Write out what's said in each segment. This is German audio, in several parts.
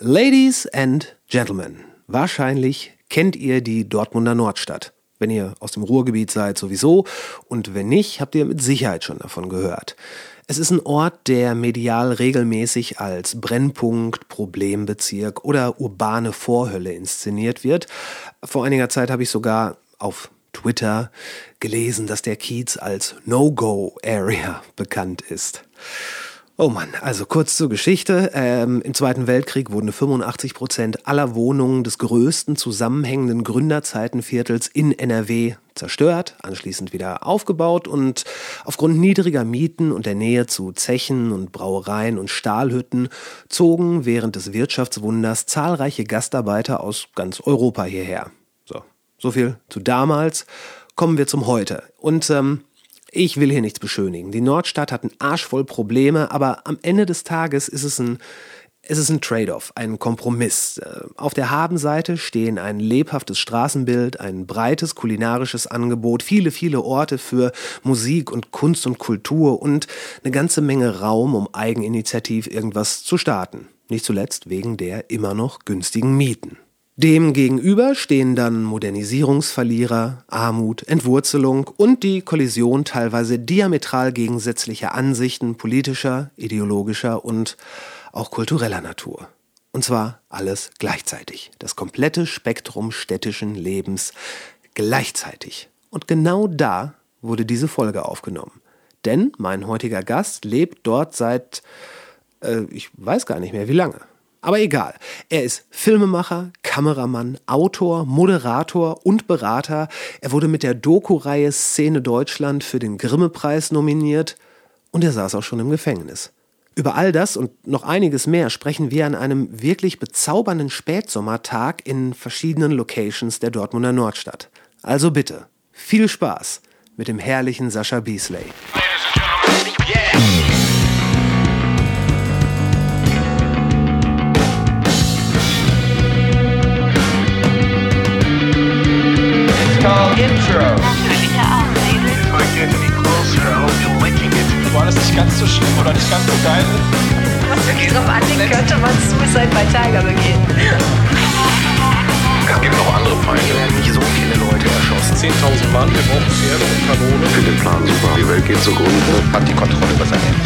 Ladies and Gentlemen, wahrscheinlich kennt ihr die Dortmunder Nordstadt. Wenn ihr aus dem Ruhrgebiet seid, sowieso. Und wenn nicht, habt ihr mit Sicherheit schon davon gehört. Es ist ein Ort, der medial regelmäßig als Brennpunkt, Problembezirk oder urbane Vorhölle inszeniert wird. Vor einiger Zeit habe ich sogar auf Twitter gelesen, dass der Kiez als No-Go-Area bekannt ist. Oh Mann, also kurz zur Geschichte. Ähm, Im Zweiten Weltkrieg wurden 85 Prozent aller Wohnungen des größten zusammenhängenden Gründerzeitenviertels in NRW zerstört, anschließend wieder aufgebaut und aufgrund niedriger Mieten und der Nähe zu Zechen und Brauereien und Stahlhütten zogen während des Wirtschaftswunders zahlreiche Gastarbeiter aus ganz Europa hierher. So, so viel zu damals. Kommen wir zum Heute. Und ähm, ich will hier nichts beschönigen. Die Nordstadt hat einen Arsch voll Probleme, aber am Ende des Tages ist es ein, es ein Trade-off, ein Kompromiss. Äh, auf der Habenseite stehen ein lebhaftes Straßenbild, ein breites kulinarisches Angebot, viele, viele Orte für Musik und Kunst und Kultur und eine ganze Menge Raum, um eigeninitiativ irgendwas zu starten. Nicht zuletzt wegen der immer noch günstigen Mieten. Dem gegenüber stehen dann Modernisierungsverlierer, Armut, Entwurzelung und die Kollision teilweise diametral gegensätzlicher Ansichten politischer, ideologischer und auch kultureller Natur. Und zwar alles gleichzeitig. Das komplette Spektrum städtischen Lebens gleichzeitig. Und genau da wurde diese Folge aufgenommen. Denn mein heutiger Gast lebt dort seit, äh, ich weiß gar nicht mehr wie lange. Aber egal. Er ist Filmemacher, Kameramann, Autor, Moderator und Berater. Er wurde mit der Doku-Reihe Szene Deutschland für den Grimme-Preis nominiert und er saß auch schon im Gefängnis. Über all das und noch einiges mehr sprechen wir an einem wirklich bezaubernden Spätsommertag in verschiedenen Locations der Dortmunder Nordstadt. Also bitte, viel Spaß mit dem herrlichen Sascha Beasley. Intro. War das nicht ganz so schlimm oder nicht ganz so geil? Was wirklich drauf anlegt, könnte man Suicide bei Tiger begehen. Es gibt noch andere Feinde. Hier werden nicht so viele Leute erschossen. 10.000 Mann, wir brauchen Pferde und Kanone. Ich finde den Plan super. Die Welt geht zugrunde. Hat die Kontrolle über sein Leben.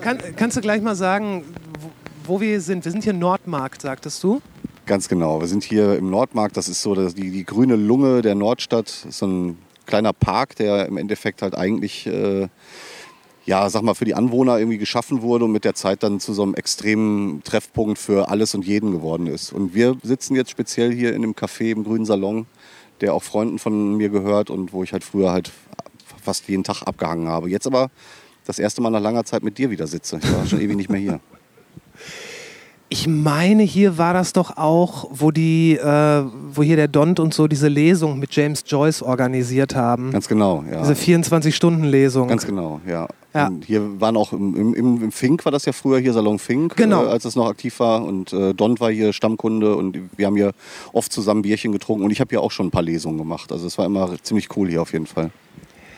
Kann, kannst du gleich mal sagen, wo wir sind. Wir sind hier Nordmarkt, sagtest du? Ganz genau. Wir sind hier im Nordmarkt. Das ist so die, die grüne Lunge der Nordstadt. Das ist so ein kleiner Park, der im Endeffekt halt eigentlich, äh, ja, sag mal, für die Anwohner irgendwie geschaffen wurde und mit der Zeit dann zu so einem extremen Treffpunkt für alles und jeden geworden ist. Und wir sitzen jetzt speziell hier in dem Café im Grünen Salon, der auch Freunden von mir gehört und wo ich halt früher halt fast jeden Tag abgehangen habe. Jetzt aber das erste Mal nach langer Zeit mit dir wieder sitze. Ich war schon ewig nicht mehr hier. Ich meine, hier war das doch auch, wo die, äh, wo hier der Dont und so diese Lesung mit James Joyce organisiert haben. Ganz genau, ja. Diese 24-Stunden-Lesung. Ganz genau, ja. ja. hier waren auch im, im, im, Fink war das ja früher hier Salon Fink, genau. äh, als es noch aktiv war. Und äh, Dont war hier Stammkunde und wir haben hier oft zusammen Bierchen getrunken und ich habe hier auch schon ein paar Lesungen gemacht. Also es war immer ziemlich cool hier auf jeden Fall.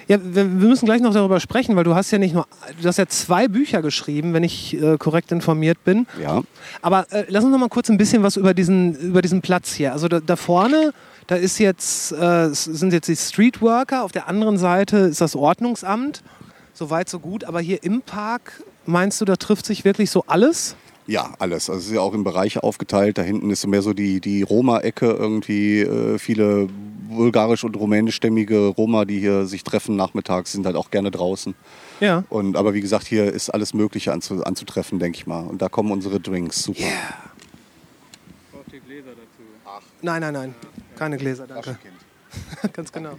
Ja, wir müssen gleich noch darüber sprechen, weil du hast ja nicht nur, du hast ja zwei Bücher geschrieben, wenn ich äh, korrekt informiert bin. Ja. Aber äh, lass uns noch mal kurz ein bisschen was über diesen, über diesen Platz hier. Also da, da vorne, da ist jetzt, äh, sind jetzt die Streetworker, auf der anderen Seite ist das Ordnungsamt. So weit, so gut. Aber hier im Park, meinst du, da trifft sich wirklich so alles? Ja, alles. Also es ist ja auch in Bereiche aufgeteilt. Da hinten ist mehr so die, die Roma-Ecke irgendwie. Äh, viele bulgarisch- und rumänischstämmige Roma, die hier sich treffen nachmittags, sind halt auch gerne draußen. Ja. Und, aber wie gesagt, hier ist alles Mögliche anzu, anzutreffen, denke ich mal. Und da kommen unsere Drinks. Super. Yeah. Gläser dazu? Ach. Nein, nein, nein. Keine Gläser, danke. Ganz genau.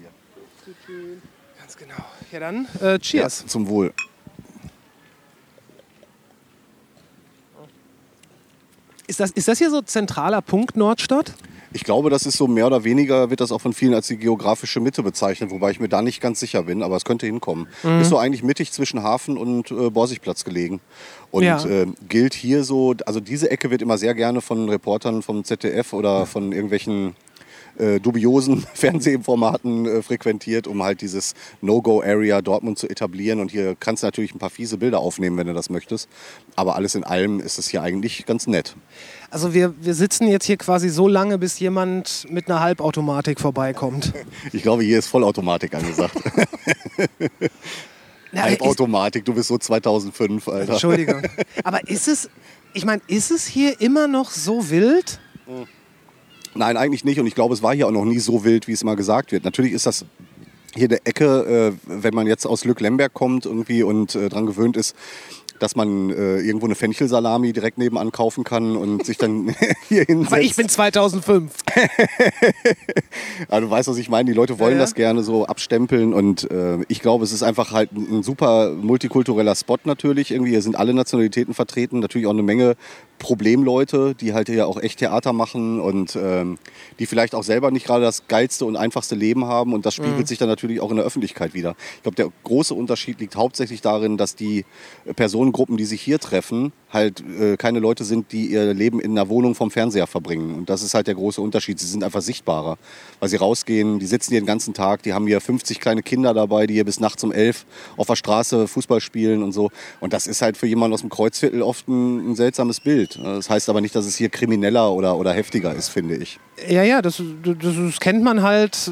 Ganz genau. Ja, dann äh, Cheers. Ja, zum Wohl. Ist das, ist das hier so zentraler Punkt Nordstadt? Ich glaube, das ist so mehr oder weniger, wird das auch von vielen als die geografische Mitte bezeichnet, wobei ich mir da nicht ganz sicher bin, aber es könnte hinkommen. Mhm. Ist so eigentlich mittig zwischen Hafen und äh, Borsigplatz gelegen. Und Ja. äh, gilt hier so, also diese Ecke wird immer sehr gerne von Reportern vom ZDF oder von irgendwelchen äh, dubiosen Fernsehformaten äh, frequentiert, um halt dieses No-Go-Area Dortmund zu etablieren. Und hier kannst du natürlich ein paar fiese Bilder aufnehmen, wenn du das möchtest. Aber alles in allem ist es hier eigentlich ganz nett. Also wir, wir sitzen jetzt hier quasi so lange, bis jemand mit einer Halbautomatik vorbeikommt. Ich glaube, hier ist Vollautomatik angesagt. Na, Halbautomatik, du bist so 2005, ist, Alter. Entschuldigung. Aber ist es, ich meine, ist es hier immer noch so wild? Nein, eigentlich nicht. Und ich glaube, es war hier auch noch nie so wild, wie es immer gesagt wird. Natürlich ist das hier eine Ecke, äh, wenn man jetzt aus Lück-Lemberg kommt irgendwie und äh, dran gewöhnt ist, dass man äh, irgendwo eine Fenchelsalami direkt nebenan kaufen kann und sich dann hier hinsetzt. Aber ich bin 2005. Ja, du weißt, was ich meine. Die Leute wollen Ja, ja. das gerne so abstempeln und äh, ich glaube, es ist einfach halt ein, super multikultureller Spot natürlich. Irgendwie hier sind alle Nationalitäten vertreten, natürlich auch eine Menge Problemleute, die halt hier auch echt Theater machen und ähm, die vielleicht auch selber nicht gerade das geilste und einfachste Leben haben und das spiegelt Mhm. sich dann natürlich auch in der Öffentlichkeit wieder. Ich glaube, der große Unterschied liegt hauptsächlich darin, dass die Personengruppen, die sich hier treffen, halt äh, keine Leute sind, die ihr Leben in einer Wohnung vom Fernseher verbringen. Und das ist halt der große Unterschied. Sie sind einfach sichtbarer, weil sie rausgehen, die sitzen hier den ganzen Tag, die haben hier 50 kleine Kinder dabei, die hier bis nachts um 11 auf der Straße Fußball spielen und so. Und das ist halt für jemanden aus dem Kreuzviertel oft ein, ein seltsames Bild. Das heißt aber nicht, dass es hier krimineller oder, oder heftiger ist, finde ich. Ja, ja, das, das, das kennt man halt.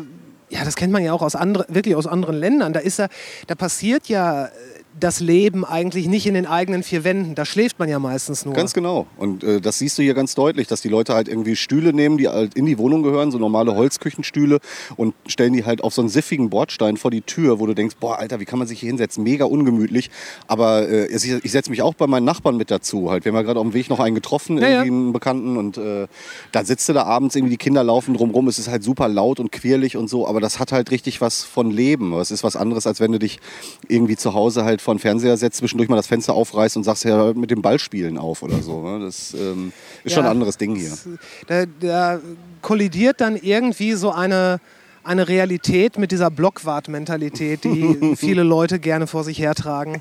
Ja, das kennt man ja auch aus andere, wirklich aus anderen Ländern. Da ist ja, da passiert ja das Leben eigentlich nicht in den eigenen vier Wänden. Da schläft man ja meistens nur. Ganz genau. Und äh, das siehst du hier ganz deutlich, dass die Leute halt irgendwie Stühle nehmen, die halt in die Wohnung gehören, so normale Holzküchenstühle und stellen die halt auf so einen siffigen Bordstein vor die Tür, wo du denkst, boah, Alter, wie kann man sich hier hinsetzen? Mega ungemütlich. Aber äh, ich, ich setze mich auch bei meinen Nachbarn mit dazu. Halt. Wir haben ja gerade auf dem Weg noch einen getroffen, Ja, irgendwie einen Bekannten. Und äh, da sitzt du da abends, irgendwie die Kinder laufen drumrum. Es ist halt super laut und quirlig und so. Aber das hat halt richtig was von Leben. Es ist was anderes, als wenn du dich irgendwie zu Hause halt vor den Fernseher setzt, zwischendurch mal das Fenster aufreißt und sagst, ja, mit dem Ballspielen auf oder so. Ne? Das ähm, ist schon Ja. ein anderes Ding hier. Da, da kollidiert dann irgendwie so eine, eine Realität mit dieser Blockwart-Mentalität, die viele Leute gerne vor sich hertragen.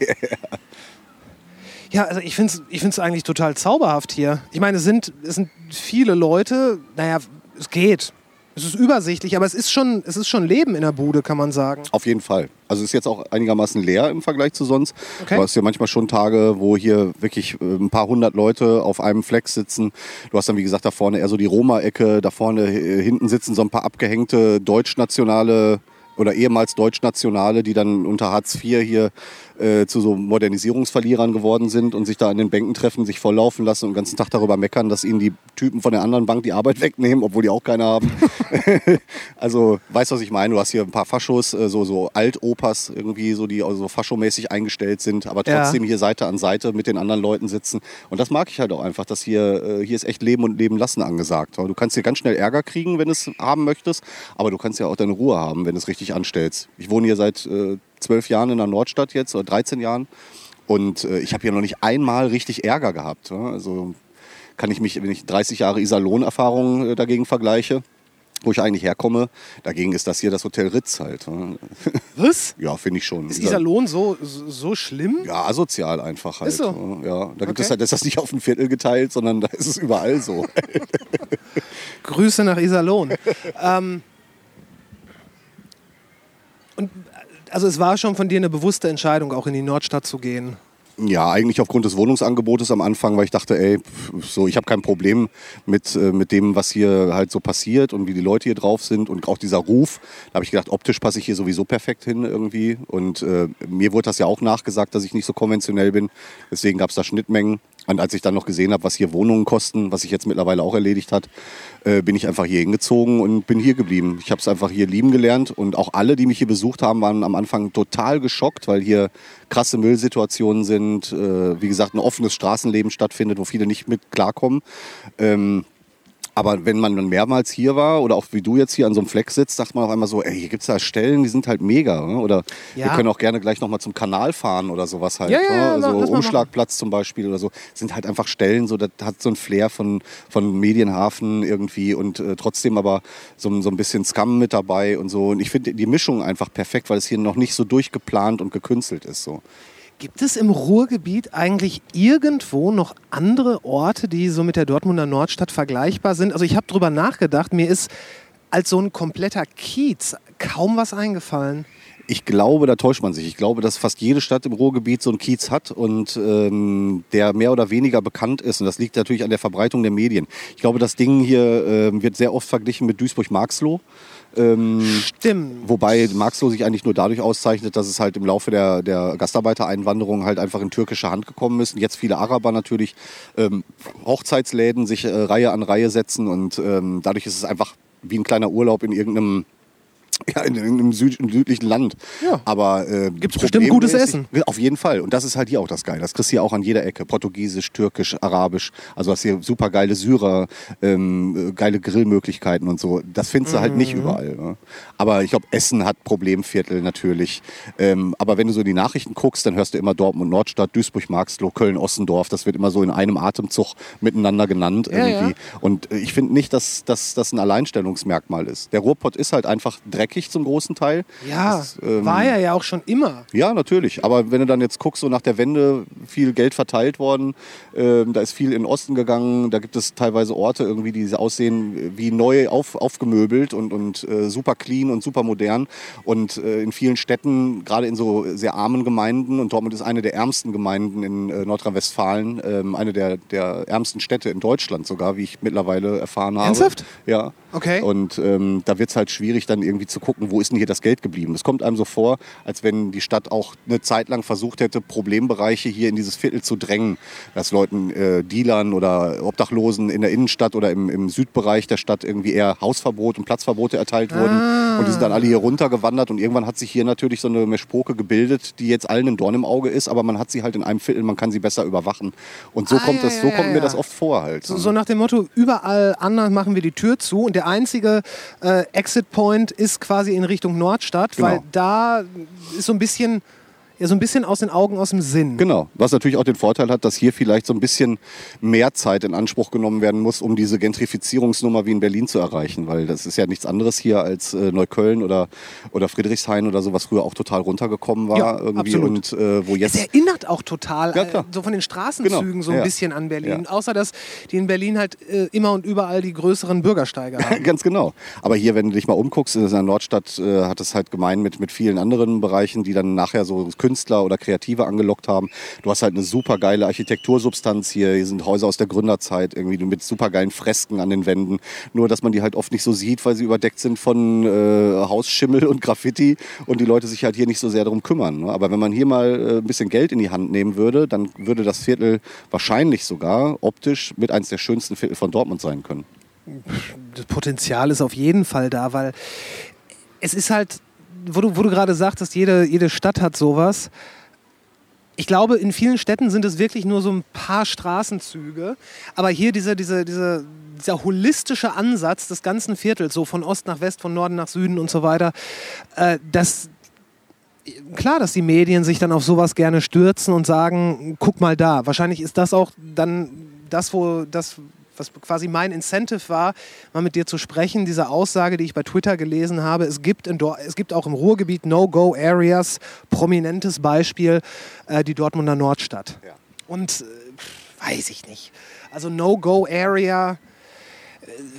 Ja, also ich finde es ich find's eigentlich total zauberhaft hier. Ich meine, es sind, es sind viele Leute, naja, es geht. Es ist übersichtlich, aber es ist, schon, es ist schon Leben in der Bude, kann man sagen. Auf jeden Fall. Also ist jetzt auch einigermaßen leer im Vergleich zu sonst. Okay. Du hast ja manchmal schon Tage, wo hier wirklich äh, ein paar hundert Leute auf einem Flex sitzen. Du hast dann, wie gesagt, da vorne eher so die Roma-Ecke. Da vorne äh, hinten sitzen so ein paar abgehängte deutschnationale oder ehemals Deutschnationale, die dann unter Hartz IV hier äh, zu so Modernisierungsverlierern geworden sind und sich da an den Bänken treffen, sich volllaufen lassen und den ganzen Tag darüber meckern, dass ihnen die Typen von der anderen Bank die Arbeit wegnehmen, obwohl die auch keine haben. also, weißt du, was ich meine? Du hast hier ein paar Faschos, äh, so, so Altopas irgendwie, so, die also so faschomäßig eingestellt sind, aber Ja. trotzdem hier Seite an Seite mit den anderen Leuten sitzen. Und das mag ich halt auch einfach, dass hier, äh, hier ist echt Leben und Leben lassen angesagt. Du kannst hier ganz schnell Ärger kriegen, wenn du es haben möchtest, aber du kannst ja auch deine Ruhe haben, wenn du es richtig anstellst. Ich wohne hier seit äh, zwölf Jahren in der Nordstadt jetzt, oder 13 Jahren. Und äh, ich habe hier noch nicht einmal richtig Ärger gehabt. Ja? Also kann ich mich, wenn ich 30 Jahre Iserlohn-Erfahrung äh, dagegen vergleiche, wo ich eigentlich herkomme, dagegen ist das hier das Hotel Ritz halt. ja. Was? Ja, finde ich schon. Ist dieser Lohn so, so schlimm? Ja, asozial einfach halt. Ist so? Ja, da gibt es Okay. halt, ist das nicht auf ein Viertel geteilt, sondern da ist es überall so. Grüße nach Iserlohn. ähm, und also es war schon von dir eine bewusste Entscheidung, auch in die Nordstadt zu gehen. Ja, eigentlich aufgrund des Wohnungsangebotes am Anfang, weil ich dachte, ey, so ich habe kein Problem mit, äh, mit dem, was hier halt so passiert und wie die Leute hier drauf sind und auch dieser Ruf. Da habe ich gedacht, optisch passe ich hier sowieso perfekt hin irgendwie. Und äh, mir wurde das ja auch nachgesagt, dass ich nicht so konventionell bin. Deswegen gab es da Schnittmengen. Und als ich dann noch gesehen habe, was hier Wohnungen kosten, was sich jetzt mittlerweile auch erledigt hat, äh, bin ich einfach hier hingezogen und bin hier geblieben. Ich habe es einfach hier lieben gelernt und auch alle, die mich hier besucht haben, waren am Anfang total geschockt, weil hier krasse Müllsituationen sind, äh, wie gesagt, ein offenes Straßenleben stattfindet, wo viele nicht mit klarkommen. Ähm, aber wenn man dann mehrmals hier war oder auch wie du jetzt hier an so einem Fleck sitzt, sagt man auf einmal so, ey, hier gibt es da Stellen, die sind halt mega. Ne? Oder wir Ja. können auch gerne gleich nochmal zum Kanal fahren oder sowas halt. Ja, ja, ja, ne? lass so mal Umschlagplatz zum Beispiel oder so. Sind halt einfach Stellen, so, das hat so ein Flair von, von Medienhafen irgendwie und äh, trotzdem aber so, so ein bisschen Scum mit dabei und so. Und ich finde die Mischung einfach perfekt, weil es hier noch nicht so durchgeplant und gekünstelt ist. So. Gibt es im Ruhrgebiet eigentlich irgendwo noch andere Orte, die so mit der Dortmunder Nordstadt vergleichbar sind? Also ich habe drüber nachgedacht, mir ist als so ein kompletter Kiez kaum was eingefallen. Ich glaube, da täuscht man sich. Ich glaube, dass fast jede Stadt im Ruhrgebiet so einen Kiez hat und ähm, der mehr oder weniger bekannt ist. Und das liegt natürlich an der Verbreitung der Medien. Ich glaube, das Ding hier ähm, wird sehr oft verglichen mit Duisburg-Marxloh. Ähm, Stimmt. Wobei Marxloh sich eigentlich nur dadurch auszeichnet, dass es halt im Laufe der, der Gastarbeitereinwanderung halt einfach in türkische Hand gekommen ist. Und jetzt viele Araber natürlich ähm, Hochzeitsläden sich äh, Reihe an Reihe setzen und ähm, dadurch ist es einfach wie ein kleiner Urlaub in irgendeinem ja, in, in einem süd, südlichen Land. Ja. Aber äh, Gibt's bestimmt gutes Essen. Auf jeden Fall. Und das ist halt hier auch das Geile. Das kriegst du hier auch an jeder Ecke. Portugiesisch, Türkisch, Arabisch. Also hast hier super geile Syrer, ähm, äh, geile Grillmöglichkeiten und so. Das findest du halt Mhm. nicht überall. Ne? Aber ich glaube, Essen hat Problemviertel natürlich. Ähm, aber wenn du so die Nachrichten guckst, dann hörst du immer Dortmund Nordstadt, Duisburg Marxloh, Köln Ossendorf. Das wird immer so in einem Atemzug miteinander genannt Ja, irgendwie. ja. Und äh, ich finde nicht, dass, dass das ein Alleinstellungsmerkmal ist. Der Ruhrpott ist halt einfach dreckig zum großen Teil. Ja, Das, ähm, war er ja auch schon immer. Ja, natürlich. Aber wenn du dann jetzt guckst, so nach der Wende viel Geld verteilt worden, ähm, da ist viel in den Osten gegangen, da gibt es teilweise Orte irgendwie, die aussehen wie neu auf, aufgemöbelt und, und äh, super clean und super modern. Und äh, in vielen Städten, gerade in so sehr armen Gemeinden, und Dortmund ist eine der ärmsten Gemeinden in äh, Nordrhein-Westfalen, ähm, eine der, der ärmsten Städte in Deutschland sogar, wie ich mittlerweile erfahren habe. Ernsthaft? Ja. Okay. Und ähm, da wird es halt schwierig, dann irgendwie zu gucken, wo ist denn hier das Geld geblieben. Es kommt einem so vor, als wenn die Stadt auch eine Zeit lang versucht hätte, Problembereiche hier in dieses Viertel zu drängen. Dass Leuten, äh, Dealern oder Obdachlosen in der Innenstadt oder im, im Südbereich der Stadt irgendwie eher Hausverbot und Platzverbote erteilt wurden. Und die sind dann alle hier runtergewandert. Und irgendwann hat sich hier natürlich so eine Meschpoke gebildet, die jetzt allen ein Dorn im Auge ist, aber man hat sie halt in einem Viertel, man kann sie besser überwachen. Und so Ah, kommt das, so ja, kommt ja, mir das oft vor halt. So, so nach dem Motto, überall anders machen wir die Tür zu und der einzige äh, Exit Point ist quasi in Richtung Nordstadt, Genau. weil da ist so ein bisschen, ja, so ein bisschen aus den Augen, aus dem Sinn. Genau, was natürlich auch den Vorteil hat, dass hier vielleicht so ein bisschen mehr Zeit in Anspruch genommen werden muss, um diese Gentrifizierungsnummer wie in Berlin zu erreichen, weil das ist ja nichts anderes hier als äh, Neukölln oder, oder Friedrichshain oder so, was früher auch total runtergekommen war Ja, irgendwie absolut. und äh, wo Es jetzt erinnert auch total, Ja, äh, so von den Straßenzügen Genau, so ein ja. bisschen an Berlin. Außer, dass die in Berlin halt äh, immer und überall die größeren Bürgersteige haben. Ganz genau. Aber hier, wenn du dich mal umguckst, in der Nordstadt äh, hat es halt gemein mit, mit vielen anderen Bereichen, die dann nachher so Künstler oder Kreative angelockt haben. Du hast halt eine super geile Architektursubstanz hier. Hier sind Häuser aus der Gründerzeit irgendwie mit super geilen Fresken an den Wänden. Nur, dass man die halt oft nicht so sieht, weil sie überdeckt sind von äh, Hausschimmel und Graffiti und die Leute sich halt hier nicht so sehr darum kümmern. Ne? Aber wenn man hier mal äh, ein bisschen Geld in die Hand nehmen würde, dann würde das Viertel wahrscheinlich sogar optisch mit eins der schönsten Viertel von Dortmund sein können. das Potenzial ist auf jeden Fall da, weil es ist halt, wo du, wo du gerade sagtest, jede, jede Stadt hat sowas. Ich glaube, in vielen Städten sind es wirklich nur so ein paar Straßenzüge. Aber hier dieser, dieser, dieser, dieser holistische Ansatz des ganzen Viertels, so von Ost nach West, von Norden nach Süden und so weiter, äh, das, klar, dass die Medien sich dann auf sowas gerne stürzen und sagen, guck mal da. Wahrscheinlich ist das auch dann das, wo das, was quasi mein Incentive war, mal mit dir zu sprechen, diese Aussage, die ich bei Twitter gelesen habe. Es gibt, in Dor es gibt auch im Ruhrgebiet No-Go-Areas, prominentes Beispiel, äh, die Dortmunder Nordstadt. Und äh, weiß ich nicht. Also No-Go-Area,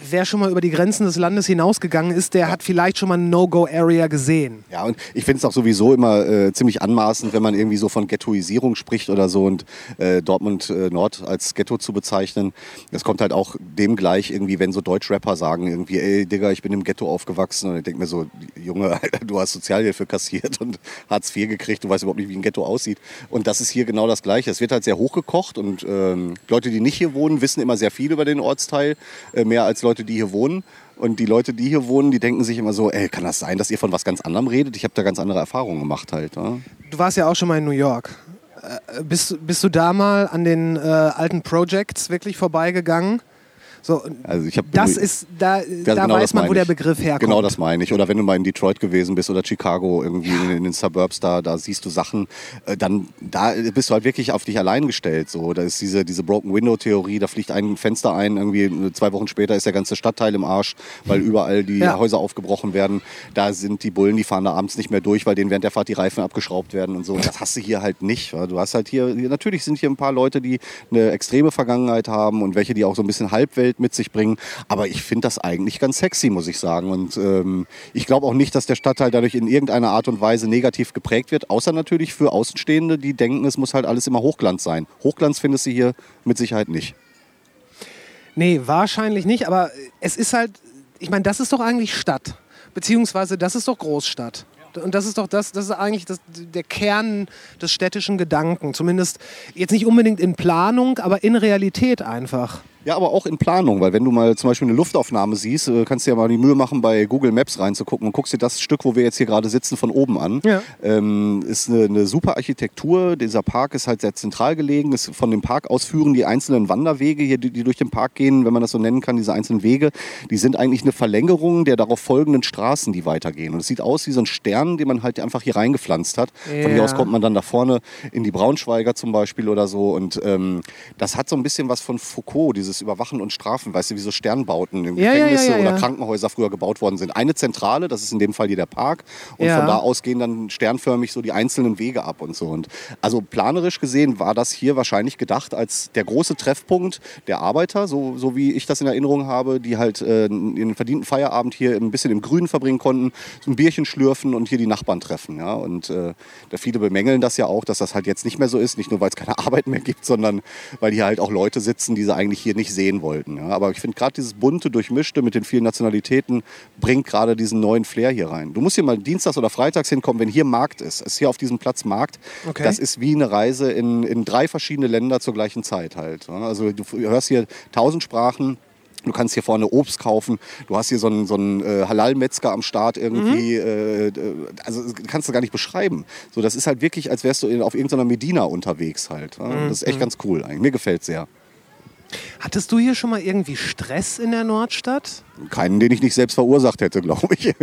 wer schon mal über die Grenzen des Landes hinausgegangen ist, der hat vielleicht schon mal eine No-Go-Area gesehen. Ja, und ich finde es auch sowieso immer äh, ziemlich anmaßend, wenn man irgendwie so von Ghettoisierung spricht oder so und äh, Dortmund äh, Nord als Ghetto zu bezeichnen. Das kommt halt auch dem gleich irgendwie, wenn so Deutschrapper sagen irgendwie, ey Digga, ich bin im Ghetto aufgewachsen und ich denke mir so, Junge, du hast Sozialhilfe kassiert und Hartz IV gekriegt, du weißt überhaupt nicht, wie ein Ghetto aussieht. Und das ist hier genau das Gleiche. Es wird halt sehr hochgekocht und ähm, Leute, die nicht hier wohnen, wissen immer sehr viel über den Ortsteil, äh, mehr als Leute, die hier wohnen. Und die Leute, die hier wohnen, die denken sich immer so, ey, kann das sein, dass ihr von was ganz anderem redet? Ich habe da ganz andere Erfahrungen gemacht halt. Ja? Du warst ja auch schon mal in New York. Äh, bist, bist du da mal an den äh, alten Projects wirklich vorbeigegangen? So, Also ich hab das ist, da, Ja, da genau weiß man, wo der. Begriff herkommt. Genau das meine ich. Oder wenn du mal in Detroit gewesen bist oder Chicago, irgendwie in, in den Suburbs, da, da siehst du Sachen, äh, dann da bist du halt wirklich auf dich allein gestellt. So. Da ist diese, diese Broken Window-Theorie, da fliegt ein Fenster ein, irgendwie äh, zwei Wochen später ist der ganze Stadtteil im Arsch, weil überall die Ja. Häuser aufgebrochen werden. Da sind die Bullen, die fahren da abends nicht mehr durch, weil denen während der Fahrt die Reifen abgeschraubt werden und so. Und das hast du hier halt nicht. Du hast halt hier, natürlich sind hier ein paar Leute, die eine extreme Vergangenheit haben und welche, die auch so ein bisschen Umwelt mit sich bringen. Aber ich finde das eigentlich ganz sexy, muss ich sagen. Und ähm, ich glaube auch nicht, dass der Stadtteil dadurch in irgendeiner Art und Weise negativ geprägt wird, außer natürlich für Außenstehende, die denken, es muss halt alles immer Hochglanz sein. Hochglanz findest du hier mit Sicherheit nicht. Nee, wahrscheinlich nicht, aber es ist halt, ich meine, das ist doch eigentlich Stadt. Beziehungsweise das ist doch Großstadt. Und das ist doch das, das ist eigentlich das, der Kern des städtischen Gedanken. Zumindest jetzt nicht unbedingt in Planung, aber in Realität einfach. Ja, aber auch in Planung, weil wenn du mal zum Beispiel eine Luftaufnahme siehst, äh, kannst du ja mal die Mühe machen, bei Google Maps reinzugucken und guckst dir das Stück, wo wir jetzt hier gerade sitzen, von oben an. Ja. Ähm, ist eine, eine super Architektur. Dieser Park ist halt sehr zentral gelegen. Ist von dem Park aus führen die einzelnen Wanderwege hier, die, die durch den Park gehen, wenn man das so nennen kann, diese einzelnen Wege, die sind eigentlich eine Verlängerung der darauf folgenden Straßen, die weitergehen. Und es sieht aus wie so ein Stern, den man halt einfach hier reingepflanzt hat. Von hier Ja. aus kommt man dann da vorne in die Braunschweiger zum Beispiel oder so. Und ähm, das hat so ein bisschen was von Foucault, dieses Überwachen und Strafen, weißt du, wie so Sternbauten im Ja, Gefängnisse ja, ja, oder. Krankenhäuser früher gebaut worden sind. Eine Zentrale, das ist in dem Fall hier der Park. Und von da aus gehen dann sternförmig so die einzelnen Wege ab und so. Und also planerisch gesehen war das hier wahrscheinlich gedacht als der große Treffpunkt der Arbeiter, so, so wie ich das in Erinnerung habe, die halt äh, ihren verdienten Feierabend hier ein bisschen im Grünen verbringen konnten, so ein Bierchen schlürfen und hier die Nachbarn treffen. Ja? Und äh, da viele bemängeln das ja auch, dass das halt jetzt nicht mehr so ist, nicht nur weil es keine Arbeit mehr gibt, sondern weil hier halt auch Leute sitzen, die sie eigentlich hier nicht sehen wollten. Ja? Aber ich finde gerade dieses bunte, durchmischte mit den vielen Nationalitäten bringt gerade diesen neuen Flair hier rein. Du musst hier mal dienstags oder freitags hinkommen, wenn hier Markt ist. Es ist hier auf diesem Platz Markt. Okay. Das ist wie eine Reise in, in drei verschiedene Länder zur gleichen Zeit halt. ja. Also du hörst hier tausend Sprachen. Du kannst hier vorne Obst kaufen. Du hast hier so einen, so einen äh, Halal-Metzger am Start irgendwie. Äh, äh, also kannst du gar nicht beschreiben. So, das ist halt wirklich, als wärst du in, auf irgendeiner Medina unterwegs halt. Ja. Das ist echt ganz cool eigentlich. Mir gefällt sehr. Hattest du hier schon mal irgendwie Stress in der Nordstadt? Keinen, den ich nicht selbst verursacht hätte, glaube ich.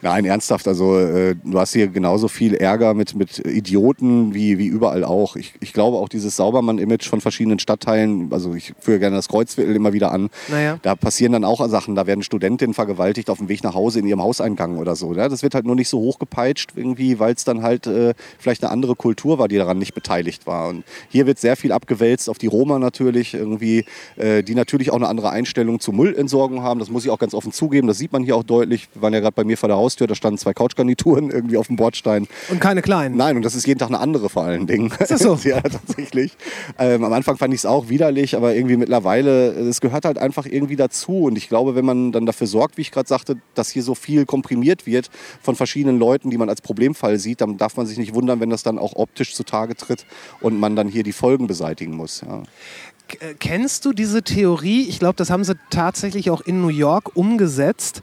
Nein, ernsthaft. Also äh, du hast hier genauso viel Ärger mit, mit Idioten wie, wie überall auch. Ich, ich glaube auch dieses Saubermann-Image von verschiedenen Stadtteilen, also ich führe gerne das Kreuzviertel immer wieder an. Naja. Da passieren dann auch Sachen. Da werden Studentinnen vergewaltigt auf dem Weg nach Hause in ihrem Hauseingang oder so. Ja? Das wird halt nur nicht so hochgepeitscht irgendwie, weil es dann halt äh, vielleicht eine andere Kultur war, die daran nicht beteiligt war. Und hier wird sehr viel abgewälzt auf die Roma natürlich irgendwie, äh, die natürlich auch eine andere Einstellung zur Müllentsorgung haben. Das muss ich auch ganz offen zugeben. Das sieht man hier auch deutlich. Wir waren ja gerade bei mir vor der Haustür, da standen zwei Couchgarnituren irgendwie auf dem Bordstein. Und keine kleinen. Nein, und das ist jeden Tag eine andere vor allen Dingen. Ist das so? ja, tatsächlich. Ähm, am Anfang fand ich es auch widerlich, aber irgendwie mittlerweile, es gehört halt einfach irgendwie dazu. Und ich glaube, wenn man dann dafür sorgt, wie ich gerade sagte, dass hier so viel komprimiert wird von verschiedenen Leuten, die man als Problemfall sieht, dann darf man sich nicht wundern, wenn das dann auch optisch zutage tritt und man dann hier die Folgen beseitigen muss. Ja. Äh, Kennst du diese Theorie? Ich glaube, das haben sie tatsächlich auch in New York umgesetzt,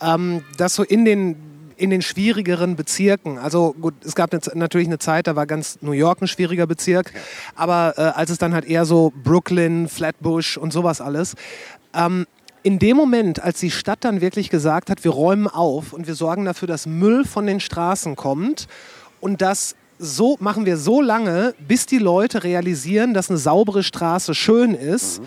ähm, dass so in den in den schwierigeren Bezirken. Also gut, es gab natürlich eine Zeit, da war ganz New York ein schwieriger Bezirk, aber äh, als es dann halt eher so Brooklyn, Flatbush und sowas alles. Ähm, in dem Moment, als die Stadt dann wirklich gesagt hat, wir räumen auf und wir sorgen dafür, dass Müll von den Straßen kommt und das so machen wir so lange, bis die Leute realisieren, dass eine saubere Straße schön ist.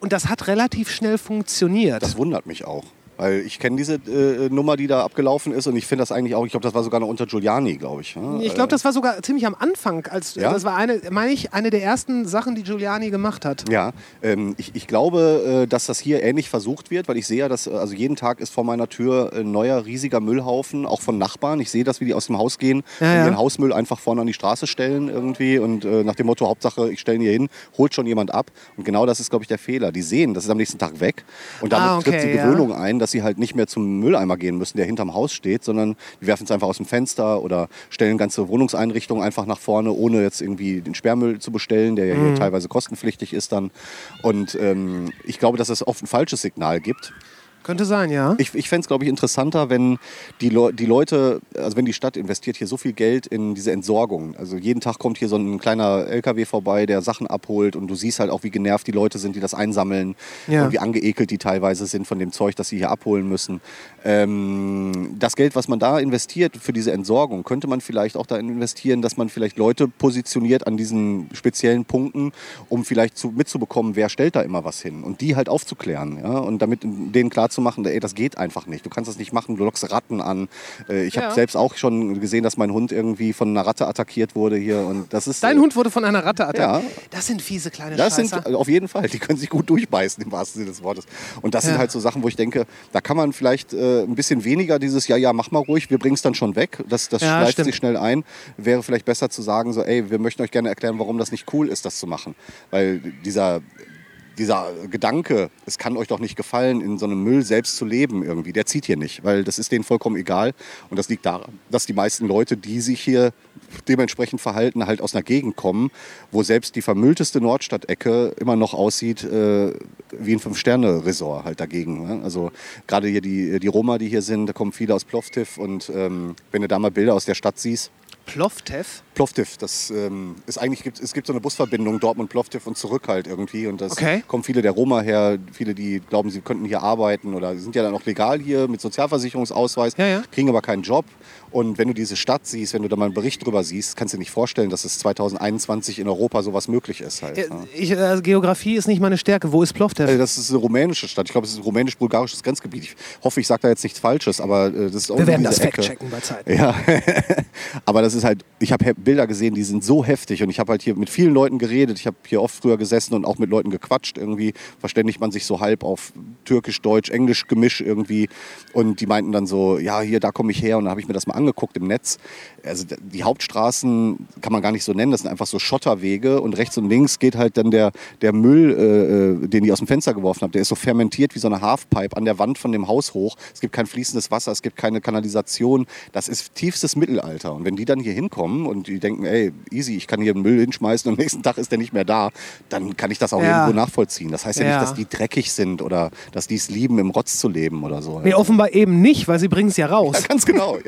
Und das hat relativ schnell funktioniert. Das wundert mich auch. Weil ich kenne diese äh, Nummer, die da abgelaufen ist und ich finde das eigentlich auch, ich glaube, das war sogar noch unter Giuliani, glaube ich. ja. ich glaube, das war sogar ziemlich am Anfang. Als, Ja? Das war eine, meine ich, eine der ersten Sachen, die Giuliani gemacht hat. Ja, ähm, ich, ich glaube, äh, dass das hier ähnlich versucht wird, weil ich sehe ja, dass äh, also jeden Tag ist vor meiner Tür ein neuer riesiger Müllhaufen, auch von Nachbarn. Ich sehe das, wie die aus dem Haus gehen Ja, und ja. ihren Hausmüll einfach vorne an die Straße stellen irgendwie und äh, nach dem Motto Hauptsache, ich stelle ihn hier hin, holt schon jemand ab. Und genau das ist, glaube ich, der Fehler. Die sehen, das ist am nächsten Tag weg und damit Ah, okay, tritt die. Gewöhnung ein, dass sie halt nicht mehr zum Mülleimer gehen müssen, der hinterm Haus steht, sondern die werfen es einfach aus dem Fenster oder stellen ganze Wohnungseinrichtungen einfach nach vorne, ohne jetzt irgendwie den Sperrmüll zu bestellen, der ja Mhm. hier teilweise kostenpflichtig ist dann. Und ähm, ich glaube, dass es oft ein falsches Signal gibt. Könnte sein, ja. Ich, ich fände es, glaube ich, interessanter, wenn die, Leu die Leute, also wenn die Stadt investiert hier so viel Geld in diese Entsorgung. Also jeden Tag kommt hier so ein kleiner LKW vorbei, der Sachen abholt und du siehst halt auch, wie genervt die Leute sind, die das einsammeln Ja. und wie angeekelt die teilweise sind von dem Zeug, das sie hier abholen müssen. Ähm, das Geld, was man da investiert für diese Entsorgung, könnte man vielleicht auch da investieren, dass man vielleicht Leute positioniert an diesen speziellen Punkten, um vielleicht zu, mitzubekommen, wer stellt da immer was hin und die halt aufzuklären. Ja? Und damit denen klarzumachen, machen, ey, das geht einfach nicht. Du kannst das nicht machen, du lockst Ratten an. Äh, ich Ja. habe selbst auch schon gesehen, dass mein Hund irgendwie von einer Ratte attackiert wurde hier. Und das ist, Dein äh, Hund wurde von einer Ratte attackiert. Ja. Das sind fiese kleine Das sind Scheißer. äh, auf jeden Fall, die können sich gut durchbeißen im wahrsten Sinne des Wortes. Und das sind Ja. halt so Sachen, wo ich denke, da kann man vielleicht äh, ein bisschen weniger dieses, ja, ja, mach mal ruhig, wir bringen es dann schon weg. Das, das Ja, schleift stimmt. sich schnell ein. Wäre vielleicht besser zu sagen, so, ey, wir möchten euch gerne erklären, warum das nicht cool ist, das zu machen. Weil dieser, dieser Gedanke, es kann euch doch nicht gefallen, in so einem Müll selbst zu leben irgendwie, der zieht hier nicht, weil das ist denen vollkommen egal. Und das liegt daran, dass die meisten Leute, die sich hier dementsprechend verhalten, halt aus einer Gegend kommen, wo selbst die vermüllteste Nordstadt-Ecke immer noch aussieht äh, wie ein Fünf-Sterne-Resort halt dagegen. Ne? Also gerade hier die, die Roma, die hier sind, da kommen viele aus Plovdiv und ähm, wenn du da mal Bilder aus der Stadt siehst, Plovtev? Plovdiv, das ähm, ist eigentlich gibt es gibt so eine Busverbindung Dortmund Plovdiv und zurück halt irgendwie und das Okay. kommen viele der Roma her, viele die glauben, sie könnten hier arbeiten oder sind ja dann auch legal hier mit Sozialversicherungsausweis, Ja, ja. kriegen aber keinen Job und wenn du diese Stadt siehst, wenn du da mal einen Bericht drüber siehst, kannst du dir nicht vorstellen, dass es 2021 in Europa sowas möglich ist halt. Äh, ne? Ich, äh, Geografie ist nicht meine Stärke. Wo ist Plovtev? Äh, Das ist eine rumänische Stadt. Ich glaube, es ist ein rumänisch-bulgarisches Grenzgebiet. Ich hoffe, ich sage da jetzt nichts Falsches, aber äh, das ist auch Wir werden das Ecke. fact-checken bei Zeit. Ja, aber das ist halt, ich habe Bilder gesehen, die sind so heftig und ich habe halt hier mit vielen Leuten geredet. Ich habe hier oft früher gesessen und auch mit Leuten gequatscht irgendwie. Verständigt man sich so halb auf Türkisch, Deutsch, Englisch Gemisch irgendwie und die meinten dann so, ja, hier, da komme ich her und dann habe ich mir das mal angeguckt im Netz. Also die Hauptstraßen kann man gar nicht so nennen, das sind einfach so Schotterwege und rechts und links geht halt dann der, der Müll, äh, äh, den ich aus dem Fenster geworfen habe, der ist so fermentiert wie so eine Halfpipe an der Wand von dem Haus hoch. Es gibt kein fließendes Wasser, es gibt keine Kanalisation. Das ist tiefstes Mittelalter. Und wenn die dann hier hinkommen und die denken, ey, easy, ich kann hier Müll hinschmeißen und am nächsten Tag ist der nicht mehr da, dann kann ich das auch Ja. irgendwo nachvollziehen. Das heißt ja, Ja. nicht, dass die dreckig sind oder dass die es lieben, im Rotz zu leben oder so. Nee, offenbar eben nicht, weil sie bringen es ja raus. ja, ganz genau.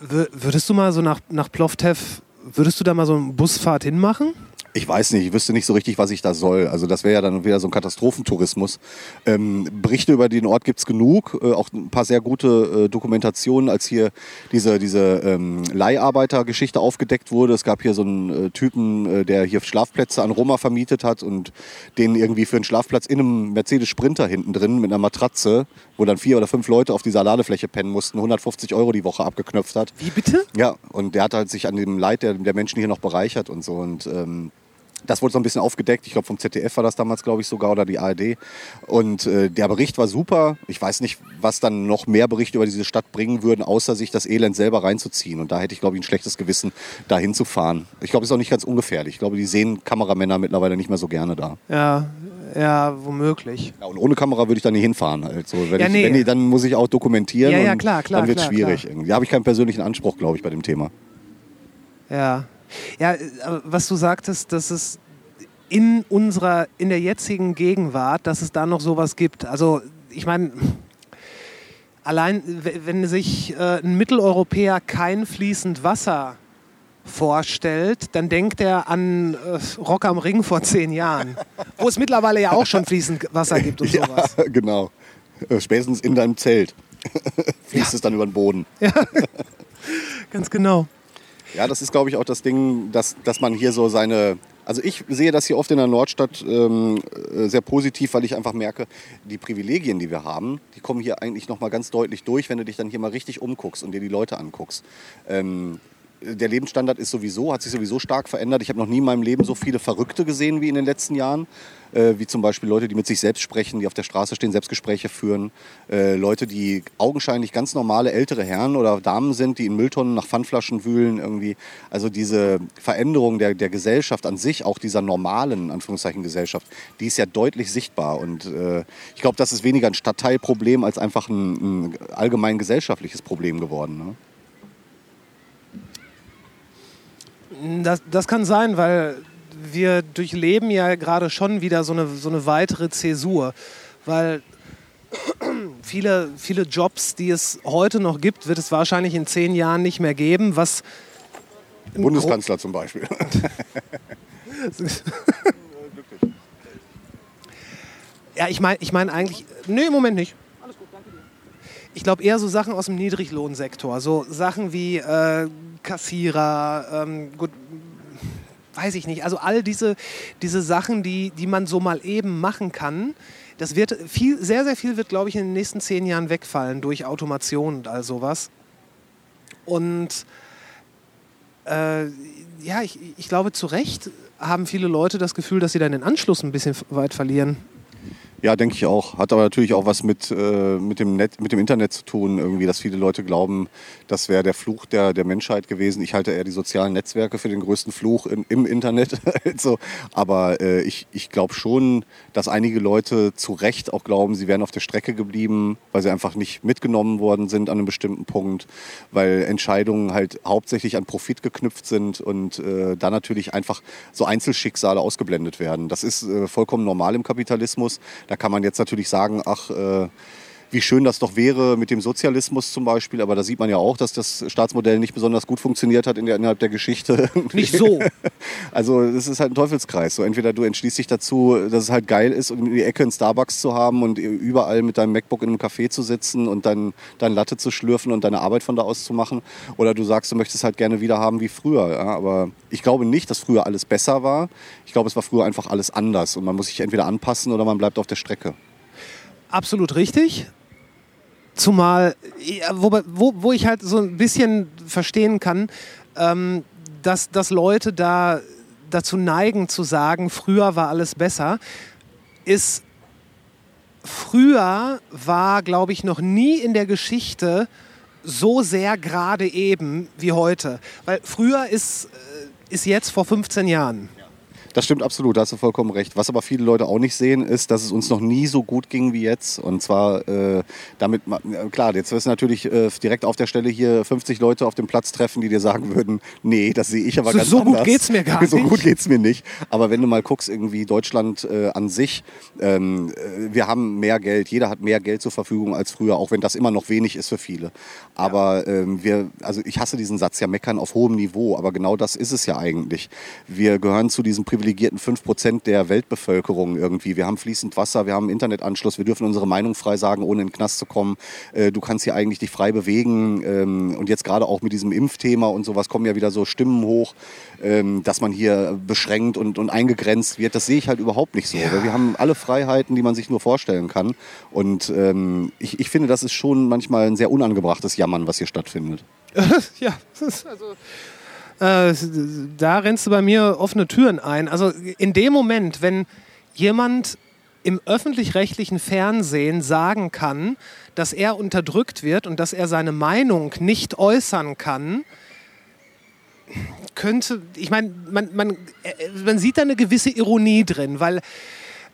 W würdest du mal so nach, nach Plovtev, würdest du da mal so eine Busfahrt hinmachen? Ich weiß nicht, ich wüsste nicht so richtig, was ich da soll. Also das wäre ja dann wieder so ein Katastrophentourismus. Ähm, Berichte über den Ort gibt es genug, äh, auch ein paar sehr gute äh, Dokumentationen, als hier diese, diese ähm, Leiharbeiter-Geschichte aufgedeckt wurde. Es gab hier so einen äh, Typen, äh, der hier Schlafplätze an Roma vermietet hat und den irgendwie für einen Schlafplatz in einem Mercedes Sprinter hinten drin mit einer Matratze, wo dann vier oder fünf Leute auf dieser Ladefläche pennen mussten, 150 Euro die Woche abgeknöpft hat. Wie bitte? Ja, und der hat halt sich an dem Leid der, der Menschen hier noch bereichert und so. Und ähm, das wurde so ein bisschen aufgedeckt. Ich glaube, vom ZDF war das damals, glaube ich, sogar oder die ARD. Und äh, der Bericht war super. Ich weiß nicht, was dann noch mehr Berichte über diese Stadt bringen würden, außer sich das Elend selber reinzuziehen. Und da hätte ich, glaube ich, ein schlechtes Gewissen, da hinzufahren. Ich glaube, es ist auch nicht ganz ungefährlich. Ich glaube, die sehen Kameramänner mittlerweile nicht mehr so gerne da. Ja, ja, womöglich. Ja, und ohne Kamera würde ich da nicht hinfahren. Also, wenn Ja, ich, nee. wenn die, dann muss ich auch dokumentieren. Ja, ja, klar, klar, Dann wird es schwierig. klar. Da habe ich keinen persönlichen Anspruch, glaube ich, bei dem Thema. Ja. Ja, äh, was du sagtest, dass es in unserer, in der jetzigen Gegenwart, dass es da noch sowas gibt. Also, ich meine, allein wenn sich äh, ein Mitteleuropäer kein fließend Wasser vorstellt, dann denkt er an äh, Rock am Ring vor zehn Jahren, wo es mittlerweile ja auch schon fließend Wasser gibt und sowas. genau. Äh, Spätestens in deinem Zelt. Fließt es dann über den Boden. Ganz genau. Ja, das ist, glaube ich, auch das Ding, dass, dass man hier so seine. Also ich sehe das hier oft in der Nordstadt ähm, äh, sehr positiv, weil ich einfach merke, die Privilegien, die wir haben, die kommen hier eigentlich nochmal ganz deutlich durch, wenn du dich dann hier mal richtig umguckst und dir die Leute anguckst. Ähm, der Lebensstandard ist sowieso, hat sich sowieso stark verändert. Ich habe noch nie in meinem Leben so viele Verrückte gesehen wie in den letzten Jahren. Äh, wie zum Beispiel Leute, die mit sich selbst sprechen, die auf der Straße stehen, Selbstgespräche führen. Äh, Leute, die augenscheinlich ganz normale ältere Herren oder Damen sind, die in Mülltonnen nach Pfandflaschen wühlen. Irgendwie. Also diese Veränderung der, der Gesellschaft an sich, auch dieser normalen, Anführungszeichen, Gesellschaft, die ist ja deutlich sichtbar. Und äh, ich glaube, das ist weniger ein Stadtteilproblem als einfach ein, ein allgemein gesellschaftliches Problem geworden. Ne? Das, das kann sein, weil wir durchleben ja gerade schon wieder so eine, so eine weitere Zäsur. Weil viele, viele Jobs, die es heute noch gibt, wird es wahrscheinlich in zehn Jahren nicht mehr geben, was Bundeskanzler zum Beispiel. Ja, ich meine ich mein eigentlich. Nö, im Moment nicht. Ich glaube eher so Sachen aus dem Niedriglohnsektor. So Sachen wie äh, Kassierer, ähm, gut, weiß ich nicht. Also all diese, diese Sachen, die, die man so mal eben machen kann, Das wird viel, sehr, sehr viel wird, glaube ich, in den nächsten zehn Jahren wegfallen durch Automation und all sowas. Und äh, ja, ich, ich glaube, zu Recht haben viele Leute das Gefühl, dass sie dann den Anschluss ein bisschen weit verlieren. Ja, denke ich auch. Hat aber natürlich auch was mit, äh, mit, dem Net, mit dem Internet zu tun, irgendwie, dass viele Leute glauben, das wäre der Fluch der, der Menschheit gewesen. Ich halte eher die sozialen Netzwerke für den größten Fluch in, im Internet. also, aber äh, ich, ich glaube schon, dass einige Leute zu Recht auch glauben, sie wären auf der Strecke geblieben, weil sie einfach nicht mitgenommen worden sind an einem bestimmten Punkt, weil Entscheidungen halt hauptsächlich an Profit geknüpft sind und äh, da natürlich einfach so Einzelschicksale ausgeblendet werden. Das ist äh, vollkommen normal im Kapitalismus. Da kann man jetzt natürlich sagen, ach, äh, wie schön das doch wäre mit dem Sozialismus zum Beispiel. Aber da sieht man ja auch, dass das Staatsmodell nicht besonders gut funktioniert hat in der, innerhalb der Geschichte. Nicht so. Also es ist halt ein Teufelskreis. So entweder du entschließt dich dazu, dass es halt geil ist, um in die Ecke einen Starbucks zu haben und überall mit deinem MacBook in einem Café zu sitzen und dann dein Latte zu schlürfen und deine Arbeit von da aus zu machen. Oder du sagst, du möchtest halt gerne wieder haben wie früher. Ja? Aber ich glaube nicht, dass früher alles besser war. Ich glaube, es war früher einfach alles anders. Und man muss sich entweder anpassen oder man bleibt auf der Strecke. Absolut richtig. Zumal, wo, wo, wo ich halt so ein bisschen verstehen kann, ähm, dass, dass Leute da dazu neigen zu sagen, früher war alles besser, ist, früher war, glaube ich, noch nie in der Geschichte so sehr gerade eben wie heute. Weil früher ist, äh, ist jetzt vor 15 Jahren. Das stimmt absolut, da hast du vollkommen recht. Was aber viele Leute auch nicht sehen, ist, dass es uns noch nie so gut ging wie jetzt. Und zwar äh, damit, klar, jetzt wirst du natürlich äh, direkt auf der Stelle hier 50 Leute auf dem Platz treffen, die dir sagen würden, nee, das sehe ich aber So, ganz so anders. gut geht's mir gar so nicht. gut geht's mir nicht. Aber wenn du mal guckst, irgendwie Deutschland äh, an sich, ähm, äh, wir haben mehr Geld, jeder hat mehr Geld zur Verfügung als früher, auch wenn das immer noch wenig ist für viele. Aber ähm, wir, also ich hasse diesen Satz ja meckern auf hohem Niveau, aber genau das ist es ja eigentlich. Wir gehören zu diesen privilegierten 5% der Weltbevölkerung irgendwie. Wir haben fließend Wasser, wir haben einen Internetanschluss, wir dürfen unsere Meinung frei sagen, ohne in den Knast zu kommen. Äh, du kannst hier eigentlich dich frei bewegen. Ähm, und jetzt gerade auch mit diesem Impfthema und sowas kommen ja wieder so Stimmen hoch, ähm, dass man hier beschränkt und, und eingegrenzt wird. Das sehe ich halt überhaupt nicht so. Weil Wir haben alle Freiheiten, die man sich nur vorstellen kann. Und ähm, ich, ich finde, das ist schon manchmal ein sehr unangebrachtes Jammern, was hier stattfindet. ja, das ist also. Äh, da rennst du bei mir offene Türen ein. Also in dem Moment, wenn jemand im öffentlich-rechtlichen Fernsehen sagen kann, dass er unterdrückt wird und dass er seine Meinung nicht äußern kann, könnte, ich meine, man, man, äh, man sieht da eine gewisse Ironie drin, weil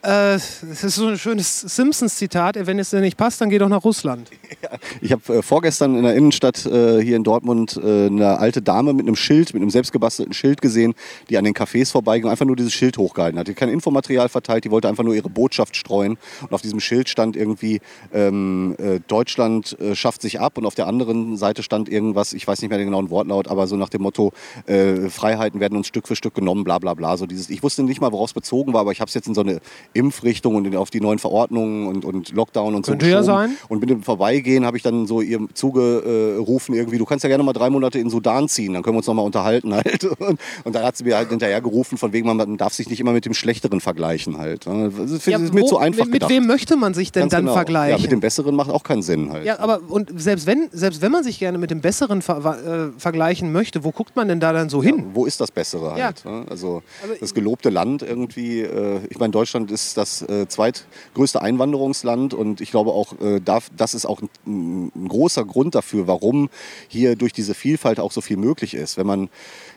es ist so ein schönes Simpsons-Zitat, wenn es dir nicht passt, dann geh doch nach Russland. Ich habe äh, vorgestern in der Innenstadt äh, hier in Dortmund äh, eine alte Dame mit einem Schild, mit einem selbstgebastelten Schild gesehen, die an den Cafés vorbeiging und einfach nur dieses Schild hochgehalten hat. Die hat kein Infomaterial verteilt, die wollte einfach nur ihre Botschaft streuen. Und auf diesem Schild stand irgendwie, ähm, äh, Deutschland äh, schafft sich ab und auf der anderen Seite stand irgendwas, ich weiß nicht mehr den genauen Wortlaut, aber so nach dem Motto, äh, Freiheiten werden uns Stück für Stück genommen, bla bla bla. So dieses, ich wusste nicht mal, worauf es bezogen war, aber ich habe es jetzt in so eine Impfrichtung und auf die neuen Verordnungen und, und Lockdown und so Könnte ja sein. Und mit dem Vorbeigehen habe ich dann so ihr zugerufen irgendwie, du kannst ja gerne mal drei Monate in Sudan ziehen, dann können wir uns noch mal unterhalten halt. Und, und dann hat sie mir halt hinterher gerufen, von wegen, man darf sich nicht immer mit dem Schlechteren vergleichen halt. Das ist, Ja, mir wo- zu einfach mit, gedacht. wem möchte man sich denn Ganz dann genau. vergleichen? Ja, mit dem Besseren macht auch keinen Sinn halt. Ja, aber und selbst wenn, selbst wenn man sich gerne mit dem Besseren ver äh, vergleichen möchte, wo guckt man denn da dann so hin? Wo ist das Bessere Ja. halt? ne? Also Aber- das gelobte Land irgendwie. Äh, ich meine, Deutschland ist das äh, zweitgrößte Einwanderungsland und ich glaube auch, äh, darf, das ist auch ein, ein großer Grund dafür, warum hier durch diese Vielfalt auch so viel möglich ist. Wenn man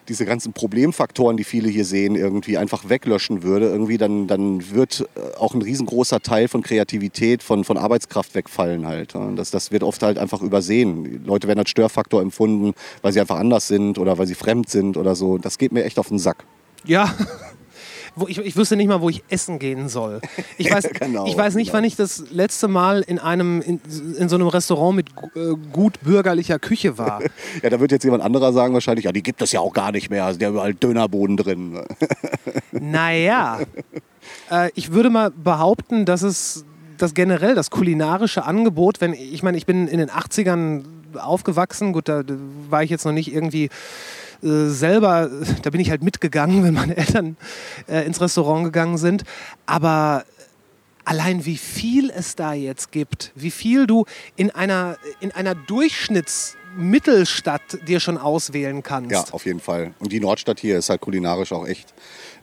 diese ganzen Problemfaktoren, die viele hier sehen, irgendwie einfach weglöschen würde, irgendwie dann, dann wird äh, auch ein riesengroßer Teil von Kreativität, von, von Arbeitskraft wegfallen halt. ja. Das, das wird oft halt einfach übersehen. Die Leute werden als Störfaktor empfunden, weil sie einfach anders sind oder weil sie fremd sind oder so. Das geht mir echt auf den Sack. Ja. Wo ich, ich wüsste nicht mal, wo ich essen gehen soll. Ich weiß, Genau, ich weiß nicht, genau. wann ich das letzte Mal in einem in, in so einem Restaurant mit äh, gut bürgerlicher Küche war. Ja, da wird jetzt jemand anderer sagen wahrscheinlich, ja, die gibt es ja auch gar nicht mehr. Also, der überall Dönerboden drin. Naja, äh, ich würde mal behaupten, dass es das generell das kulinarische Angebot, wenn ich meine, ich bin in den 80ern aufgewachsen, gut, da war ich jetzt noch nicht irgendwie äh, selber, da bin ich halt mitgegangen, wenn meine Eltern äh, ins Restaurant gegangen sind, aber allein wie viel es da jetzt gibt, wie viel du in einer, in einer Durchschnitts Mittelstadt dir schon auswählen kannst. Ja, auf jeden Fall. Und die Nordstadt hier ist halt kulinarisch auch echt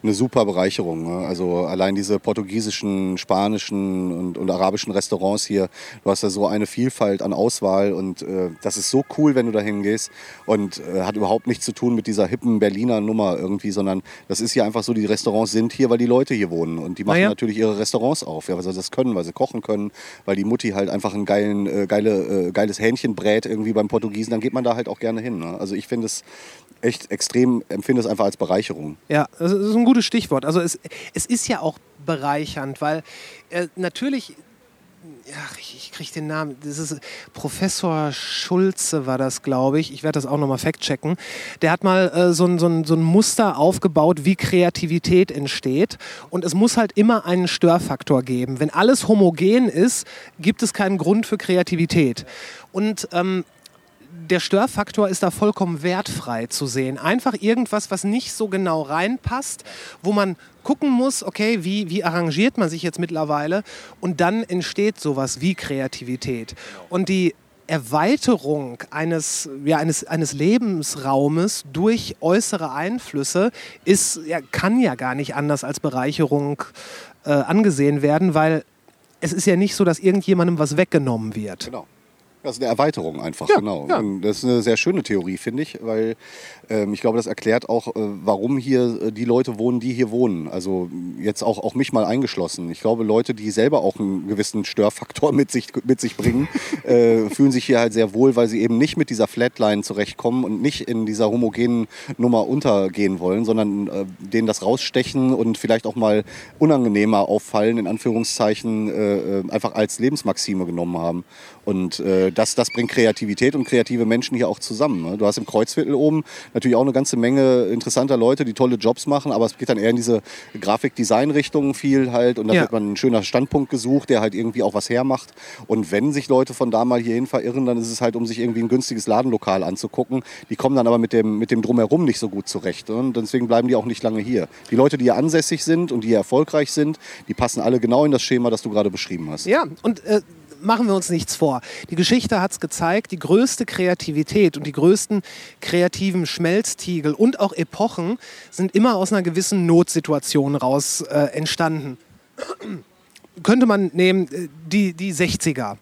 eine super Bereicherung. Ne? Also allein diese portugiesischen, spanischen und, und, arabischen Restaurants hier, du hast da so eine Vielfalt an Auswahl und äh, das ist so cool, wenn du da hingehst und äh, hat überhaupt nichts zu tun mit dieser hippen Berliner Nummer irgendwie, sondern das ist hier einfach so, die Restaurants sind hier, weil die Leute hier wohnen und die machen ja. natürlich ihre Restaurants auf, ja, weil sie das können, weil sie kochen können, weil die Mutti halt einfach ein geilen, äh, geile, äh, geiles Hähnchen brät irgendwie beim Portugiesen, dann geht man da halt auch gerne hin. Ne? Also ich finde es echt extrem, empfinde es einfach als Bereicherung. Ja, das ist ein gutes Stichwort. Also es, es ist ja auch bereichernd, weil äh, natürlich Ach, ich, ich kriege den Namen. Das ist Professor Schulze war das, glaube ich. Ich werde das auch nochmal fact-checken. Der hat mal äh, so, ein, so, ein, so ein Muster aufgebaut, wie Kreativität entsteht. Und es muss halt immer einen Störfaktor geben. Wenn alles homogen ist, gibt es keinen Grund für Kreativität. Und ähm, der Störfaktor ist da vollkommen wertfrei zu sehen. Einfach irgendwas, was nicht so genau reinpasst, wo man gucken muss, okay, wie, wie arrangiert man sich jetzt mittlerweile? Und dann entsteht sowas wie Kreativität. Und die Erweiterung eines, ja, eines, eines Lebensraumes durch äußere Einflüsse ist, ja, kann ja gar nicht anders als Bereicherung äh, angesehen werden, weil es ist ja nicht so, dass irgendjemandem was weggenommen wird. Genau. Das ist eine Erweiterung einfach, Ja, genau. ja. Das ist eine sehr schöne Theorie, finde ich, weil ähm, ich glaube, das erklärt auch, äh, warum hier äh, die Leute wohnen, die hier wohnen. Also jetzt auch, auch mich mal eingeschlossen. Ich glaube, Leute, die selber auch einen gewissen Störfaktor mit sich, mit sich bringen, äh, fühlen sich hier halt sehr wohl, weil sie eben nicht mit dieser Flatline zurechtkommen und nicht in dieser homogenen Nummer untergehen wollen, sondern äh, denen das rausstechen und vielleicht auch mal unangenehmer auffallen, in Anführungszeichen, äh, äh, einfach als Lebensmaxime genommen haben. Und äh, das, das bringt Kreativität und kreative Menschen hier auch zusammen. Ne? Du hast im Kreuzviertel oben natürlich auch eine ganze Menge interessanter Leute, die tolle Jobs machen, aber es geht dann eher in diese Grafik-Design-Richtung viel halt. Und da Ja. wird man ein schöner Standpunkt gesucht, der halt irgendwie auch was hermacht. Und wenn sich Leute von da mal hierhin verirren, dann ist es halt, um sich irgendwie ein günstiges Ladenlokal anzugucken. Die kommen dann aber mit dem, mit dem Drumherum nicht so gut zurecht. ne? Und deswegen bleiben die auch nicht lange hier. Die Leute, die hier ansässig sind und die hier erfolgreich sind, die passen alle genau in das Schema, das du gerade beschrieben hast. Ja, und äh, machen wir uns nichts vor. Die Geschichte hat es gezeigt, die größte Kreativität und die größten kreativen Schmelztiegel und auch Epochen sind immer aus einer gewissen Notsituation raus äh, entstanden. Könnte man nehmen, äh, die, die 60er.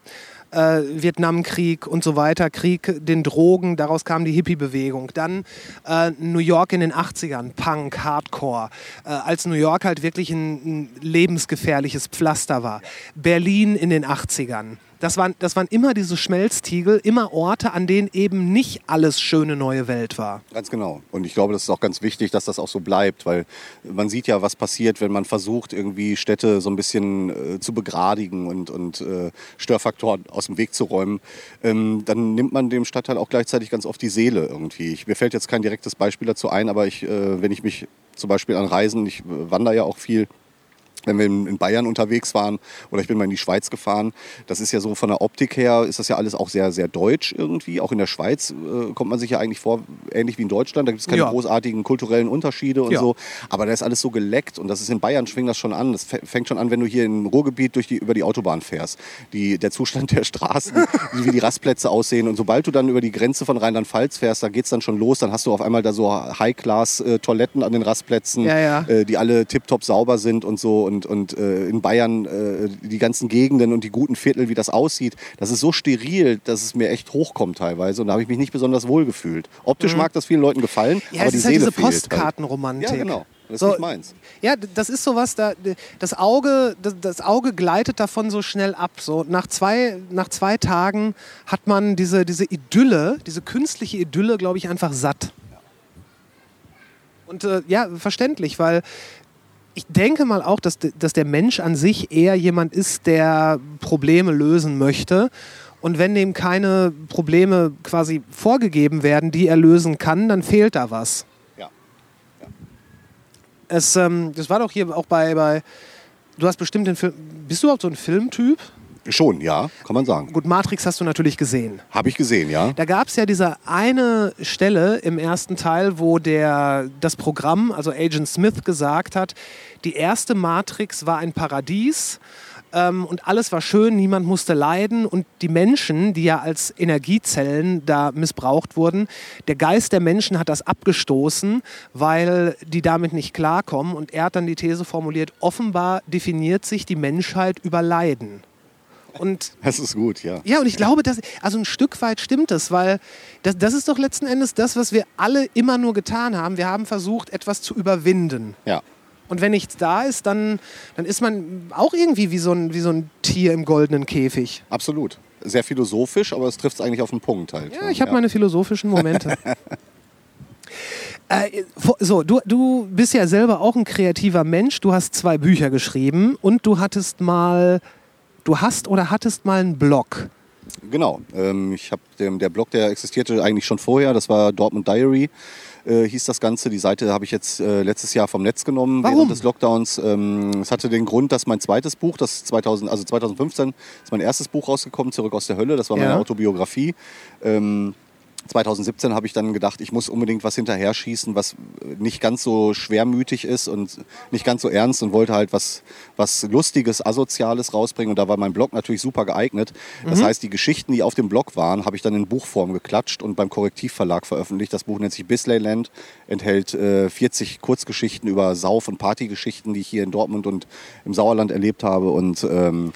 Äh, Vietnamkrieg und so weiter, Krieg, den Drogen, daraus kam die Hippie-Bewegung. Dann äh, New York in den 80ern, Punk, Hardcore, äh, als New York halt wirklich ein, ein lebensgefährliches Pflaster war. Berlin in den 80ern. Das waren, das waren immer diese Schmelztiegel, immer Orte, an denen eben nicht alles schöne neue Welt war. Ganz genau. Und ich glaube, das ist auch ganz wichtig, dass das auch so bleibt, weil man sieht ja, was passiert, wenn man versucht, irgendwie Städte so ein bisschen äh, zu begradigen und, und äh, Störfaktoren aus dem Weg zu räumen. Ähm, dann nimmt man dem Stadtteil auch gleichzeitig ganz oft die Seele irgendwie. Ich, mir fällt jetzt kein direktes Beispiel dazu ein, aber ich, äh, wenn ich mich zum Beispiel an Reisen, ich äh, wandere ja auch viel, wenn wir in Bayern unterwegs waren oder ich bin mal in die Schweiz gefahren, das ist ja so von der Optik her, ist das ja alles auch sehr, sehr deutsch irgendwie. Auch in der Schweiz äh, kommt man sich ja eigentlich vor, ähnlich wie in Deutschland. Da gibt es keine Ja. großartigen kulturellen Unterschiede und Ja. so. Aber da ist alles so geleckt und das ist in Bayern, fängt das schon an. Das fä- fängt schon an, wenn du hier im Ruhrgebiet durch die, über die Autobahn fährst. Die, der Zustand der Straßen, wie die Rastplätze aussehen. Und sobald du dann über die Grenze von Rheinland-Pfalz fährst, da geht es dann schon los. Dann hast du auf einmal da so High-Class-Toiletten an den Rastplätzen ja. äh, die alle tiptop sauber sind und so und, und äh, in Bayern äh, die ganzen Gegenden und die guten Viertel, wie das aussieht, das ist so steril, dass es mir echt hochkommt teilweise und da habe ich mich nicht besonders wohl gefühlt. Optisch mag das vielen Leuten gefallen, Mhm. Ja, aber es die ist halt Seele diese. Halt. Postkartenromantik. Ja, genau. Das ist So, nicht meins. Ja, das ist sowas, da, das Auge, das, das Auge gleitet davon so schnell ab. So nach zwei, nach zwei Tagen hat man diese, diese Idylle, diese künstliche Idylle, glaube ich, einfach satt. Und äh, ja, verständlich, weil ich denke mal auch, dass, dass der Mensch an sich eher jemand ist, der Probleme lösen möchte. Und wenn dem keine Probleme quasi vorgegeben werden, die er lösen kann, dann fehlt da was. Ja. Es, ähm, das war doch hier auch bei, bei. Du hast bestimmt den Film. Bist du überhaupt so ein Filmtyp? Schon, ja, kann man sagen. Gut, Matrix hast du natürlich gesehen. Habe ich gesehen, ja. Da gab es ja diese eine Stelle im ersten Teil, wo der, das Programm, also Agent Smith, gesagt hat, die erste Matrix war ein Paradies. ähm, und alles war schön, niemand musste leiden und die Menschen, die ja als Energiezellen da missbraucht wurden, der Geist der Menschen hat das abgestoßen, weil die damit nicht klarkommen und er hat dann die These formuliert, offenbar definiert sich die Menschheit über Leiden. Und Das ist gut, ja. ja, und ich glaube, dass, also ein Stück weit stimmt das, weil das, das ist doch letzten Endes das, was wir alle immer nur getan haben. Wir haben versucht, etwas zu überwinden. Ja. Und wenn nichts da ist, dann, dann ist man auch irgendwie wie so, ein, wie so ein Tier im goldenen Käfig. Absolut. Sehr philosophisch, aber es trifft es eigentlich auf den Punkt halt. Ja, ich habe meine philosophischen Momente. äh, so, du, du bist ja selber auch ein kreativer Mensch. Du hast zwei Bücher geschrieben und du hattest mal, du hast oder hattest mal einen Blog. Genau. Ähm, ich habe der Blog, der existierte eigentlich schon vorher. Das war Dortmund Diary. Äh, hieß das Ganze. Die Seite habe ich jetzt äh, letztes Jahr vom Netz genommen Warum? während des Lockdowns. Ähm, es hatte den Grund, dass mein zweites Buch, das 2000, also 2015 ist mein erstes Buch rausgekommen, Zurück aus der Hölle. Das war meine Ja. Autobiografie. Ähm, 2017 habe ich dann gedacht, ich muss unbedingt was hinterher schießen, was nicht ganz so schwermütig ist und nicht ganz so ernst und wollte halt was, was Lustiges, Asoziales rausbringen. Und da war mein Blog natürlich super geeignet. Das heißt, die Geschichten, die auf dem Blog waren, habe ich dann in Buchform geklatscht und beim Korrektivverlag veröffentlicht. Das Buch nennt sich Bisleyland, enthält äh, 40 Kurzgeschichten über Sauf- und Partygeschichten, die ich hier in Dortmund und im Sauerland erlebt habe. Und ähm,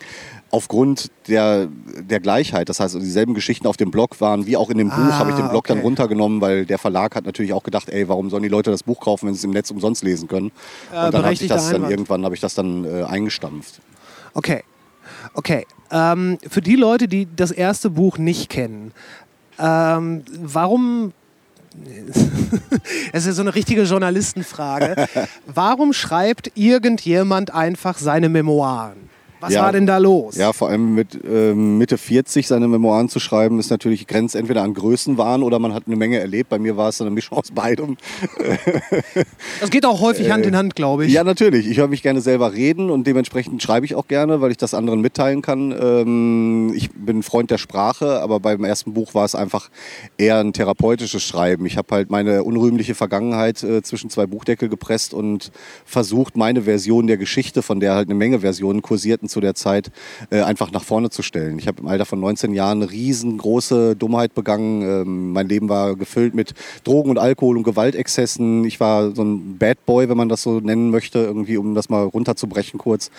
aufgrund der, der Gleichheit, das heißt, dieselben Geschichten auf dem Blog waren, wie auch in dem Buch, Ah, habe ich den Blog dann okay. runtergenommen, weil der Verlag hat natürlich auch gedacht, ey, warum sollen die Leute das Buch kaufen, wenn sie es im Netz umsonst lesen können? Äh, und dann habe ich das dann irgendwann habe ich das dann äh, eingestampft. Okay. Okay. Ähm, für die Leute, die das erste Buch nicht kennen, ähm, warum. Es ist so eine richtige Journalistenfrage. Warum schreibt irgendjemand einfach seine Memoiren? Was Ja. war denn da los? Ja, vor allem mit ähm, Mitte 40 seine Memoiren zu schreiben, ist natürlich grenzt entweder an Größenwahn oder man hat eine Menge erlebt. Bei mir war es eine Mischung aus beidem. Das geht auch häufig Hand in Hand, glaube ich. Ja, natürlich. Ich höre mich gerne selber reden und dementsprechend schreibe ich auch gerne, weil ich das anderen mitteilen kann. Ähm, ich bin Freund der Sprache, aber beim ersten Buch war es einfach eher ein therapeutisches Schreiben. Ich habe halt meine unrühmliche Vergangenheit äh, zwischen zwei Buchdeckel gepresst und versucht, meine Version der Geschichte, von der halt eine Menge Versionen kursierten zu der Zeit, äh, einfach nach vorne zu stellen. Ich habe im Alter von 19 Jahren eine riesengroße Dummheit begangen. Ähm, mein Leben war gefüllt mit Drogen und Alkohol und Gewaltexzessen. Ich war so ein Bad Boy, wenn man das so nennen möchte, irgendwie, um das mal runterzubrechen kurz.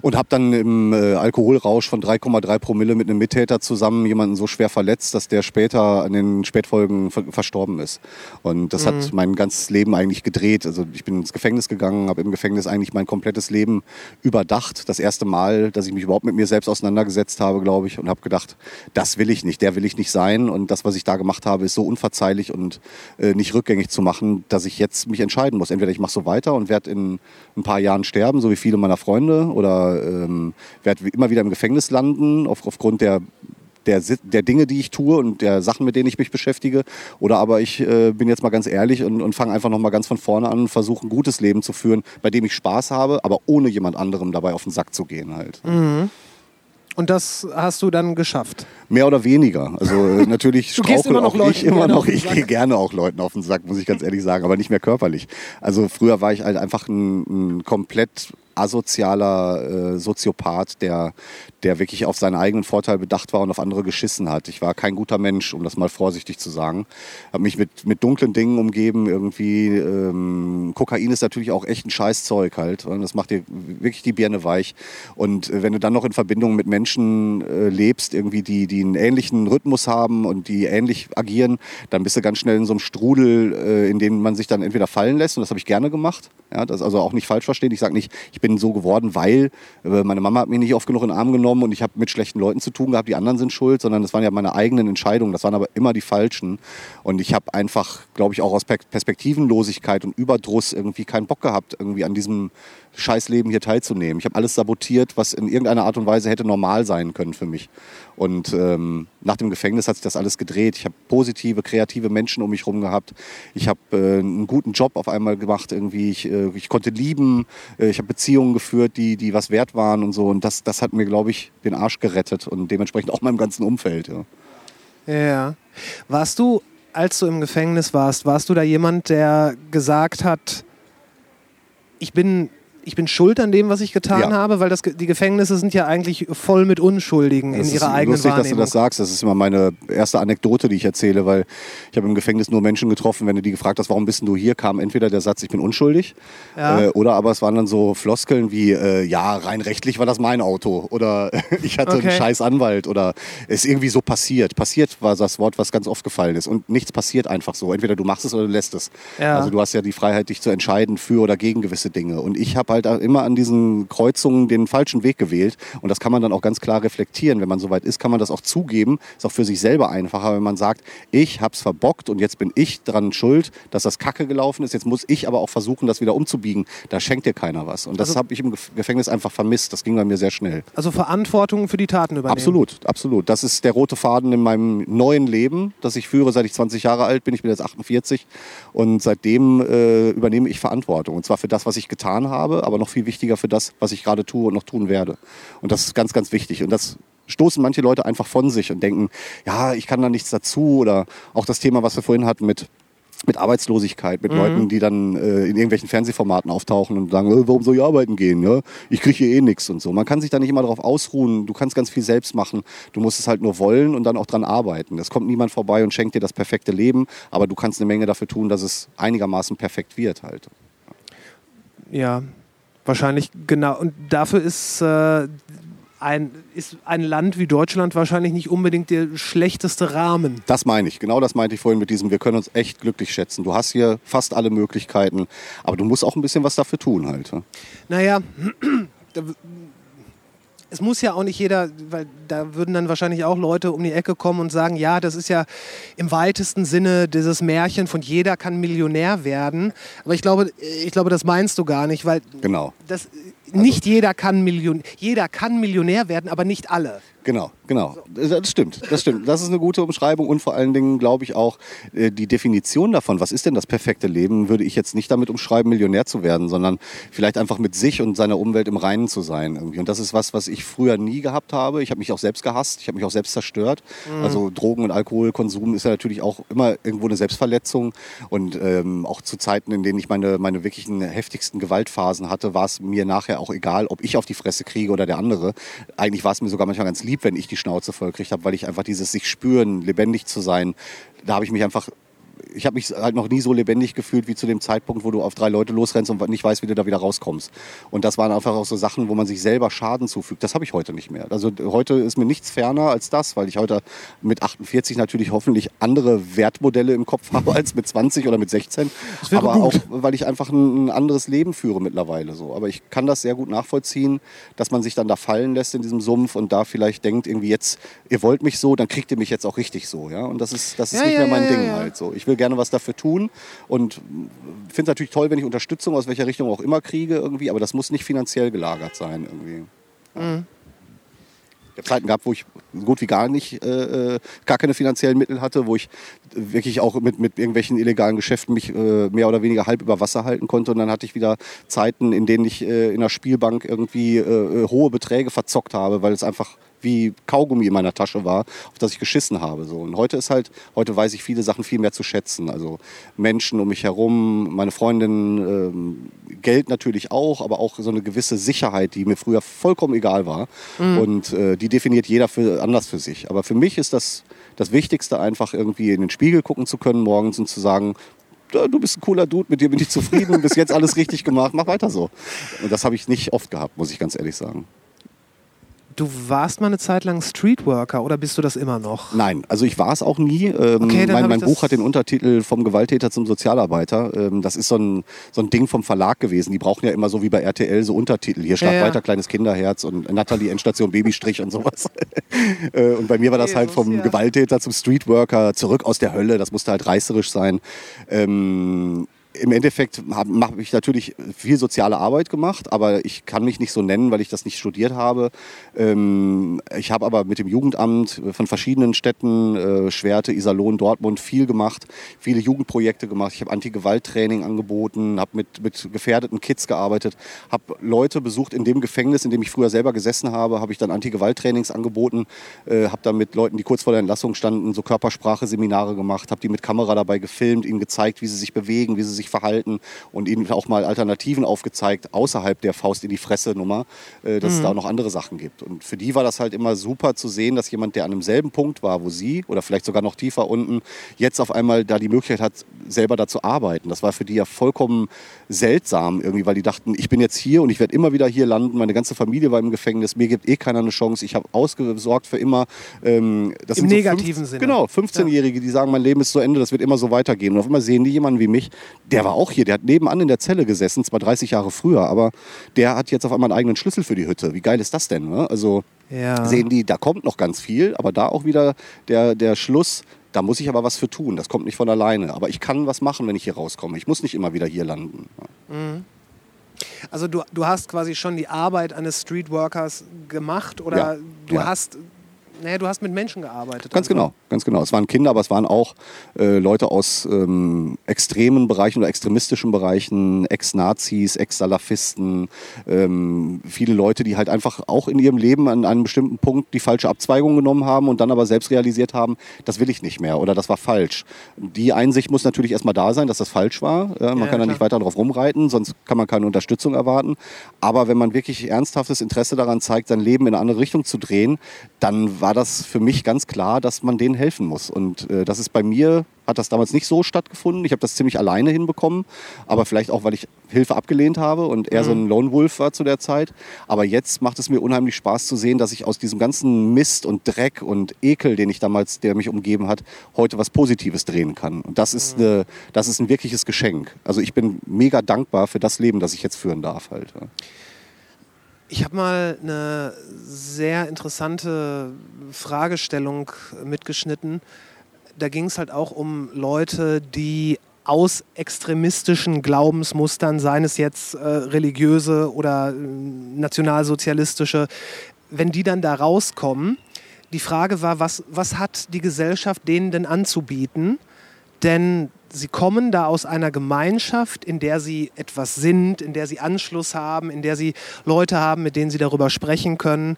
Und habe dann im äh, Alkoholrausch von 3,3 Promille mit einem Mittäter zusammen jemanden so schwer verletzt, dass der später an den Spätfolgen ver verstorben ist. Und das hat mein ganzes Leben eigentlich gedreht. Also ich bin ins Gefängnis gegangen, habe im Gefängnis eigentlich mein komplettes Leben überdacht. Das erste Mal, dass ich mich überhaupt mit mir selbst auseinandergesetzt habe, glaube ich, und habe gedacht, das will ich nicht, der will ich nicht sein. Und das, was ich da gemacht habe, ist so unverzeihlich und äh, nicht rückgängig zu machen, dass ich jetzt mich entscheiden muss. Entweder ich mache so weiter und werde in ein paar Jahren sterben, so wie viele meiner Freunde, oder ähm, werde immer wieder im Gefängnis landen, auf, aufgrund der der, der Dinge, die ich tue und der Sachen, mit denen ich mich beschäftige. Oder aber ich äh, bin jetzt mal ganz ehrlich und, und fange einfach noch mal ganz von vorne an und versuche ein gutes Leben zu führen, bei dem ich Spaß habe, aber ohne jemand anderem dabei auf den Sack zu gehen halt. Und das hast du dann geschafft. Mehr oder weniger. Also äh, natürlich noch auch Leuten ich immer noch. Ich gehe gerne auch Leuten auf den Sack, muss ich ganz ehrlich sagen, aber nicht mehr körperlich. Also früher war ich halt einfach ein, ein komplett asozialer äh, Soziopath, der, der wirklich auf seinen eigenen Vorteil bedacht war und auf andere geschissen hat. Ich war kein guter Mensch, um das mal vorsichtig zu sagen. Habe mich mit, mit dunklen Dingen umgeben. Irgendwie ähm, Kokain ist natürlich auch echt ein Scheißzeug halt. Und das macht dir wirklich die Birne weich. Und äh, wenn du dann noch in Verbindung mit Menschen äh, lebst, irgendwie die, die einen ähnlichen Rhythmus haben und die ähnlich agieren, dann bist du ganz schnell in so einem Strudel, äh, in dem man sich dann entweder fallen lässt. Und das habe ich gerne gemacht. Ja, das also auch nicht falsch verstehen. Ich sage nicht, ich bin so geworden, weil äh, meine Mama hat mich nicht oft genug in den Arm genommen und ich habe mit schlechten Leuten zu tun gehabt, die anderen sind schuld, sondern das waren ja meine eigenen Entscheidungen. Das waren aber immer die falschen. Und ich habe einfach, glaube ich, auch aus Per- Perspektivenlosigkeit und Überdruss irgendwie keinen Bock gehabt, irgendwie an diesem Scheißleben hier teilzunehmen. Ich habe alles sabotiert, was in irgendeiner Art und Weise hätte normal sein können für mich. Und ähm, nach dem Gefängnis hat sich das alles gedreht. Ich habe positive, kreative Menschen um mich herum gehabt. Ich habe äh, einen guten Job auf einmal gemacht. Irgendwie. Ich, äh, ich konnte lieben. Äh, ich habe Beziehungen geführt, die, die was wert waren und so. Und das, das hat mir, glaube ich, den Arsch gerettet und dementsprechend auch meinem ganzen Umfeld. Ja. Ja. Warst du, als du im Gefängnis warst, warst du da jemand, der gesagt hat, ich bin ich bin schuld an dem, was ich getan Ja. habe, weil das, die Gefängnisse sind ja eigentlich voll mit Unschuldigen Das in ihrer eigenen lustig, dass Wahrnehmung. du das sagst. Das ist immer meine erste Anekdote, die ich erzähle, weil ich habe im Gefängnis nur Menschen getroffen, wenn du die gefragt hast, warum bist du hier, kam entweder der Satz, ich bin unschuldig, Ja. äh, oder aber es waren dann so Floskeln wie, äh, ja, rein rechtlich war das mein Auto oder ich hatte Okay. einen scheiß Anwalt oder es ist irgendwie so passiert. Passiert war das Wort, was ganz oft gefallen ist und nichts passiert einfach so. Entweder du machst es oder du lässt es. Ja. Also du hast ja die Freiheit, dich zu entscheiden für oder gegen gewisse Dinge. Und ich habe halt immer an diesen Kreuzungen den falschen Weg gewählt. Und das kann man dann auch ganz klar reflektieren. Wenn man soweit ist, kann man das auch zugeben. Ist auch für sich selber einfacher, wenn man sagt, ich habe es verbockt und jetzt bin ich dran schuld, dass das Kacke gelaufen ist. Jetzt muss ich aber auch versuchen, das wieder umzubiegen. Da schenkt dir keiner was. Und das Also- habe ich im Gef- Gefängnis einfach vermisst. Das ging bei mir sehr schnell. also Verantwortung für die Taten übernehmen. Absolut, absolut. Das ist der rote Faden in meinem neuen Leben, das ich führe, seit ich 20 Jahre alt bin. Ich bin jetzt 48 und seitdem äh, übernehme ich Verantwortung. Und zwar für das, was ich getan habe, aber noch viel wichtiger für das, was ich gerade tue und noch tun werde. Und das ist ganz, ganz wichtig. Und das stoßen manche Leute einfach von sich und denken, ja, ich kann da nichts dazu. Oder auch das Thema, was wir vorhin hatten mit mit Arbeitslosigkeit, mit Leuten, die dann äh, in irgendwelchen Fernsehformaten auftauchen und sagen, äh, warum soll ich arbeiten gehen? Ja? Ich kriege hier eh nichts und so. Man kann sich da nicht immer darauf ausruhen. Du kannst ganz viel selbst machen. Du musst es halt nur wollen und dann auch dran arbeiten. Es kommt niemand vorbei und schenkt dir das perfekte Leben, aber du kannst eine Menge dafür tun, dass es einigermaßen perfekt wird halt. Ja, wahrscheinlich genau. Und dafür ist, äh, ein, ist ein Land wie Deutschland wahrscheinlich nicht unbedingt der schlechteste Rahmen. Das meine ich. Genau das meinte ich vorhin mit diesem, wir können uns echt glücklich schätzen. Du hast hier fast alle Möglichkeiten, aber du musst auch ein bisschen was dafür tun halt. ja. Naja, es muss ja auch nicht jeder, weil da würden dann wahrscheinlich auch Leute um die Ecke kommen und sagen, ja, das ist ja im weitesten Sinne dieses Märchen von jeder kann Millionär werden. Aber ich glaube, ich glaube, das meinst du gar nicht, weil Genau. das, nicht jeder kann Million, jeder kann Millionär werden, aber nicht alle. Genau, genau. Das stimmt, das stimmt. Das ist eine gute Umschreibung und vor allen Dingen glaube ich auch äh, die Definition davon, was ist denn das perfekte Leben, würde ich jetzt nicht damit umschreiben, Millionär zu werden, sondern vielleicht einfach mit sich und seiner Umwelt im Reinen zu sein irgendwie. Und das ist was, was ich früher nie gehabt habe. Ich habe mich auch selbst gehasst, ich habe mich auch selbst zerstört. Also Drogen- und Alkoholkonsum ist ja natürlich auch immer irgendwo eine Selbstverletzung und ähm, auch zu Zeiten, in denen ich meine, meine wirklichen heftigsten Gewaltphasen hatte, war es mir nachher auch egal, ob ich auf die Fresse kriege oder der andere. Eigentlich war es mir sogar manchmal ganz lieb, wenn ich die Schnauze voll gekriegt habe, weil ich einfach dieses sich spüren, lebendig zu sein, da habe ich mich einfach ich habe mich halt noch nie so lebendig gefühlt wie zu dem Zeitpunkt, wo du auf drei Leute losrennst und nicht weißt, wie du da wieder rauskommst. Und das waren einfach auch so Sachen, wo man sich selber Schaden zufügt. Das habe ich heute nicht mehr. Also heute ist mir nichts ferner als das, weil ich heute mit 48 natürlich hoffentlich andere Wertmodelle im Kopf habe als mit 20 oder mit 16. wäre Aber gut. auch, weil ich einfach ein, anderes Leben führe mittlerweile so. Aber ich kann das sehr gut nachvollziehen, dass man sich dann da fallen lässt in diesem Sumpf und da vielleicht denkt, irgendwie jetzt, ihr wollt mich so, dann kriegt ihr mich jetzt auch richtig so. Ja? Und das ist, das ist Ja, nicht ja, mehr mein ja, Ding halt so. Ich will gerne was dafür tun und finde es natürlich toll, wenn ich Unterstützung aus welcher Richtung auch immer kriege irgendwie, aber das muss nicht finanziell gelagert sein irgendwie. Ja. Ich habe Zeiten gehabt, wo ich gut wie gar nicht, äh, äh, gar keine finanziellen Mittel hatte, wo ich wirklich auch mit, mit irgendwelchen illegalen Geschäften mich äh, mehr oder weniger halb über Wasser halten konnte. Und dann hatte ich wieder Zeiten, in denen ich äh, in der Spielbank irgendwie äh, äh, hohe Beträge verzockt habe, weil es einfach wie Kaugummi in meiner Tasche war, auf das ich geschissen habe. So. Und heute ist halt, heute weiß ich viele Sachen viel mehr zu schätzen. Also Menschen um mich herum, meine Freundin, ähm, Geld natürlich auch, aber auch so eine gewisse Sicherheit, die mir früher vollkommen egal war. Und äh, die definiert jeder für, anders für sich. Aber für mich ist das das Wichtigste, einfach irgendwie in den Spiegel gucken zu können morgens und zu sagen, "Ja, du bist ein cooler Dude, mit dir bin ich zufrieden, bis jetzt alles richtig gemacht, mach weiter so. Und das habe ich nicht oft gehabt, muss ich ganz ehrlich sagen. Du warst mal eine Zeit lang Streetworker oder bist du das immer noch? Nein, also ich war es auch nie. Ähm, Okay, mein mein Buch hat den Untertitel Vom Gewalttäter zum Sozialarbeiter. Ähm, das ist so ein, so ein Ding vom Verlag gewesen. Die brauchen ja immer so wie bei RTL so Untertitel. Hier Schlag Ja, ja. weiter, kleines Kinderherz und Natalie Endstation Babystrich und sowas. Äh, und bei mir war das Okay, halt vom Sozial- Gewalttäter zum Streetworker zurück aus der Hölle. Das musste halt reißerisch sein. Ähm, im Endeffekt habe hab ich natürlich viel soziale Arbeit gemacht, aber ich kann mich nicht so nennen, weil ich das nicht studiert habe. Ähm, ich habe aber mit dem Jugendamt von verschiedenen Städten, äh, Schwerte, Iserlohn, Dortmund, viel gemacht, viele Jugendprojekte gemacht. Ich habe Anti-Gewalt-Training angeboten, habe mit, mit gefährdeten Kids gearbeitet, habe Leute besucht in dem Gefängnis, in dem ich früher selber gesessen habe, habe ich dann Anti-Gewalt-Trainings angeboten, äh, habe dann mit Leuten, die kurz vor der Entlassung standen, so Körpersprache-Seminare gemacht, habe die mit Kamera dabei gefilmt, ihnen gezeigt, wie sie sich bewegen, wie sie sich verhalten und ihnen auch mal Alternativen aufgezeigt, außerhalb der Faust in die Fresse-Nummer, äh, dass Mhm. es da auch noch andere Sachen gibt. Und für die war das halt immer super zu sehen, dass jemand, der an demselben Punkt war, wo sie oder vielleicht sogar noch tiefer unten, jetzt auf einmal da die Möglichkeit hat, selber da zu arbeiten. Das war für die ja vollkommen seltsam irgendwie, weil die dachten, ich bin jetzt hier und ich werde immer wieder hier landen, meine ganze Familie war im Gefängnis, mir gibt eh keiner eine Chance, ich habe ausgesorgt für immer. Ähm, das Im sind so negativen fünf- Sinne. Genau, 15-Jährige, die sagen, mein Leben ist zu Ende, das wird immer so weitergehen. Und auf einmal sehen die jemanden wie mich, der war auch hier, der hat nebenan in der Zelle gesessen, zwar 30 Jahre früher, aber der hat jetzt auf einmal einen eigenen Schlüssel für die Hütte. Wie geil ist das denn? Ne? Also Ja. sehen die, da kommt noch ganz viel, aber da auch wieder der, der Schluss, da muss ich aber was für tun. Das kommt nicht von alleine. Aber ich kann was machen, wenn ich hier rauskomme. Ich muss nicht immer wieder hier landen. Also du, du hast quasi schon die Arbeit eines Streetworkers gemacht oder Ja, du ja. hast, naja, du hast mit Menschen gearbeitet. Ganz also. genau, ganz genau. Es waren Kinder, aber es waren auch äh, Leute aus ähm, extremen Bereichen oder extremistischen Bereichen, Ex-Nazis, Ex-Salafisten, ähm, viele Leute, die halt einfach auch in ihrem Leben an einem bestimmten Punkt die falsche Abzweigung genommen haben und dann aber selbst realisiert haben, das will ich nicht mehr oder das war falsch. Die Einsicht muss natürlich erstmal da sein, dass das falsch war. Ja, man Ja, kann da nicht weiter drauf rumreiten, sonst kann man keine Unterstützung erwarten. Aber wenn man wirklich ernsthaftes Interesse daran zeigt, sein Leben in eine andere Richtung zu drehen, dann war das für mich ganz klar, dass man denen helfen muss. Und äh, das ist bei mir, hat das damals nicht so stattgefunden. Ich habe das ziemlich alleine hinbekommen, aber vielleicht auch, weil ich Hilfe abgelehnt habe und eher so ein Lone Wolf war zu der Zeit. Aber jetzt macht es mir unheimlich Spaß zu sehen, dass ich aus diesem ganzen Mist und Dreck und Ekel, den ich damals, der mich umgeben hat, heute was Positives drehen kann. Und das ist, eine, das ist ein wirkliches Geschenk. Also ich bin mega dankbar für das Leben, das ich jetzt führen darf halt. ja. Ich habe mal eine sehr interessante Fragestellung mitgeschnitten. Da ging es halt auch um Leute, die aus extremistischen Glaubensmustern, seien es jetzt äh, religiöse oder äh, nationalsozialistische, wenn die dann da rauskommen, die Frage war, was, was hat die Gesellschaft denen denn anzubieten? Denn sie kommen da aus einer Gemeinschaft, in der sie etwas sind, in der sie Anschluss haben, in der sie Leute haben, mit denen sie darüber sprechen können.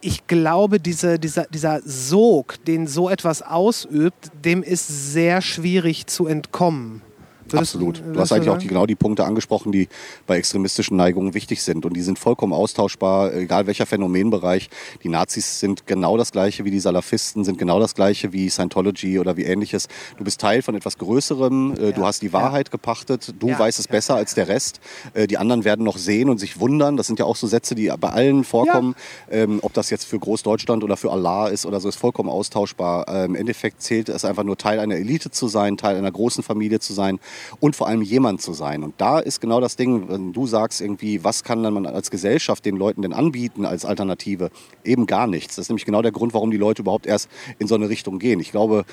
Ich glaube, diese, dieser, dieser Sog, den so etwas ausübt, dem ist sehr schwierig zu entkommen. Würdest- Absolut. Du hast eigentlich auch die, genau die Punkte angesprochen, die bei extremistischen Neigungen wichtig sind. Und die sind vollkommen austauschbar, egal welcher Phänomenbereich. Die Nazis sind genau das gleiche wie die Salafisten, sind genau das gleiche wie Scientology oder wie ähnliches. Du bist Teil von etwas Größerem, äh, du Ja, hast die Wahrheit gepachtet, du Ja, weißt es ja, besser als der Rest. Äh, die anderen werden noch sehen und sich wundern. Das sind ja auch so Sätze, die bei allen vorkommen. Ähm, ob das jetzt für Großdeutschland oder für Allah ist oder so, ist vollkommen austauschbar. Äh, Im Endeffekt zählt es einfach nur Teil einer Elite zu sein, Teil einer großen Familie zu sein und vor allem jemand zu sein. Und da ist genau das Ding, wenn du sagst irgendwie, was kann man als Gesellschaft den Leuten denn anbieten als Alternative? Eben gar nichts. Das ist nämlich genau der Grund, warum die Leute überhaupt erst in so eine Richtung gehen. Ich glaube,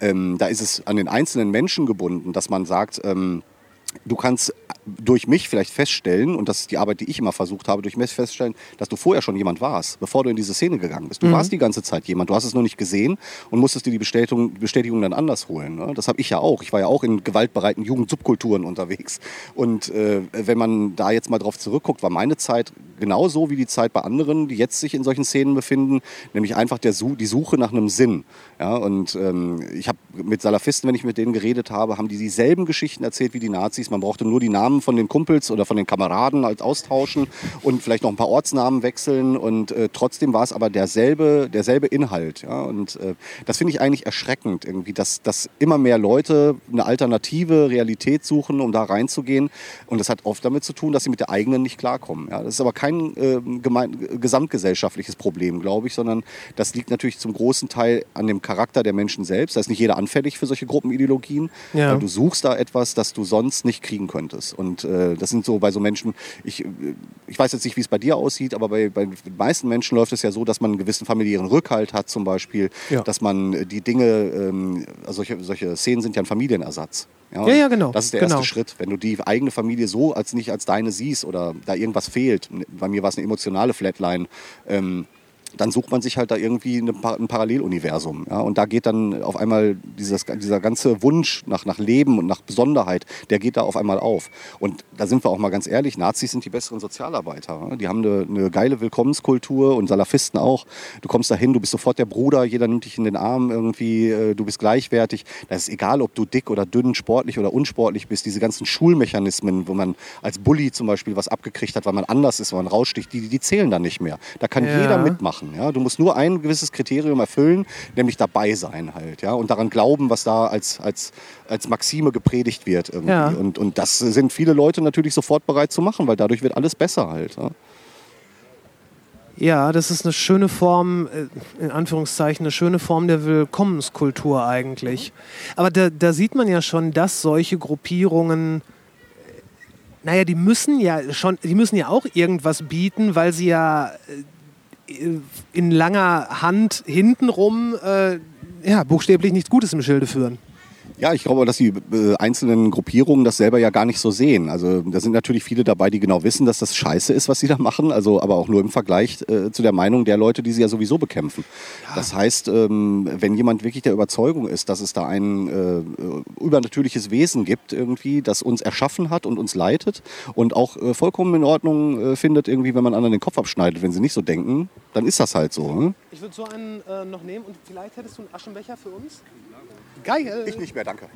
ähm, da ist es an den einzelnen Menschen gebunden, dass man sagt, ähm, du kannst durch mich vielleicht feststellen, und das ist die Arbeit, die ich immer versucht habe, durch mich feststellen, dass du vorher schon jemand warst, bevor du in diese Szene gegangen bist. Du warst die ganze Zeit jemand, du hast es nur nicht gesehen und musstest dir die Bestätigung, Bestätigung dann anders holen. Ne? Das habe ich ja auch. Ich war ja auch in gewaltbereiten Jugendsubkulturen unterwegs. Und äh, wenn man da jetzt mal drauf zurückguckt, war meine Zeit genauso wie die Zeit bei anderen, die jetzt sich in solchen Szenen befinden, nämlich einfach der die Suche nach einem Sinn. Ja, und ähm, ich habe mit Salafisten, wenn ich mit denen geredet habe, haben die dieselben Geschichten erzählt wie die Nazis. Man brauchte nur die Namen von den Kumpels oder von den Kameraden als austauschen und vielleicht noch ein paar Ortsnamen wechseln. Und äh, trotzdem war es aber derselbe, derselbe Inhalt. Ja? Und äh, das finde ich eigentlich erschreckend, irgendwie, dass, dass immer mehr Leute eine alternative Realität suchen, um da reinzugehen. Und das hat oft damit zu tun, dass sie mit der eigenen nicht klarkommen. Ja? Das ist aber kein äh, gemein, gesamtgesellschaftliches Problem, glaube ich, sondern das liegt natürlich zum großen Teil an dem Charakter der Menschen selbst. Da ist nicht jeder anfällig für solche Gruppenideologien. Ja. Du suchst da etwas, das du sonst nicht kriegen könntest. Und äh, das sind so bei so Menschen, ich, ich weiß jetzt nicht, wie es bei dir aussieht, aber bei, bei den meisten Menschen läuft es ja so, dass man einen gewissen familiären Rückhalt hat zum Beispiel, Ja. dass man äh, die Dinge, ähm, also solche, solche Szenen sind ja ein Familienersatz. Ja, ja, genau, Das ist der genau. erste Schritt. Wenn du die eigene Familie so als nicht als deine siehst oder da irgendwas fehlt, bei mir war es eine emotionale Flatline, ähm, dann sucht man sich halt da irgendwie eine, ein Paralleluniversum. Ja? Und da geht dann auf einmal dieses, dieser ganze Wunsch nach, nach Leben und nach Besonderheit, der geht da auf einmal auf. Und da sind wir auch mal ganz ehrlich, Nazis sind die besseren Sozialarbeiter. Ja? Die haben eine, eine geile Willkommenskultur und Salafisten auch. Du kommst da hin, du bist sofort der Bruder, jeder nimmt dich in den Arm irgendwie, äh, du bist gleichwertig. Das ist egal, ob du dick oder dünn, sportlich oder unsportlich bist. Diese ganzen Schulmechanismen, wo man als Bully zum Beispiel was abgekriegt hat, weil man anders ist, weil man raussticht, die, die zählen dann nicht mehr. Da kann Ja. jeder mitmachen. Ja? Du musst nur ein gewisses Kriterium erfüllen, nämlich dabei sein halt. Ja? Und daran glauben, was da als, als, als Maxime gepredigt wird. Irgendwie. Ja. Und, und das sind viele Leute natürlich sofort bereit zu machen, weil dadurch wird alles besser halt. Ja? Ja, das ist eine schöne Form, äh, in Anführungszeichen, eine schöne Form der Willkommenskultur eigentlich. Aber da, da sieht man ja schon, dass solche Gruppierungen, äh, naja, die müssen ja schon, die müssen ja auch irgendwas bieten, weil sie ja äh, in langer Hand hintenrum äh, ja, buchstäblich nichts Gutes im Schilde führen. Ja, ich glaube, dass die äh, einzelnen Gruppierungen das selber ja gar nicht so sehen. Also da sind natürlich viele dabei, die genau wissen, dass das scheiße ist, was sie da machen, also aber auch nur im Vergleich äh, zu der Meinung der Leute, die sie ja sowieso bekämpfen. Das heißt, ähm, wenn jemand wirklich der Überzeugung ist, dass es da ein äh, übernatürliches Wesen gibt, irgendwie, das uns erschaffen hat und uns leitet und auch äh, vollkommen in Ordnung äh, findet, irgendwie, wenn man anderen den Kopf abschneidet, wenn sie nicht so denken, dann ist das halt so. Ne? Ich würde so einen noch nehmen und vielleicht hättest du einen Aschenbecher für uns? Geil. Ich nicht mehr, danke.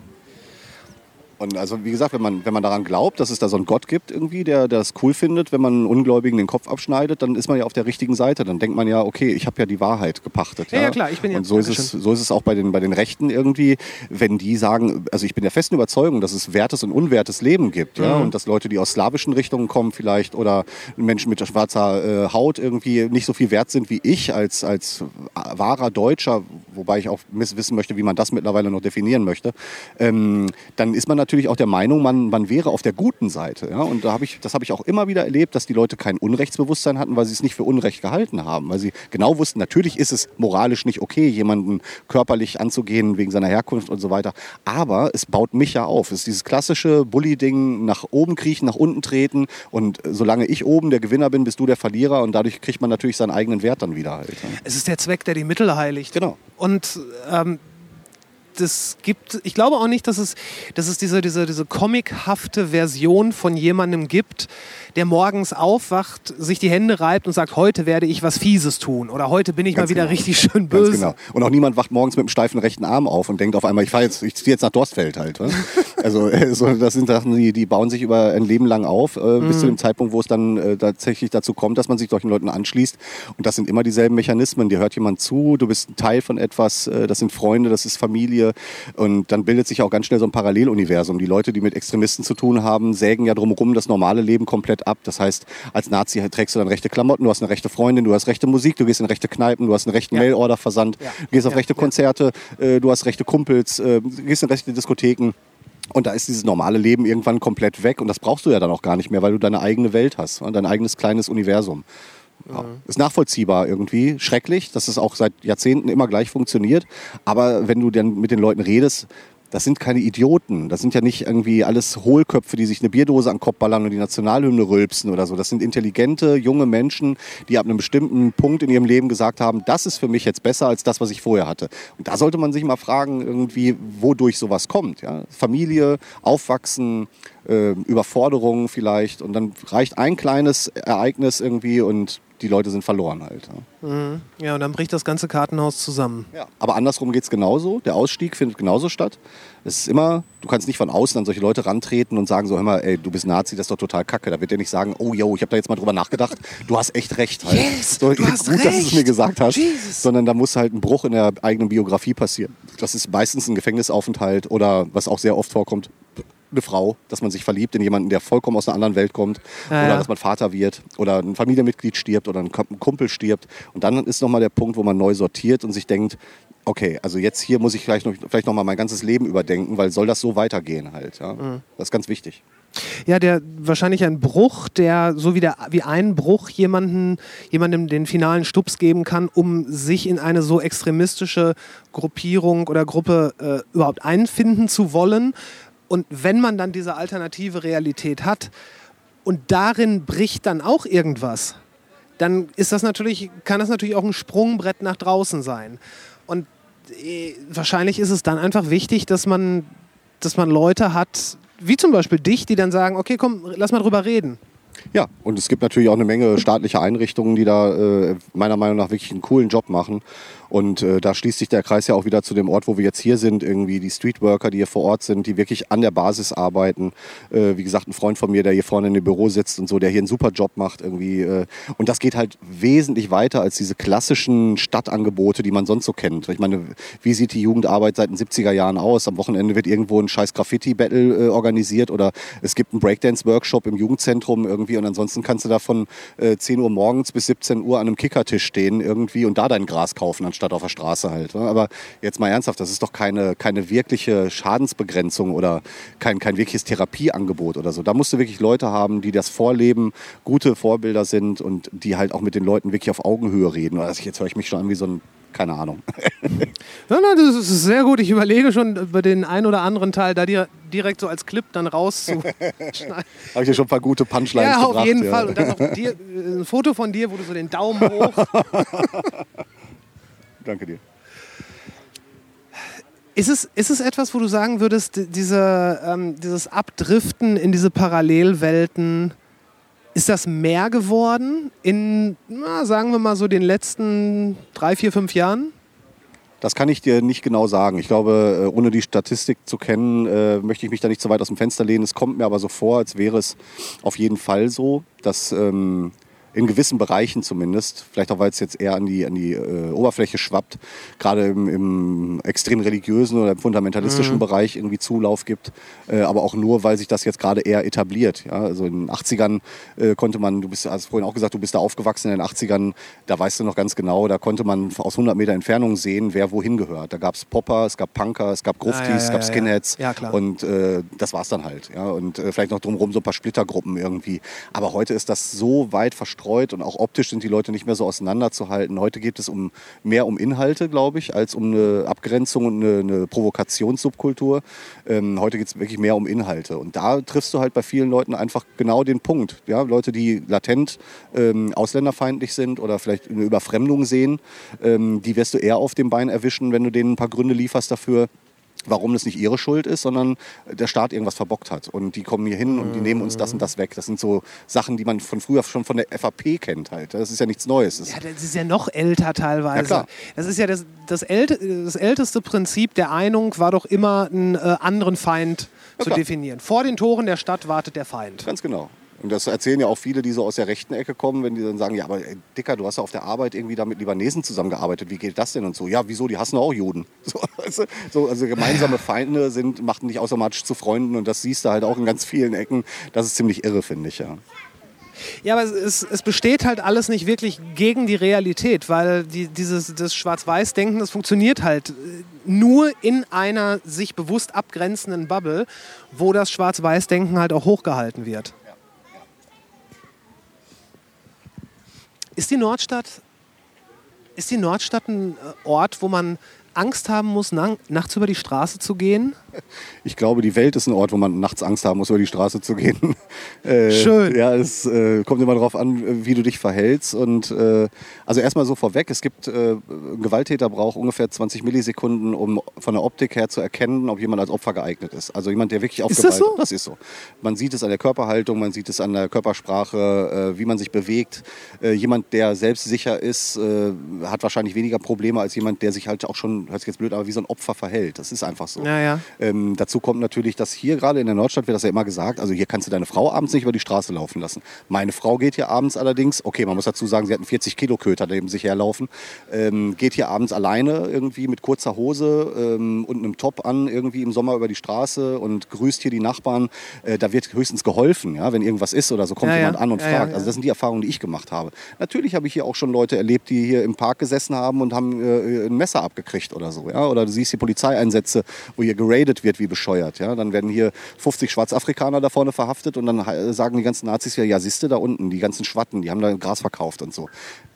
Und also wie gesagt, wenn man, wenn man daran glaubt, dass es da so einen Gott gibt irgendwie, der, der das cool findet, wenn man einen Ungläubigen den Kopf abschneidet, dann ist man ja auf der richtigen Seite. Dann denkt man ja, okay, ich habe ja die Wahrheit gepachtet. Ja, ja, klar, ich bin ja- Und so ist, es, so ist es auch bei den, bei den Rechten irgendwie, wenn die sagen, also ich bin der festen Überzeugung, dass es wertes und unwertes Leben gibt. Ja? Und dass Leute, die aus slawischen Richtungen kommen vielleicht oder Menschen mit schwarzer äh, Haut irgendwie nicht so viel wert sind wie ich als, als wahrer Deutscher, wobei ich auch wissen möchte, wie man das mittlerweile noch definieren möchte, ähm, dann ist man natürlich auch der Meinung, man, man wäre auf der guten Seite. Ja? Und da hab ich, das habe ich auch immer wieder erlebt, dass die Leute kein Unrechtsbewusstsein hatten, weil sie es nicht für Unrecht gehalten haben. Weil sie genau wussten, natürlich ist es moralisch nicht okay, jemanden körperlich anzugehen wegen seiner Herkunft und so weiter. Aber es baut mich ja auf. Es ist dieses klassische Bully-Ding, nach oben kriechen, nach unten treten. Und solange ich oben der Gewinner bin, bist du der Verlierer. Und dadurch kriegt man natürlich seinen eigenen Wert dann wieder halt. ja. Es ist der Zweck, der die Mittel heiligt. Genau. Und ähm, das gibt, ich glaube auch nicht, dass es, dass es diese, diese, diese comichafte Version von jemandem gibt, der morgens aufwacht, sich die Hände reibt und sagt, heute werde ich was Fieses tun oder heute bin ich Ganz mal wieder genau. richtig schön Ganz böse. genau. Und auch niemand wacht morgens mit einem steifen rechten Arm auf und denkt auf einmal, ich fahre jetzt, ich ziehe jetzt nach Dorstfeld halt. wa? Also äh, so, das sind Sachen, die, die bauen sich über ein Leben lang auf, äh, bis zu dem Zeitpunkt, wo es dann äh, tatsächlich dazu kommt, dass man sich solchen Leuten anschließt. Und das sind immer dieselben Mechanismen. Dir hört jemand zu, du bist ein Teil von etwas, äh, das sind Freunde, das ist Familie. Und dann bildet sich auch ganz schnell so ein Paralleluniversum. Die Leute, die mit Extremisten zu tun haben, sägen ja drumherum das normale Leben komplett ab. Das heißt, als Nazi trägst du dann rechte Klamotten, du hast eine rechte Freundin, du hast rechte Musik, du gehst in rechte Kneipen, du hast einen rechten Ja. Mailorder-Versand, Ja. du gehst auf Ja. rechte Konzerte, äh, du hast rechte Kumpels, äh, du gehst in rechte Diskotheken. Und da ist dieses normale Leben irgendwann komplett weg und das brauchst du ja dann auch gar nicht mehr, weil du deine eigene Welt hast, und dein eigenes kleines Universum. Ja. Ist nachvollziehbar irgendwie, schrecklich, dass es auch seit Jahrzehnten immer gleich funktioniert. Aber wenn du dann mit den Leuten redest, das sind keine Idioten. Das sind ja nicht irgendwie alles Hohlköpfe, die sich eine Bierdose an den Kopf ballern und die Nationalhymne rülpsen oder so. Das sind intelligente, junge Menschen, die ab einem bestimmten Punkt in ihrem Leben gesagt haben, das ist für mich jetzt besser als das, was ich vorher hatte. Und da sollte man sich mal fragen, irgendwie, wodurch sowas kommt. Ja? Familie, Aufwachsen, äh, Überforderung vielleicht. Und dann reicht ein kleines Ereignis irgendwie und die Leute sind verloren halt. Ja. Ja, und dann bricht das ganze Kartenhaus zusammen. Ja. Aber andersrum geht es genauso. Der Ausstieg findet genauso statt. Es ist immer, du kannst nicht von außen an solche Leute rantreten und sagen so, hör mal, ey, du bist Nazi, das ist doch total kacke. Da wird der nicht sagen, oh yo, ich habe da jetzt mal drüber nachgedacht, du hast echt recht. Halt. Yes, so, du hast gut, dass du es recht. mir gesagt hast. Jesus. Sondern da muss halt ein Bruch in der eigenen Biografie passieren. Das ist meistens ein Gefängnisaufenthalt oder was auch sehr oft vorkommt, eine Frau, dass man sich verliebt in jemanden, der vollkommen aus einer anderen Welt kommt. Ja, oder ja. dass man Vater wird oder ein Familienmitglied stirbt oder ein Ku- ein Kumpel stirbt. Und dann ist nochmal der Punkt, wo man neu sortiert und sich denkt, okay, also jetzt hier muss ich vielleicht noch, vielleicht noch mal mein ganzes Leben überdenken, weil soll das so weitergehen halt. Ja? Mhm. Das ist ganz wichtig. Ja, der wahrscheinlich ein Bruch, der so wie, der, wie ein Bruch jemanden, jemandem den finalen Stups geben kann, um sich in eine so extremistische Gruppierung oder Gruppe äh, überhaupt einfinden zu wollen. Und wenn man dann diese alternative Realität hat und darin bricht dann auch irgendwas, dann ist das natürlich, kann das natürlich auch ein Sprungbrett nach draußen sein. Und äh, wahrscheinlich ist es dann einfach wichtig, dass man, dass man Leute hat, wie zum Beispiel dich, die dann sagen, okay, komm, lass mal drüber reden. Ja, und es gibt natürlich auch eine Menge staatliche Einrichtungen, die da äh, meiner Meinung nach wirklich einen coolen Job machen. Und äh, da schließt sich der Kreis ja auch wieder zu dem Ort, wo wir jetzt hier sind. Irgendwie die Streetworker, die hier vor Ort sind, die wirklich an der Basis arbeiten. Äh, wie gesagt, ein Freund von mir, der hier vorne in dem Büro sitzt und so, der hier einen super Job macht irgendwie. Äh, und das geht halt wesentlich weiter als diese klassischen Stadtangebote, die man sonst so kennt. Ich meine, wie sieht die Jugendarbeit seit den 70er Jahren aus? Am Wochenende wird irgendwo ein scheiß Graffiti-Battle äh, organisiert oder es gibt einen Breakdance-Workshop im Jugendzentrum irgendwie und ansonsten kannst du da von äh, 10 Uhr morgens bis 17 Uhr an einem Kickertisch stehen irgendwie und da dein Gras kaufen, anstatt auf der Straße halt. ne? Aber jetzt mal ernsthaft, das ist doch keine, keine wirkliche Schadensbegrenzung oder kein, kein wirkliches Therapieangebot oder so. Da musst du wirklich Leute haben, die das vorleben, gute Vorbilder sind und die halt auch mit den Leuten wirklich auf Augenhöhe reden. Also jetzt höre ich mich schon an wie so ein, keine Ahnung. Ja, nein, das ist sehr gut. Ich überlege schon über den einen oder anderen Teil da dir direkt so als Clip dann rauszuschneiden. Habe ich dir schon ein paar gute Punchlines ja, gebracht. auf jeden ja. Fall. Und dann noch dir, äh, ein Foto von dir, wo du so den Daumen hoch. Danke dir. Ist es, ist es etwas, wo du sagen würdest, die- diese, ähm, dieses Abdriften in diese Parallelwelten, ist das mehr geworden in, na, sagen wir mal so, den letzten drei, vier, fünf Jahren? Das kann ich dir nicht genau sagen. Ich glaube, äh, ohne die Statistik zu kennen, äh, möchte ich mich da nicht so weit aus dem Fenster lehnen. Es kommt mir aber so vor, als wäre es auf jeden Fall so, dass ähm, in gewissen Bereichen zumindest, vielleicht auch weil es jetzt eher an die, an die äh, Oberfläche schwappt, gerade im, im extrem religiösen oder im fundamentalistischen Bereich irgendwie Zulauf gibt, äh, aber auch nur, weil sich das jetzt gerade eher etabliert. Ja? Also in den 80ern äh, konnte man, du bist, hast vorhin auch gesagt, du bist da aufgewachsen in den 80ern, da weißt du noch ganz genau, da konnte man aus 100 Meter Entfernung sehen, wer wohin gehört. Da gab es Popper, es gab Punker, es gab Gruftis, Ah, ja, es ja, gab ja, ja. Skinheads Ja, und äh, das war's dann halt. Und äh, vielleicht noch drumherum so ein paar Splittergruppen irgendwie. Aber heute ist das so weit verstreut und auch optisch sind die Leute nicht mehr so auseinanderzuhalten. Heute geht es um mehr um Inhalte, glaube ich, als um eine Abgrenzung und eine, eine Provokationssubkultur. Ähm, heute geht es wirklich mehr um Inhalte. Und da triffst du halt bei vielen Leuten einfach genau den Punkt. Ja? Leute, die latent ähm, ausländerfeindlich sind oder vielleicht eine Überfremdung sehen, ähm, die wirst du eher auf dem Bein erwischen, wenn du denen ein paar Gründe lieferst dafür, warum das nicht ihre Schuld ist, sondern der Staat irgendwas verbockt hat. Und die kommen hier hin und die nehmen uns das und das weg. Das sind so Sachen, die man von früher schon von der FAP kennt halt. Das ist ja nichts Neues. Das Ja, das ist ja noch älter teilweise. Ja, klar. Das ist ja das, das, älte, das älteste Prinzip der Einung war doch immer, einen äh, anderen Feind zu klar. definieren. Vor den Toren der Stadt wartet der Feind. Ganz genau. Und das erzählen ja auch viele, die so aus der rechten Ecke kommen, wenn die dann sagen, ja, aber ey, Dicker, du hast ja auf der Arbeit irgendwie da mit Libanesen zusammengearbeitet, wie geht das denn und so? Ja, wieso, die hassen auch Juden. So, du? so, also gemeinsame Feinde sind, machten dich automatisch zu Freunden und das siehst du halt auch in ganz vielen Ecken. Das ist ziemlich irre, finde ich, ja. Ja, aber es, es, es besteht halt alles nicht wirklich gegen die Realität, weil die, dieses das Schwarz-Weiß-Denken, das funktioniert halt äh, nur in einer sich bewusst abgrenzenden Bubble, wo das Schwarz-Weiß-Denken halt auch hochgehalten wird. Ist die Nordstadt, ist die Nordstadt ein äh, Ort, wo man Angst haben muss, na, nachts über die Straße zu gehen? Ich glaube, die Welt ist ein Ort, wo man nachts Angst haben muss, über die Straße zu gehen. äh, Schön. Ja, es äh, kommt immer darauf an, wie du dich verhältst. Und äh, also erstmal so vorweg, es gibt, äh, ein Gewalttäter braucht ungefähr 20 Millisekunden, um von der Optik her zu erkennen, ob jemand als Opfer geeignet ist. Also jemand, der wirklich auf Ist das Gewalt... so? Das ist so. Man sieht es an der Körperhaltung, man sieht es an der Körpersprache, äh, wie man sich bewegt. Äh, jemand, der selbstsicher ist, äh, hat wahrscheinlich weniger Probleme als jemand, der sich halt auch schon, hört sich jetzt blöd, aber wie so ein Opfer verhält. Das ist einfach so. Ja, ja. Ähm, dazu kommt natürlich, dass hier gerade in der Nordstadt wird das ja immer gesagt, also hier kannst du deine Frau abends nicht über die Straße laufen lassen. Meine Frau geht hier abends allerdings, okay, man muss dazu sagen, sie hat einen 40 Kilo Köter neben sich herlaufen, ähm, geht hier abends alleine irgendwie mit kurzer Hose ähm, und einem Top an irgendwie im Sommer über die Straße und grüßt hier die Nachbarn. Äh, da wird höchstens geholfen, ja, wenn irgendwas ist oder so kommt Ja, ja. jemand an und Ja, ja, fragt. ja. Also das sind die Erfahrungen, die ich gemacht habe. Natürlich habe ich hier auch schon Leute erlebt, die hier im Park gesessen haben und haben äh, ein Messer abgekriegt oder so, ja, oder du siehst die Polizeieinsätze, wo hier geradet verhaftet wird wie bescheuert. Ja? Dann werden hier 50 Schwarzafrikaner da vorne verhaftet und dann äh, sagen die ganzen Nazis ja, ja, siehste da unten, die ganzen Schwatten, die haben da Gras verkauft und so.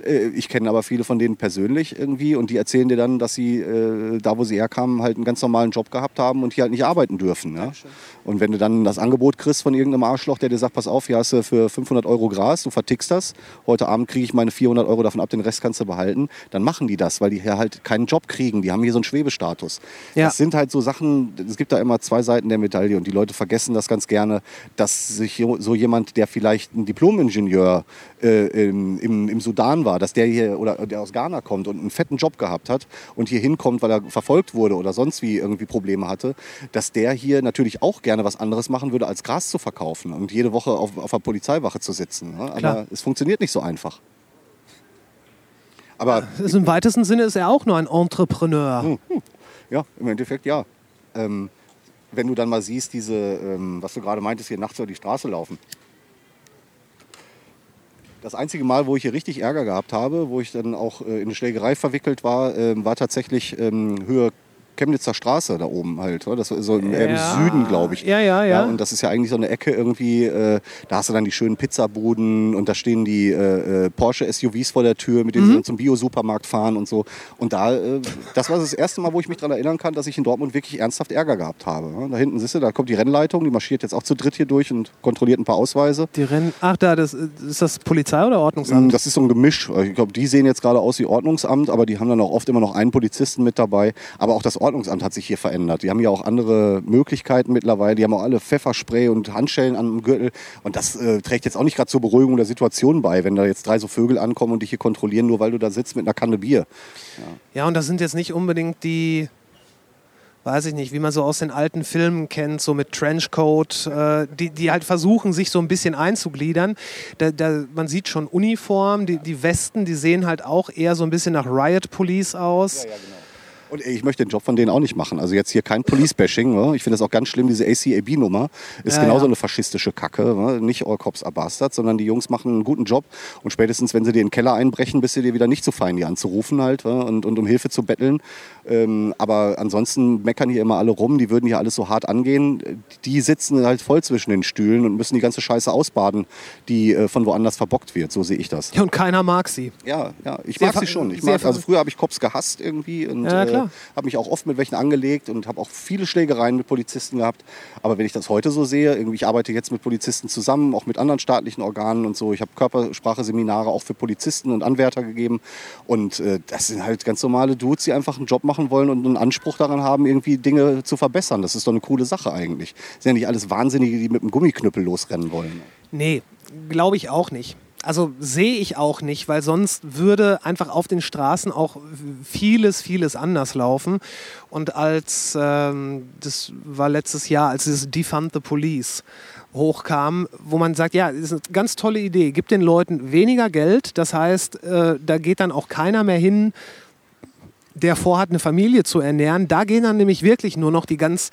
Äh, Ich kenne aber viele von denen persönlich irgendwie und die erzählen dir dann, dass sie äh, da, wo sie herkamen, halt einen ganz normalen Job gehabt haben und hier halt nicht arbeiten dürfen. Ja? Und wenn du dann das Angebot kriegst von irgendeinem Arschloch, der dir sagt, pass auf, hier hast du für 500 Euro Gras, du vertickst das, heute Abend kriege ich meine 400 Euro davon ab, den Rest kannst du behalten, dann machen die das, weil die hier halt keinen Job kriegen. Die haben hier so einen Schwebestatus. Ja. Das sind halt so Sachen, es gibt da immer zwei Seiten der Medaille und die Leute vergessen das ganz gerne, dass sich so jemand, der vielleicht ein Diplom-Ingenieur äh, im, im, Sudan war, dass der hier oder der aus Ghana kommt und einen fetten Job gehabt hat und hier hinkommt, weil er verfolgt wurde oder sonst wie irgendwie Probleme hatte, dass der hier natürlich auch gerne was anderes machen würde, als Gras zu verkaufen und jede Woche auf, auf der Polizeiwache zu sitzen. Ne? Aber es funktioniert nicht so einfach. Aber Also Im weitesten Sinne ist er auch nur ein Entrepreneur. Hm. Ja, im Endeffekt ja. Ähm, wenn du dann mal siehst, diese, ähm, was du gerade meintest, hier nachts über die Straße laufen. Das einzige Mal, wo ich hier richtig Ärger gehabt habe, wo ich dann auch äh, in eine Schlägerei verwickelt war, ähm, war tatsächlich ähm, Höhe Chemnitzer Straße da oben halt. oder? Das war so im, eher im Ja. Süden, glaube ich. Ja, ja, ja. Und das ist ja eigentlich so eine Ecke irgendwie, äh, da hast du dann die schönen Pizzabuden und da stehen die äh, äh, Porsche-SUVs vor der Tür, mit denen Mhm. sie dann zum Bio-Supermarkt fahren und so. Und da, äh, das war das erste Mal, wo ich mich daran erinnern kann, dass ich in Dortmund wirklich ernsthaft Ärger gehabt habe. Ja, Da hinten siehst du, da kommt die Rennleitung, die marschiert jetzt auch zu dritt hier durch und kontrolliert ein paar Ausweise. Die Rennen. Ach, da, das, ist das Polizei oder Ordnungsamt? Das ist so ein Gemisch. Ich glaube, die sehen jetzt gerade aus wie Ordnungsamt, aber die haben dann auch oft immer noch einen Polizisten mit dabei. Aber auch das Ordnungsamt hat sich hier verändert. Die haben ja auch andere Möglichkeiten mittlerweile. Die haben auch alle Pfefferspray und Handschellen am Gürtel. Und das äh, trägt jetzt auch nicht gerade zur Beruhigung der Situation bei, wenn da jetzt drei so Vögel ankommen und dich hier kontrollieren, nur weil du da sitzt mit einer Kanne Bier. Ja, und das sind jetzt nicht unbedingt die, weiß ich nicht, wie man so aus den alten Filmen kennt, so mit Trenchcoat, äh, die, die halt versuchen, sich so ein bisschen einzugliedern. Da, da, man sieht schon Uniform, die, die Westen, die sehen halt auch eher so ein bisschen nach Riot Police aus. Und ey, ich möchte den Job von denen auch nicht machen. Also jetzt hier kein Police-Bashing. Ne? Ich finde das auch ganz schlimm, diese ACAB-Nummer. Ist Ja, genauso ja. eine faschistische Kacke. Ne? Nicht All Cops are Bastards, sondern die Jungs machen einen guten Job. Und spätestens, wenn sie dir in den Keller einbrechen, bist du dir wieder nicht zu fein, die anzurufen halt ne? und, und um Hilfe zu betteln. Ähm, aber ansonsten meckern hier immer alle rum. Die würden hier alles so hart angehen. Die sitzen halt voll zwischen den Stühlen und müssen die ganze Scheiße ausbaden, die äh, von woanders verbockt wird. So sehe ich das. Ja, und keiner mag sie. Ja, ja, ich Sehr mag sie schon. Ich mag, also früher habe ich Cops gehasst irgendwie und Ja, äh, klar. habe mich auch oft mit welchen angelegt und habe auch viele Schlägereien mit Polizisten gehabt. Aber wenn ich das heute so sehe, irgendwie, ich arbeite jetzt mit Polizisten zusammen, auch mit anderen staatlichen Organen und so. Ich habe Körpersprache-Seminare auch für Polizisten und Anwärter gegeben. Und äh, das sind halt ganz normale Dudes, die einfach einen Job machen wollen und einen Anspruch daran haben, irgendwie Dinge zu verbessern. Das ist doch eine coole Sache eigentlich. Das sind ja nicht alles Wahnsinnige, die mit einem Gummiknüppel losrennen wollen. Nee, glaube ich auch nicht. Also sehe ich auch nicht, weil sonst würde einfach auf den Straßen auch vieles, vieles anders laufen. Und als, ähm, das war letztes Jahr, als dieses Defund the Police hochkam, wo man sagt, ja, das ist eine ganz tolle Idee, gibt den Leuten weniger Geld, das heißt, äh, da geht dann auch keiner mehr hin, der vorhat, eine Familie zu ernähren. Da gehen dann nämlich wirklich nur noch die ganz,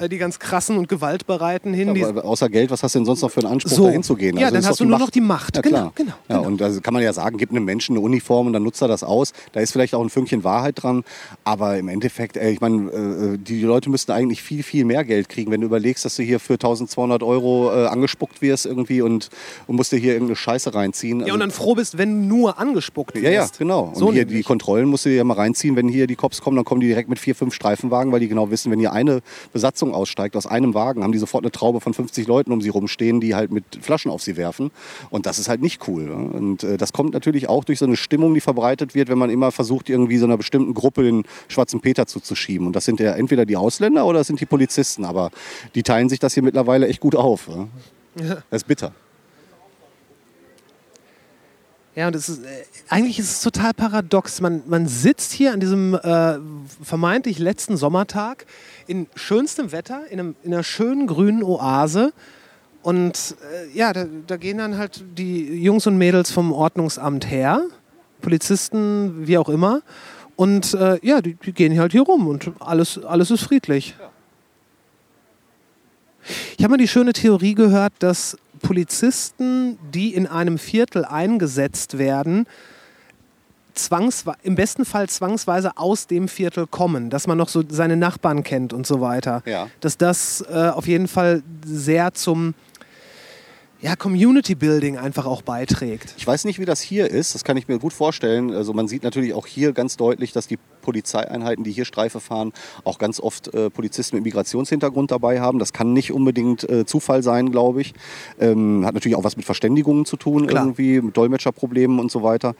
äh, die ganz krassen und gewaltbereiten hin. Aber außer Geld, was hast du denn sonst noch für einen Anspruch, So. da hinzugehen? Ja, Also dann hast du nur noch die Macht. Ja, Genau, genau, Ja, genau. und also kann man ja sagen, gib einem Menschen eine Uniform und dann nutzt er das aus. Da ist vielleicht auch ein Fünkchen Wahrheit dran. Aber im Endeffekt, ey, ich meine, äh, die Leute müssten eigentlich viel, viel mehr Geld kriegen, wenn du überlegst, dass du hier für 1200 Euro äh, angespuckt wirst irgendwie und, und musst dir hier irgendeine Scheiße reinziehen. ja, Also- und dann froh bist, wenn nur angespuckt wirst. ja, ja, genau. Und So hier nämlich. die Kontrollen musst du dir ja mal reinziehen. Wenn hier die Cops kommen, dann kommen die direkt mit vier, fünf Streifenwagen, weil die genau wissen, wenn hier eine Besatzung aussteigt aus einem Wagen, haben die sofort eine Traube von 50 Leuten um sie rumstehen, die halt mit Flaschen auf sie werfen. Und das ist halt nicht cool. Ne? Und äh, das kommt natürlich auch durch so eine Stimmung, die verbreitet wird, wenn man immer versucht, irgendwie so einer bestimmten Gruppe den schwarzen Peter zuzuschieben. Und das sind ja entweder die Ausländer oder das sind die Polizisten. Aber die teilen sich das hier mittlerweile echt gut auf. Ne? Das ist bitter. Ja, und es ist, äh, eigentlich ist es total paradox. Man, man sitzt hier an diesem äh, vermeintlich letzten Sommertag in schönstem Wetter, in, einem, in einer schönen grünen Oase. Und äh, ja, da, da gehen dann halt die Jungs und Mädels vom Ordnungsamt her, Polizisten, wie auch immer. Und äh, ja, die, die gehen halt hier rum und alles, alles ist friedlich. Ich habe mal die schöne Theorie gehört, dass Polizisten, die in einem Viertel eingesetzt werden, im besten Fall zwangsweise aus dem Viertel kommen, dass man noch so seine Nachbarn kennt und so weiter. Ja. Dass das äh, auf jeden Fall sehr zum ja, Community Building einfach auch beiträgt. Ich weiß nicht, wie das hier ist. Das kann ich mir gut vorstellen. Also man sieht natürlich auch hier ganz deutlich, dass die Polizeieinheiten, die hier Streife fahren, auch ganz oft äh, Polizisten mit Migrationshintergrund dabei haben. Das kann nicht unbedingt äh, Zufall sein, glaube ich. Ähm, hat natürlich auch was mit Verständigungen zu tun, Klar. irgendwie, mit Dolmetscherproblemen und so weiter.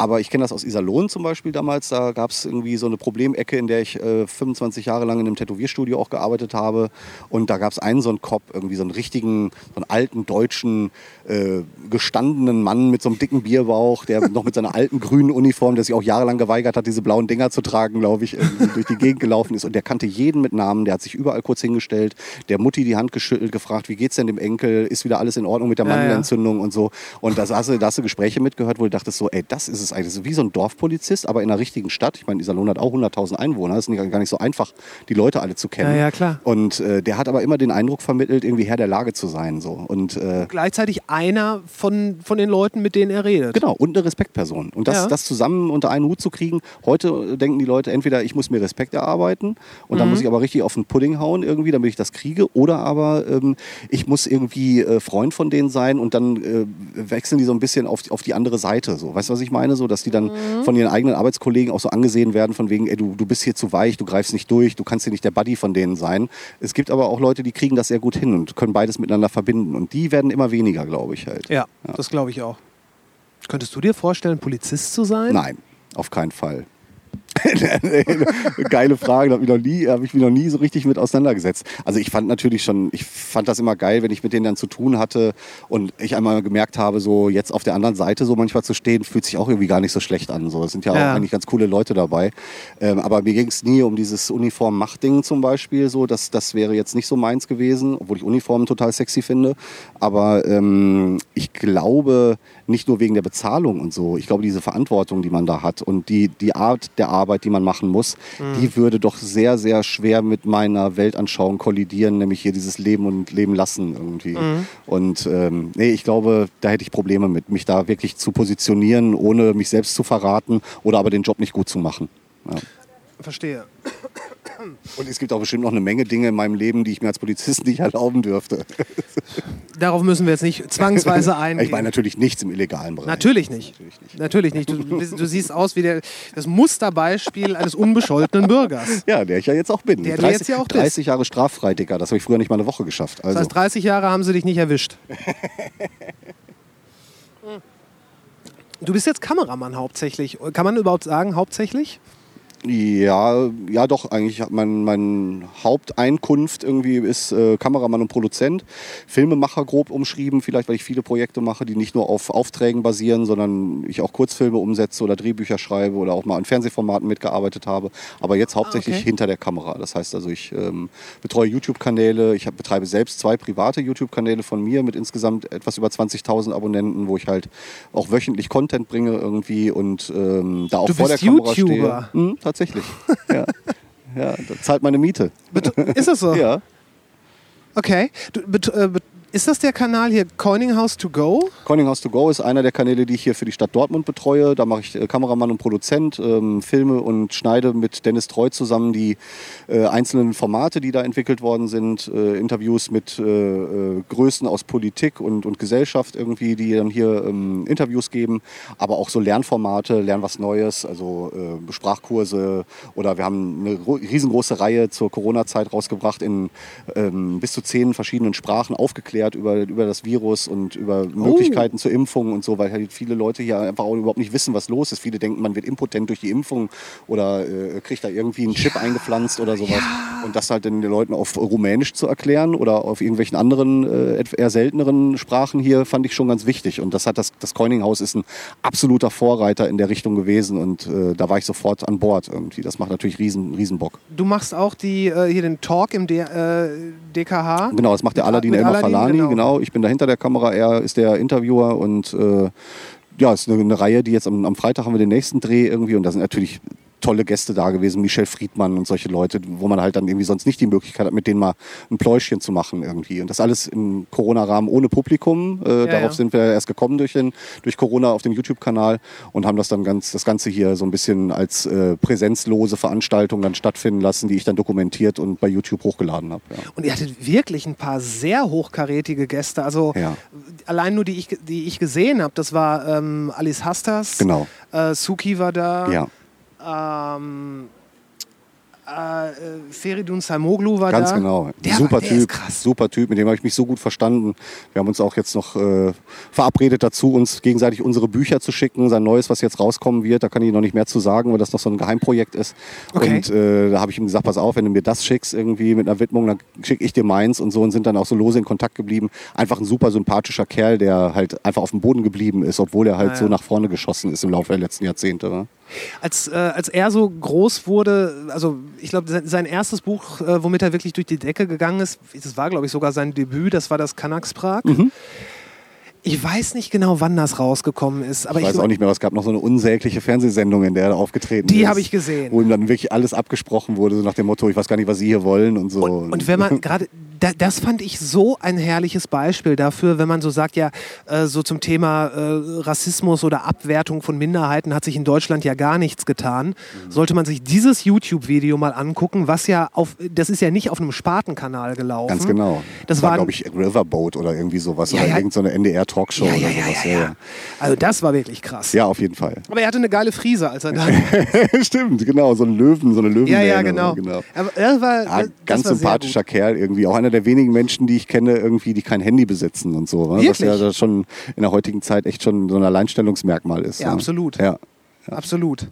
Aber ich kenne das aus Iserlohn zum Beispiel damals. Da gab es irgendwie so eine Problemecke, in der ich äh, 25 Jahre lang in einem Tätowierstudio auch gearbeitet habe. Und da gab es einen so einen Cop, irgendwie so einen richtigen, so einen alten deutschen, äh, gestandenen Mann mit so einem dicken Bierbauch, der noch mit seiner alten grünen Uniform, der sich auch jahrelang geweigert hat, diese blauen Dinger zu tragen, glaube ich, durch die Gegend gelaufen ist. Und der kannte jeden mit Namen, der hat sich überall kurz hingestellt, der Mutti die Hand geschüttelt, gefragt, wie geht's denn dem Enkel, ist wieder alles in Ordnung mit der Ja, ja. Mandelentzündung und so. Und da hast, du, da hast du Gespräche mitgehört, wo du dachtest so, ey, das ist es eigentlich. Das ist wie so ein Dorfpolizist, aber in einer richtigen Stadt. Ich meine, Iserlohn hat auch 100.000 Einwohner. Es ist nicht, gar nicht so einfach, die Leute alle zu kennen. Ja, ja, klar. Und äh, der hat aber immer den Eindruck vermittelt, irgendwie Herr der Lage zu sein. So. Und äh, Gleichzeitig einer von, von den Leuten, mit denen er redet. Genau, und eine Respektperson. Und das, Ja. das zusammen unter einen Hut zu kriegen, heute äh, denken die Leute entweder, ich muss mir Respekt erarbeiten und dann muss ich aber richtig auf den Pudding hauen irgendwie, damit ich das kriege, oder aber ähm, ich muss irgendwie äh, Freund von denen sein und dann äh, wechseln die so ein bisschen auf, die- auf die andere Seite. So. Weißt du, was ich meine? So, dass die dann von ihren eigenen Arbeitskollegen auch so angesehen werden, von wegen, ey, du, du bist hier zu weich, du greifst nicht durch, du kannst hier nicht der Buddy von denen sein. Es gibt aber auch Leute, die kriegen das sehr gut hin und können beides miteinander verbinden. Und die werden immer weniger, glaube ich halt. Ja, das glaube ich auch. Könntest du dir vorstellen, Polizist zu sein? Nein, auf keinen Fall. Geile Frage, da habe ich, noch nie- hab ich mich noch nie so richtig mit auseinandergesetzt. Also ich fand natürlich schon, ich fand das immer geil, wenn ich mit denen dann zu tun hatte und ich einmal gemerkt habe, so jetzt auf der anderen Seite so manchmal zu stehen, fühlt sich auch irgendwie gar nicht so schlecht an. So. Es sind ja, Ja. auch eigentlich ganz coole Leute dabei. Ähm, aber mir ging es nie um dieses Uniform-Macht-Ding zum Beispiel. So. Das, das wäre jetzt nicht so meins gewesen, obwohl ich Uniformen total sexy finde. Aber ähm, ich glaube, nicht nur wegen der Bezahlung und so, ich glaube, diese Verantwortung, die man da hat und die, die Art der Arbeit, die man machen muss, die würde doch sehr, sehr schwer mit meiner Weltanschauung kollidieren, nämlich hier dieses Leben und Leben lassen irgendwie. Und ähm, nee, ich glaube, da hätte ich Probleme mit, mich da wirklich zu positionieren, ohne mich selbst zu verraten oder aber den Job nicht gut zu machen. Ja. Verstehe. Und es gibt auch bestimmt noch eine Menge Dinge in meinem Leben, die ich mir als Polizist nicht erlauben dürfte. Darauf müssen wir jetzt nicht zwangsweise eingehen. Ich meine natürlich nichts im illegalen Bereich. Natürlich nicht. Natürlich nicht. Natürlich nicht. Du, du, siehst aus wie der, das Musterbeispiel eines unbescholtenen Bürgers. Ja, der ich ja jetzt auch bin. Der du jetzt ja auch bist. 30 Jahre straffrei, Digga. Das habe ich früher nicht mal eine Woche geschafft. Das Also, heißt, 30 Jahre haben sie dich nicht erwischt. Du bist jetzt Kameramann hauptsächlich. Kann man überhaupt sagen, hauptsächlich? Ja, ja, doch, eigentlich mein, mein Haupteinkunft irgendwie ist äh, Kameramann und Produzent. Filmemacher grob umschrieben, vielleicht, weil ich viele Projekte mache, die nicht nur auf Aufträgen basieren, sondern ich auch Kurzfilme umsetze oder Drehbücher schreibe oder auch mal an Fernsehformaten mitgearbeitet habe. Aber jetzt hauptsächlich okay. hinter der Kamera. Das heißt also, ich ähm, betreue YouTube-Kanäle, ich hab, betreibe selbst zwei private YouTube-Kanäle von mir mit insgesamt etwas über 20.000 Abonnenten, wo ich halt auch wöchentlich Content bringe irgendwie und ähm, da auch Du vor der Kamera YouTuber. stehe. Hm, tatsächlich. ja. ja, das zahlt meine Miete. Bet- Ist das so? Ja. Okay. Du, bet, äh, bet, ist das der Kanal hier Coining House to Go? Coining House to Go ist einer der Kanäle, die ich hier für die Stadt Dortmund betreue. Da mache ich äh, Kameramann und Produzent, ähm, filme und schneide mit Dennis Treu zusammen die äh, einzelnen Formate, die da entwickelt worden sind. Äh, Interviews mit äh, äh, Größen aus Politik und, und Gesellschaft irgendwie, die dann hier ähm, Interviews geben. Aber auch so Lernformate, Lern was Neues, also Sprachkurse. Oder wir haben eine gro- riesengroße Reihe zur Corona-Zeit rausgebracht in ähm, bis zu zehn verschiedenen Sprachen aufgeklärt über, über das Virus und über Möglichkeiten zur Impfung und so, weil halt viele Leute hier einfach auch überhaupt nicht wissen, was los ist. Viele denken, man wird impotent durch die Impfung oder äh, kriegt da irgendwie einen Chip eingepflanzt oder sowas. Und das halt den Leuten auf Rumänisch zu erklären oder auf irgendwelchen anderen, äh, eher selteneren Sprachen hier, fand ich schon ganz wichtig. Und das hat das, das Coining-Haus ist ein absoluter Vorreiter in der Richtung gewesen und äh, da war ich sofort an Bord irgendwie. Das macht natürlich riesen, riesen Bock. Du machst auch die, äh, hier den Talk im D äh, DKH. Genau, das macht der Aladdin Elmar Aladdin, Falani, genau. genau. Ich bin da hinter der Kamera, er ist der Interviewer und äh, ja, es ist eine, eine Reihe, die jetzt am, am Freitag haben wir den nächsten Dreh irgendwie und da sind natürlich tolle Gäste da gewesen, Michel Friedmann und solche Leute, wo man halt dann irgendwie sonst nicht die Möglichkeit hat, mit denen mal ein Pläuschchen zu machen irgendwie. Und das alles im Corona-Rahmen ohne Publikum. Äh, darauf ja. sind wir erst gekommen durch, den, durch Corona auf dem YouTube-Kanal und haben das dann ganz, das Ganze hier so ein bisschen als äh, präsenzlose Veranstaltung dann stattfinden lassen, die ich dann dokumentiert und bei YouTube hochgeladen habe. Ja. Und ihr hattet wirklich ein paar sehr hochkarätige Gäste. Also Ja. allein nur die ich, die ich gesehen habe, das war ähm, Alice Hastas, Genau. äh, Suki war da, Ja, ähm, äh, Feridun Salmoglu war ganz da. genau. Der, super war, der Typ, super Typ, mit dem habe ich mich so gut verstanden. Wir haben uns auch jetzt noch äh, verabredet dazu, uns gegenseitig unsere Bücher zu schicken. Sein neues, was jetzt rauskommen wird, da kann ich noch nicht mehr zu sagen, weil das noch so ein Geheimprojekt ist. Okay. Und äh, da habe ich ihm gesagt, pass auf, wenn du mir das schickst irgendwie mit einer Widmung, dann schicke ich dir meins und so und sind dann auch so lose in Kontakt geblieben. Einfach ein super sympathischer Kerl, der halt einfach auf dem Boden geblieben ist, obwohl er halt Ah, ja. so nach vorne geschossen ist im Laufe der letzten Jahrzehnte. Ne? Als, äh, als er so groß wurde, also ich glaube, sein, sein erstes Buch, äh, womit er wirklich durch die Decke gegangen ist, das war, glaube ich, sogar sein Debüt, das war das Kanaks Prag. Mhm. Ich weiß nicht genau, wann das rausgekommen ist, aber ich weiß auch nicht mehr, es gab noch so eine unsägliche Fernsehsendung, in der er aufgetreten ist. Die habe ich gesehen. Wo ihm dann wirklich alles abgesprochen wurde, so nach dem Motto, ich weiß gar nicht, was Sie hier wollen und so. Und, und wenn man gerade, da, das fand ich so ein herrliches Beispiel dafür, wenn man so sagt, ja, äh, so zum Thema äh, Rassismus oder Abwertung von Minderheiten hat sich in Deutschland ja gar nichts getan. Mhm. Sollte man sich dieses YouTube-Video mal angucken, was ja auf, das ist ja nicht auf einem Spartenkanal gelaufen. Ganz genau. Das war, war, glaube ich, Riverboat oder irgendwie sowas. Ja, oder ja. irgendeine NDR-Talkshow ja, oder ja, ja, sowas. ja, ja. Also das war wirklich krass. Ja, auf jeden Fall. Aber er hatte eine geile Frise, als er da. Stimmt, genau. So ein Löwen, so eine Löwen. ja, ja, genau. Aber das war, Ja, ganz sympathischer. Kerl irgendwie. Auch einer der wenigen Menschen, die ich kenne, irgendwie, die kein Handy besitzen und so. ne? Was ja schon in der heutigen Zeit echt schon so ein Alleinstellungsmerkmal ist. Ja, ne? absolut. Ja. Absolut.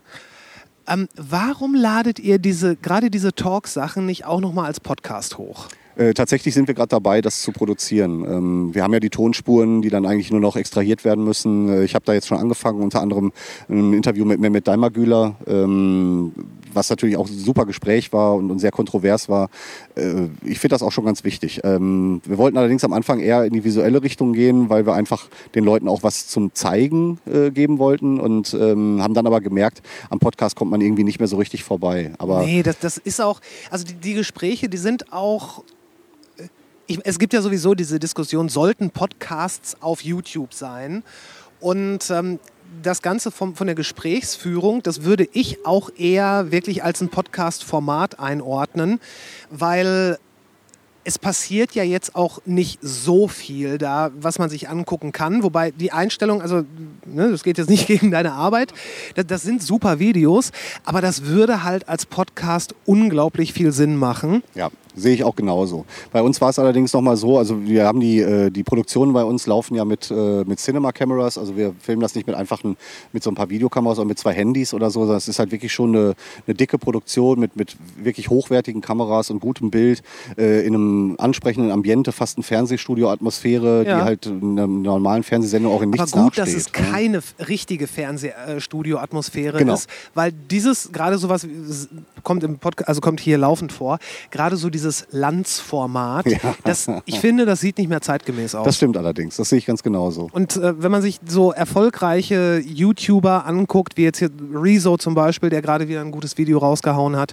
Ähm, warum ladet ihr diese, gerade diese Talk-Sachen nicht auch nochmal als Podcast hoch? Äh, tatsächlich sind wir gerade dabei, das zu produzieren. Ähm, wir haben ja die Tonspuren, die dann eigentlich nur noch extrahiert werden müssen. Äh, ich habe da jetzt schon angefangen, unter anderem ein Interview mit Mehmet Daimagüler, ähm, was natürlich auch ein super Gespräch war und, und sehr kontrovers war. Äh, ich finde das auch schon ganz wichtig. Ähm, wir wollten allerdings am Anfang eher in die visuelle Richtung gehen, weil wir einfach den Leuten auch was zum Zeigen äh, geben wollten und ähm, haben dann aber gemerkt, am Podcast kommt man irgendwie nicht mehr so richtig vorbei. Aber Nee, das, das ist auch, also die, die Gespräche, die sind auch. Ich, es gibt ja sowieso diese Diskussion, sollten Podcasts auf YouTube sein? Und ähm, das Ganze vom, von der Gesprächsführung, das würde ich auch eher wirklich als ein Podcast-Format einordnen, weil es passiert ja jetzt auch nicht so viel da, was man sich angucken kann. Wobei die Einstellung, also ne, das geht jetzt nicht gegen deine Arbeit, das, das sind super Videos, aber das würde halt als Podcast unglaublich viel Sinn machen. Ja, sehe ich auch genauso. Bei uns war es allerdings nochmal so, also wir haben die, äh, die Produktionen bei uns laufen ja mit, äh, mit Cinema Cameras, also wir filmen das nicht mit einfachen, mit so ein paar Videokameras oder mit zwei Handys oder so, das ist halt wirklich schon eine, eine dicke Produktion mit, mit wirklich hochwertigen Kameras und gutem Bild, äh, in einem ansprechenden Ambiente, fast ein Fernsehstudio-Atmosphäre, Ja. die halt in einer normalen Fernsehsendung auch in Aber nichts gut, nachsteht. dass es ne? keine richtige Fernsehstudio-Atmosphäre Genau. ist, weil dieses, gerade sowas kommt im Podcast, also kommt hier laufend vor, gerade so dieses Landsformat, Ja. das, ich finde, das sieht nicht mehr zeitgemäß aus. Das stimmt allerdings, das sehe ich ganz genauso. Und äh, wenn man sich so erfolgreiche YouTuber anguckt, wie jetzt hier Rezo zum Beispiel, der gerade wieder ein gutes Video rausgehauen hat,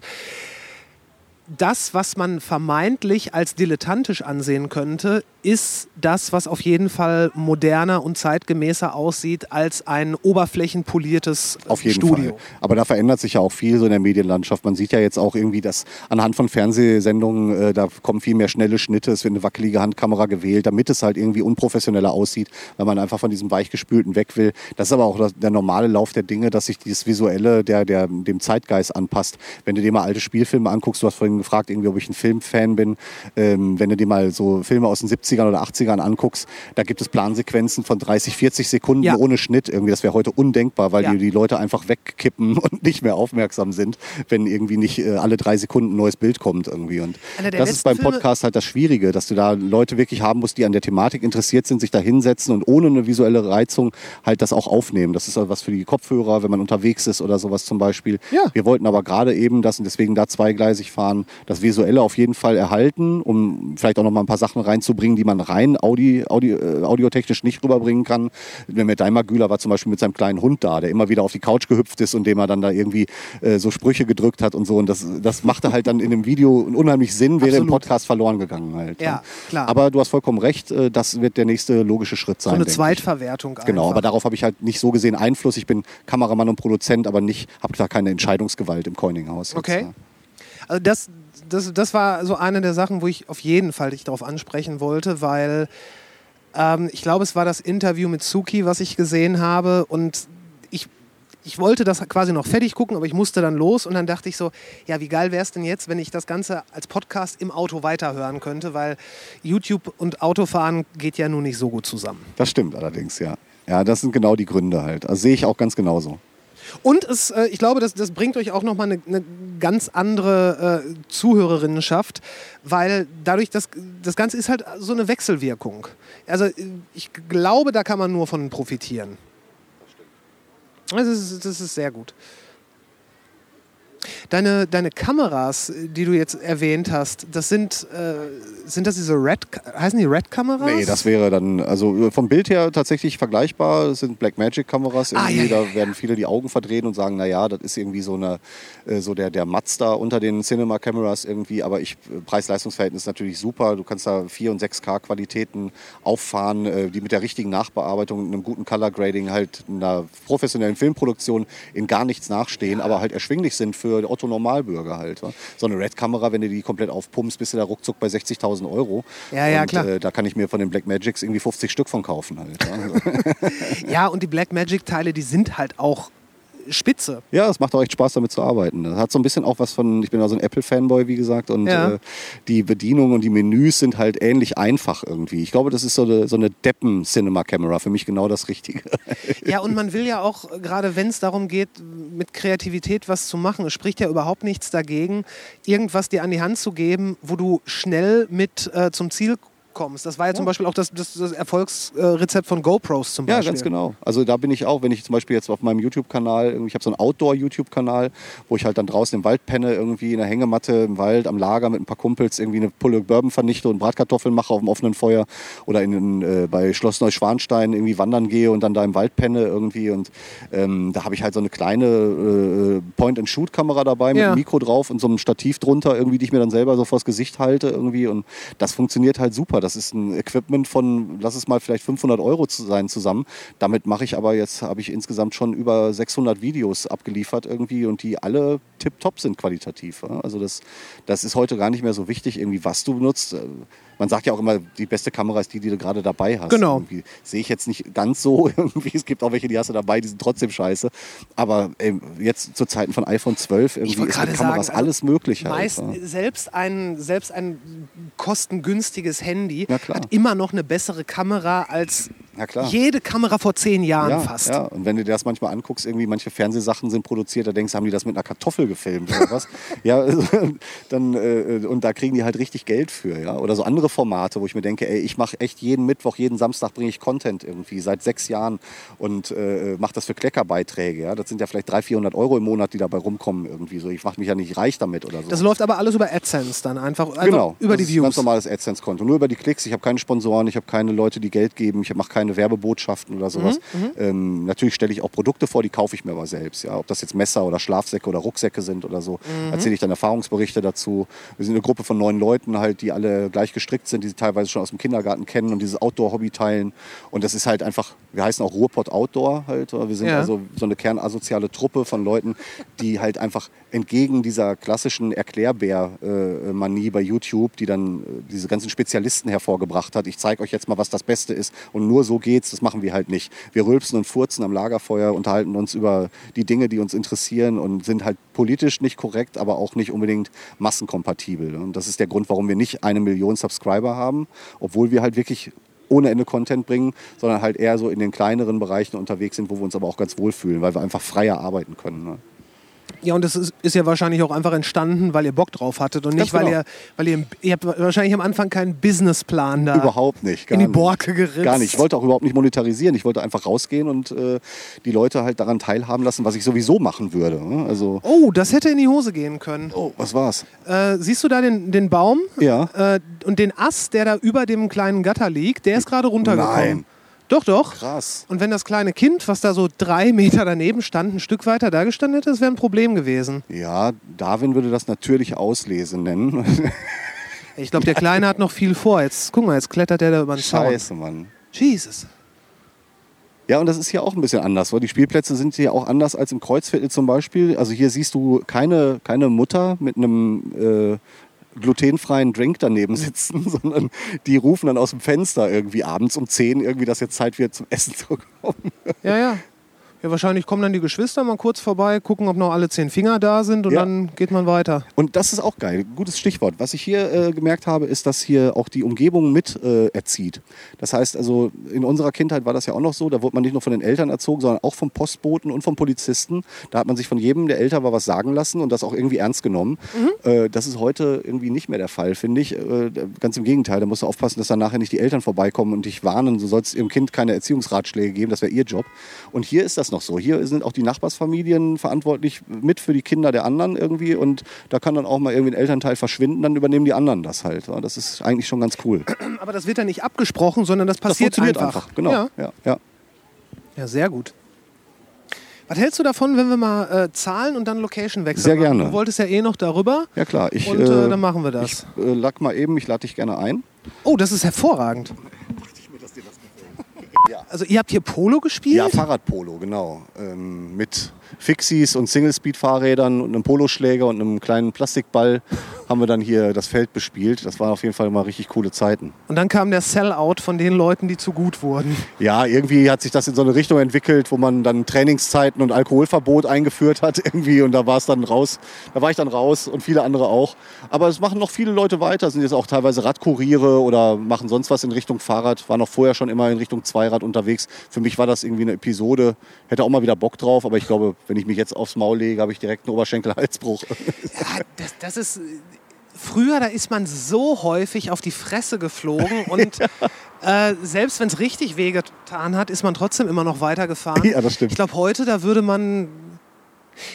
das, was man vermeintlich als dilettantisch ansehen könnte, ist das, was auf jeden Fall moderner und zeitgemäßer aussieht als ein oberflächenpoliertes Auf jeden Studio. Fall. Aber da verändert sich ja auch viel so in der Medienlandschaft. Man sieht ja jetzt auch irgendwie, dass anhand von Fernsehsendungen, äh, da kommen viel mehr schnelle Schnitte, es wird eine wackelige Handkamera gewählt, damit es halt irgendwie unprofessioneller aussieht, weil man einfach von diesem weichgespülten weg will. Das ist aber auch der normale Lauf der Dinge, dass sich dieses Visuelle der, der, dem Zeitgeist anpasst. Wenn du dir mal alte Spielfilme anguckst, du hast vorhin gefragt, irgendwie, ob ich ein Filmfan bin, ähm, wenn du dir mal so Filme aus den 70ern oder 80ern anguckst, da gibt es Plansequenzen von 30, 40 Sekunden Ja. ohne Schnitt. Irgendwie, das wäre heute undenkbar, weil Ja. die, die Leute einfach wegkippen und nicht mehr aufmerksam sind, wenn irgendwie nicht äh, alle drei Sekunden ein neues Bild kommt irgendwie. Und das ist beim Podcast halt das Schwierige, dass du da Leute wirklich haben musst, die an der Thematik interessiert sind, sich da hinsetzen und ohne eine visuelle Reizung halt das auch aufnehmen. Das ist was für die Kopfhörer, wenn man unterwegs ist oder sowas zum Beispiel. Ja. Wir wollten aber gerade eben das und deswegen da zweigleisig fahren, das Visuelle auf jeden Fall erhalten, um vielleicht auch noch mal ein paar Sachen reinzubringen, die man rein Audi, Audi, äh, audiotechnisch nicht rüberbringen kann. Der Daimer Güler war zum Beispiel mit seinem kleinen Hund da, der immer wieder auf die Couch gehüpft ist und dem er dann da irgendwie äh, so Sprüche gedrückt hat und so. Und das, das machte halt dann in dem Video unheimlich Sinn, wäre im Absolut. Podcast verloren gegangen halt. Ja, klar. Aber du hast vollkommen recht, äh, das wird der nächste logische Schritt sein. So eine. Zweitverwertung Genau, einfach. aber darauf habe ich halt nicht so gesehen Einfluss. Ich bin Kameramann und Produzent, aber nicht, habe da keine Entscheidungsgewalt im Coininghaus. jetzt, Okay. ja. Also das, das, das war so eine der Sachen, wo ich auf jeden Fall dich darauf ansprechen wollte, weil ähm, ich glaube, es war das Interview mit Suki, was ich gesehen habe und ich, ich wollte das quasi noch fertig gucken, aber ich musste dann los und dann dachte ich so, ja, wie geil wäre es denn jetzt, wenn ich das Ganze als Podcast im Auto weiterhören könnte, weil YouTube und Autofahren geht ja nun nicht so gut zusammen. Das stimmt allerdings, ja. Ja, das sind genau die Gründe halt. Also sehe ich auch ganz genauso. Und es, äh, ich glaube, das, das bringt euch auch nochmal eine, eine ganz andere äh, Zuhörerinnenschaft, weil dadurch, das, das Ganze ist halt so eine Wechselwirkung. Also äh, ich glaube, da kann man nur von profitieren. Das ist, das ist sehr gut. Deine, deine Kameras, die du jetzt erwähnt hast, das sind, äh, sind das diese Red, heißen die Red-Kameras? Nee, das wäre dann, also vom Bild her tatsächlich vergleichbar. Das sind Blackmagic-Kameras. Ah, Irgendwie, ja, ja, da werden viele die Augen verdrehen und sagen, naja, das ist irgendwie so eine, äh, so der, der Mazda unter den Cinema-Cameras irgendwie. Aber ich, Preis-Leistungs-Verhältnis ist natürlich super. Du kannst da 4 und 6K-Qualitäten auffahren, äh, die mit der richtigen Nachbearbeitung, einem guten Color-Grading halt einer professionellen Filmproduktion in gar nichts nachstehen, aber halt erschwinglich sind für Otto Normalbürger halt. wa? So eine Red-Kamera, wenn du die komplett aufpumpst, bist du da ruckzuck bei 60.000 Euro. Ja, ja, und, klar. Äh, da kann ich mir von den Blackmagics irgendwie 50 Stück von kaufen halt. Ja, und die Blackmagic-Teile, die sind halt auch spitze. ja, es macht auch echt Spaß damit zu arbeiten. Das hat so ein bisschen auch was von, ich bin ja so ein Apple-Fanboy, wie gesagt, und Ja. äh, die Bedienung und die Menüs sind halt ähnlich einfach irgendwie. Ich glaube, das ist so eine, so eine Deppen-Cinema-Camera, für mich genau das Richtige. Ja, und man will ja auch, gerade wenn es darum geht, mit Kreativität was zu machen, es spricht ja überhaupt nichts dagegen, irgendwas dir an die Hand zu geben, wo du schnell mit äh, zum Ziel kommst. Das war ja, zum Beispiel auch das, das, das Erfolgsrezept von GoPros zum Ja, Beispiel. ganz genau. Also da bin ich auch, wenn ich zum Beispiel jetzt auf meinem YouTube-Kanal, ich habe so einen Outdoor-YouTube-Kanal, wo ich halt dann draußen im Wald penne, irgendwie in der Hängematte im Wald, am Lager mit ein paar Kumpels irgendwie eine Pulle Bourbon vernichte und Bratkartoffeln mache auf dem offenen Feuer oder in, äh, bei Schloss Neuschwanstein irgendwie wandern gehe und dann da im Wald penne irgendwie und ähm, da habe ich halt so eine kleine äh, Point-and-Shoot-Kamera dabei mit Ja. einem Mikro drauf und so einem Stativ drunter irgendwie, die ich mir dann selber so vors Gesicht halte irgendwie und das funktioniert halt super. Das ist ein Equipment von, lass es mal vielleicht 500 Euro zu sein zusammen. Damit mache ich aber jetzt, habe ich insgesamt schon über 600 Videos abgeliefert irgendwie und die alle tipptopp sind qualitativ. Also das, das ist heute gar nicht mehr so wichtig, irgendwie was du benutzt. Man sagt ja auch immer, die beste Kamera ist die, die du gerade dabei hast. Genau. Sehe ich jetzt nicht ganz so irgendwie. Es gibt auch welche, die hast du dabei, die sind trotzdem scheiße. Aber ähm, jetzt zu Zeiten von iPhone 12 irgendwie ist mit gerade Kameras sagen, also alles möglich. Halt, Meist, ja. selbst, ein, selbst ein kostengünstiges Handy hat immer noch eine bessere Kamera als jede Kamera vor zehn Jahren ja, fast. Ja, und wenn du dir das manchmal anguckst, irgendwie manche Fernsehsachen sind produziert, da denkst du, haben die das mit einer Kartoffel gefilmt oder was? ja, also, dann, äh, und da kriegen die halt richtig Geld für, ja. Oder so andere Formate, wo ich mir denke, ey, ich mache echt jeden Mittwoch, jeden Samstag bringe ich Content irgendwie, seit sechs Jahren und äh, mache das für Kleckerbeiträge, ja. Das sind ja vielleicht 300, 400 Euro im Monat, die dabei rumkommen irgendwie so. Ich mache mich ja nicht reich damit oder so. Das läuft aber alles über AdSense dann einfach, einfach Genau, über das die Views. ganz normales AdSense-Konto. Nur über die Klicks. Ich habe keine Sponsoren, ich habe keine Leute, die Geld geben, ich mache keine Werbebotschaften oder sowas. Mhm, ähm, natürlich stelle ich auch Produkte vor, die kaufe ich mir aber selbst. Ja. Ob das jetzt Messer oder Schlafsäcke oder Rucksäcke sind oder so, Mhm. erzähle ich dann Erfahrungsberichte dazu. Wir sind eine Gruppe von neun Leuten halt, die alle gleich gestrickt sind, die sie teilweise schon aus dem Kindergarten kennen und dieses Outdoor-Hobby teilen. Und das ist halt einfach, wir heißen auch Ruhrpott Outdoor halt. Wir sind Ja. also so eine kernasoziale Truppe von Leuten, die halt einfach entgegen dieser klassischen Erklärbär-Manie bei YouTube, die dann äh, diese ganzen Spezialisten hervorgebracht hat. Ich zeige euch jetzt mal, was das Beste ist und nur so geht's. Das machen wir halt nicht. Wir rülpsen und furzen am Lagerfeuer, unterhalten uns über die Dinge, die uns interessieren und sind halt politisch nicht korrekt, aber auch nicht unbedingt massenkompatibel. Und das ist der Grund, warum wir nicht eine Million Subscriber haben, obwohl wir halt wirklich ohne Ende Content bringen, sondern halt eher so in den kleineren Bereichen unterwegs sind, wo wir uns aber auch ganz wohlfühlen, weil wir einfach freier arbeiten können. Ne? Ja, und das ist, ist ja wahrscheinlich auch einfach entstanden, weil ihr Bock drauf hattet und nicht, genau. weil ihr, weil ihr, ihr habt wahrscheinlich am Anfang keinen Businessplan da Überhaupt nicht. Gar in die. Borke geritzt. Gar nicht. Ich wollte auch überhaupt nicht monetarisieren. Ich wollte einfach rausgehen und äh, die Leute halt daran teilhaben lassen, was ich sowieso machen würde. ne? Also, Oh, das hätte in die Hose gehen können. oh, was war's? Äh, siehst du da den, den Baum? Ja. Äh, und den Ast, der da über dem kleinen Gatter liegt, der ist gerade runtergekommen. Nein. Doch, doch. Krass. Und wenn das kleine Kind, was da so drei Meter daneben stand, ein Stück weiter da gestanden hätte, das wäre ein Problem gewesen. Ja, Darwin würde das natürliche Auslese nennen. Ich glaube, der Kleine hat noch viel vor. Jetzt, guck mal, jetzt klettert der da über den Zaun. Scheiße, Mann. Jesus. Ja, und das ist hier auch ein bisschen anders. Weil die Spielplätze sind hier auch anders als im Kreuzviertel zum Beispiel. Also hier siehst du keine, keine Mutter mit einem äh, glutenfreien Drink daneben sitzen, sondern die rufen dann aus dem Fenster irgendwie abends um 10 irgendwie, dass jetzt Zeit wird zum Essen zu kommen. Ja, ja. Ja, wahrscheinlich kommen dann die Geschwister mal kurz vorbei, gucken, ob noch alle zehn Finger da sind und Ja. dann geht man weiter. Und das ist auch geil. Gutes Stichwort. Was ich hier äh, gemerkt habe, ist, dass hier auch die Umgebung mit äh, erzieht. Das heißt also, in unserer Kindheit war das ja auch noch so. Da wurde man nicht nur von den Eltern erzogen, sondern auch vom Postboten und vom Polizisten. Da hat man sich von jedem, der älter war, was sagen lassen und das auch irgendwie ernst genommen. Äh, das ist heute irgendwie nicht mehr der Fall, finde ich. Äh, ganz im Gegenteil. Da musst du aufpassen, dass dann nachher nicht die Eltern vorbeikommen und dich warnen. Du sollst ihrem Kind keine Erziehungsratschläge geben. Das wäre ihr Job. Und hier ist das noch so. Hier sind auch die Nachbarsfamilien verantwortlich mit für die Kinder der anderen irgendwie. Und da kann dann auch mal irgendwie ein Elternteil verschwinden, dann übernehmen die anderen das halt. Ja, Das ist eigentlich schon ganz cool. Aber das wird dann nicht abgesprochen, sondern das Das passiert funktioniert einfach. einfach. Genau. Ja. Ja. Ja, ja, sehr gut. Was hältst du davon, wenn wir mal äh, Zahlen und dann Location wechseln? Sehr gerne. Du wolltest ja eh noch darüber. ja klar. Ich, Und äh, dann machen wir das. Ich äh, lag mal eben, ich lade dich gerne ein. Oh, das ist hervorragend. Also ihr habt hier Polo gespielt? Ja, Fahrradpolo, genau. Ähm, mit Fixies und Single-Speed-Fahrrädern und einem Poloschläger und einem kleinen Plastikball haben wir dann hier das Feld bespielt. Das waren auf jeden Fall mal richtig coole Zeiten. Und dann kam der Sellout von den Leuten, die zu gut wurden. Ja, irgendwie hat sich das in so eine Richtung entwickelt, wo man dann Trainingszeiten und Alkoholverbot eingeführt hat irgendwie und da war es dann raus. Da war ich dann raus und viele andere auch. Aber es machen noch viele Leute weiter, sind jetzt auch teilweise Radkuriere oder machen sonst was in Richtung Fahrrad. War noch vorher schon immer in Richtung Zweirad unterwegs. Für mich war das irgendwie eine Episode. Hätte auch mal wieder Bock drauf, aber ich glaube, wenn ich mich jetzt aufs Maul lege, habe ich direkt einen Oberschenkelhalsbruch. Ja, das, das ist. Früher, da ist man so häufig auf die Fresse geflogen und äh, selbst wenn es richtig wehgetan hat, ist man trotzdem immer noch weitergefahren. Ja, das stimmt. Ich glaube, heute, da würde man.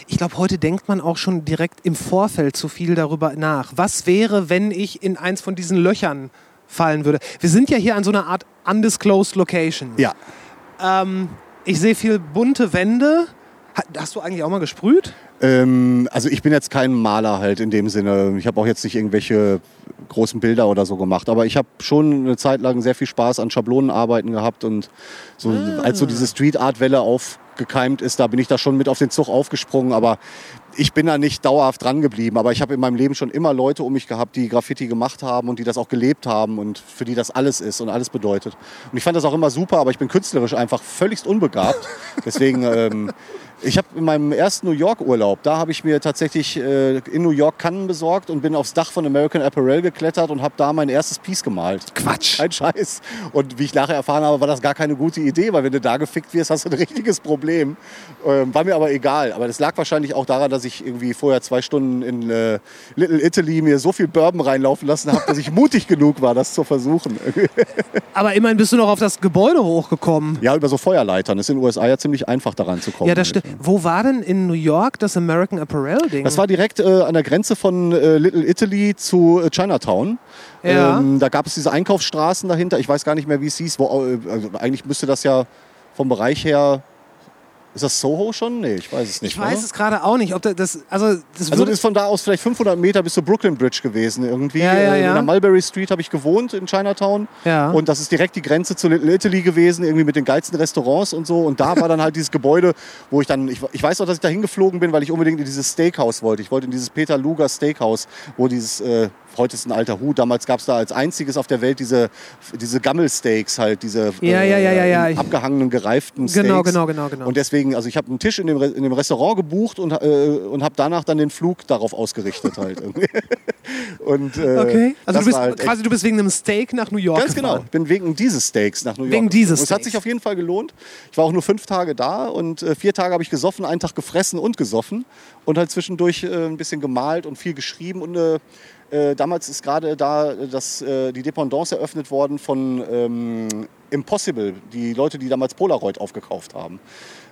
Ich glaube, heute denkt man auch schon direkt im Vorfeld zu viel darüber nach. Was wäre, wenn ich in eins von diesen Löchern fallen würde? Wir sind ja hier an so einer Art undisclosed Location. ja. Ähm, ich sehe viel bunte Wände. Ha- Hast du eigentlich auch mal gesprüht? Ähm, also ich bin jetzt kein Maler halt in dem Sinne. Ich habe auch jetzt nicht irgendwelche großen Bilder oder so gemacht. Aber ich habe schon eine Zeit lang sehr viel Spaß an Schablonenarbeiten gehabt. Und so, als so diese Street Art Welle aufgekeimt ist, da bin ich da schon mit auf den Zug aufgesprungen. Aber ich bin da nicht dauerhaft dran geblieben. Aber ich habe in meinem Leben schon immer Leute um mich gehabt, die Graffiti gemacht haben und die das auch gelebt haben und für die das alles ist und alles bedeutet. Und ich fand das auch immer super, aber ich bin künstlerisch einfach völligst unbegabt. Deswegen, ähm, ich habe in meinem ersten New York Urlaub, da habe ich mir tatsächlich äh, in New York Kannen besorgt und bin aufs Dach von American Apparel geklettert und habe da mein erstes Piece gemalt. Quatsch. Kein Scheiß. Und wie ich nachher erfahren habe, war das gar keine gute Idee, weil wenn du da gefickt wirst, hast du ein richtiges Problem. Ähm, war mir aber egal. Aber das lag wahrscheinlich auch daran, dass ich irgendwie vorher zwei Stunden in äh, Little Italy mir so viel Bourbon reinlaufen lassen habe, dass ich mutig genug war, das zu versuchen. Aber immerhin bist du noch auf das Gebäude hochgekommen. ja, über so Feuerleitern. Das ist in den USA ja ziemlich einfach daran zu kommen. Ja, das stimmt. Wo war denn in New York das American Apparel-Ding? Das war direkt äh, an der Grenze von äh, Little Italy zu äh, Chinatown. Ja. Ähm, da gab es diese Einkaufsstraßen dahinter. Ich weiß gar nicht mehr, wie es hieß. Wo, äh, also eigentlich müsste das ja vom Bereich her. Ist das Soho schon? Nee, ich weiß es nicht. ich weiß oder? es gerade auch nicht. Ob da- das, also, das Also das ist von da aus vielleicht 500 Meter bis zur Brooklyn Bridge gewesen irgendwie. Ja, ja, Äh, ja. In der Mulberry Street habe ich gewohnt in Chinatown. Ja. Und das ist direkt die Grenze zu Little Italy gewesen, irgendwie mit den geilsten Restaurants und so. Und da war dann halt dieses Gebäude, wo ich dann, ich, ich weiß noch, dass ich da hingeflogen bin, weil ich unbedingt in dieses Steakhouse wollte. Ich wollte in dieses Peter Luger Steakhouse, wo dieses äh, heute ist ein alter Hut. Damals gab es da als einziges auf der Welt diese, diese Gammelsteaks halt, diese Ja, ja, ja, ja, in abgehangenen, gereiften Steaks. Genau, genau, genau, genau. Und deswegen, also ich habe einen Tisch in dem, Re- in dem Restaurant gebucht und, äh, und habe danach dann den Flug darauf ausgerichtet halt. und, äh, Okay. Also du bist halt quasi du bist wegen einem Steak nach New York Ganz genau. Ich bin wegen dieses Steaks nach New York. Wegen dieses Und es hat Steaks. sich auf jeden Fall gelohnt. Ich war auch nur fünf Tage da und äh, vier Tage habe ich gesoffen, einen Tag gefressen und gesoffen und halt zwischendurch äh, ein bisschen gemalt und viel geschrieben und äh, äh, damals ist gerade da äh, das, äh, die Dependance eröffnet worden von ähm, Impossible, die Leute, die damals Polaroid aufgekauft haben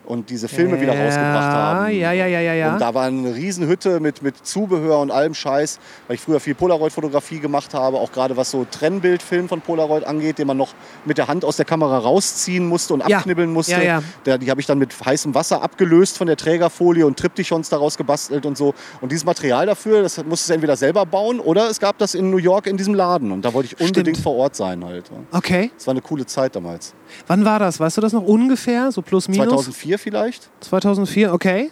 und diese Filme wieder Ja, rausgebracht haben. ja, ja, ja, ja, ja. Und da war eine Riesenhütte mit, mit Zubehör und allem Scheiß, weil ich früher viel Polaroid-Fotografie gemacht habe, auch gerade was so Trennbildfilm von Polaroid angeht, den man noch mit der Hand aus der Kamera rausziehen musste und Ja. abknibbeln musste. Ja, ja. Da, die habe ich dann mit heißem Wasser abgelöst von der Trägerfolie und Triptychons daraus gebastelt und so. Und dieses Material dafür, das musste ich entweder selber bauen oder es gab das in New York in diesem Laden. Und da wollte ich unbedingt Stimmt. vor Ort sein halt. Okay. Das war eine coole Zeit damals. Wann war das? Weißt du das noch ungefähr? So plus minus? 2004 vielleicht? 2004, okay.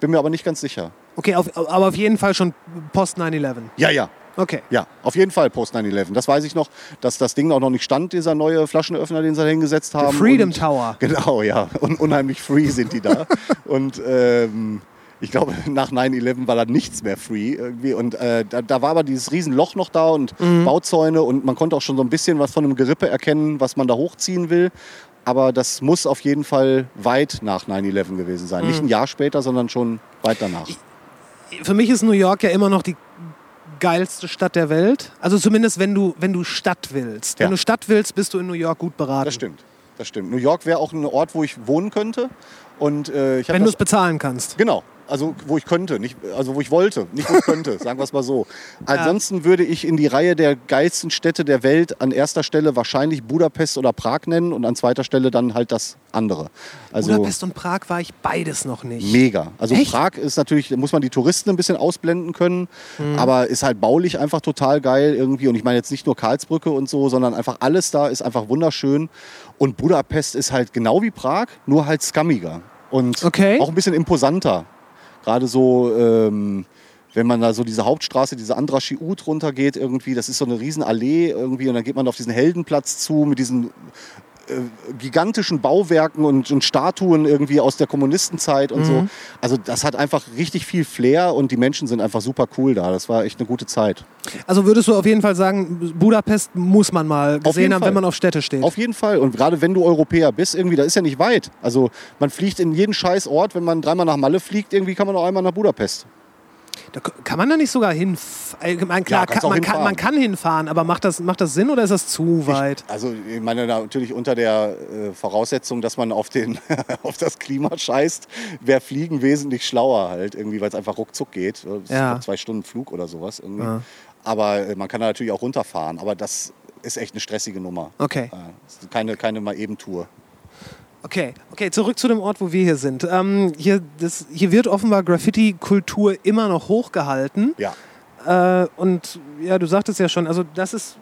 Bin mir aber nicht ganz sicher. Okay, auf, aber auf jeden Fall schon post 9-11. Ja, ja. Okay. Ja, auf jeden Fall Post 9-11. Das weiß ich noch, dass das Ding auch noch nicht stand, dieser neue Flaschenöffner, den sie da hingesetzt haben. Freedom Und- Tower. Genau, ja. Und unheimlich free sind die da. und ähm, ich glaube, nach 9-11 war da nichts mehr free irgendwie. Und äh, da, da war aber dieses Riesenloch noch da und Mhm. Bauzäune und man konnte auch schon so ein bisschen was von einem Gerippe erkennen, was man da hochziehen will. Aber das muss auf jeden Fall weit nach 9-11 gewesen sein. Mhm. Nicht ein Jahr später, sondern schon weit danach. Für mich ist New York ja immer noch die geilste Stadt der Welt. Also zumindest, wenn du, wenn du Stadt willst. Ja. Wenn du Stadt willst, bist du in New York gut beraten. Das stimmt. Das stimmt. New York wäre auch ein Ort, wo ich wohnen könnte. Und äh, Wenn du es bezahlen kannst. Genau. Also wo ich könnte, nicht, also wo ich wollte, nicht wo ich könnte, sagen wir es mal so. Ansonsten würde ich in die Reihe der geilsten Städte der Welt an erster Stelle wahrscheinlich Budapest oder Prag nennen und an zweiter Stelle dann halt das andere. Also Budapest und Prag war ich beides noch nicht. mega. Also Echt? Prag ist natürlich, da muss man die Touristen ein bisschen ausblenden können, Hm. aber ist halt baulich einfach total geil irgendwie. Und ich meine jetzt nicht nur Karlsbrücke und so, sondern einfach alles da ist einfach wunderschön. Und Budapest ist halt genau wie Prag, nur halt scummiger. Und Okay. auch ein bisschen imposanter. Gerade so, ähm, wenn man da so diese Hauptstraße, diese Andraschi Ut runtergeht irgendwie, das ist so eine riesen Allee irgendwie und dann geht man auf diesen Heldenplatz zu mit diesen gigantischen Bauwerken und, und Statuen irgendwie aus der Kommunistenzeit und so. Also das hat einfach richtig viel Flair und die Menschen sind einfach super cool da. Das war echt eine gute Zeit. Also würdest du auf jeden Fall sagen, Budapest muss man mal gesehen haben, Fall. wenn man auf Städte steht. Auf jeden Fall. Und gerade wenn du Europäer bist, irgendwie, da ist ja nicht weit. Also man fliegt in jeden scheiß Ort, wenn man dreimal nach Malle fliegt, irgendwie kann man auch einmal nach Budapest. Da kann man da nicht sogar hinfahren? Klar, Ja, kann, man, kann, hinfahren. man kann hinfahren, aber macht das, macht das Sinn oder ist das zu weit? Ich, also ich meine natürlich unter der äh, Voraussetzung, dass man auf, den, auf das Klima scheißt, wäre Fliegen wesentlich schlauer halt, irgendwie, weil es einfach ruckzuck geht. Ja. noch zwei Stunden Flug oder sowas. Irgendwie. Ja. Aber äh, man kann da natürlich auch runterfahren. Aber das ist echt eine stressige Nummer. Okay. Äh, keine, keine mal eben Tour. Okay, okay, zurück zu dem Ort, wo wir hier sind. Ähm, hier, das, hier wird offenbar Graffiti-Kultur immer noch hochgehalten. Ja. Äh, und ja, du sagtest ja schon, also das ist,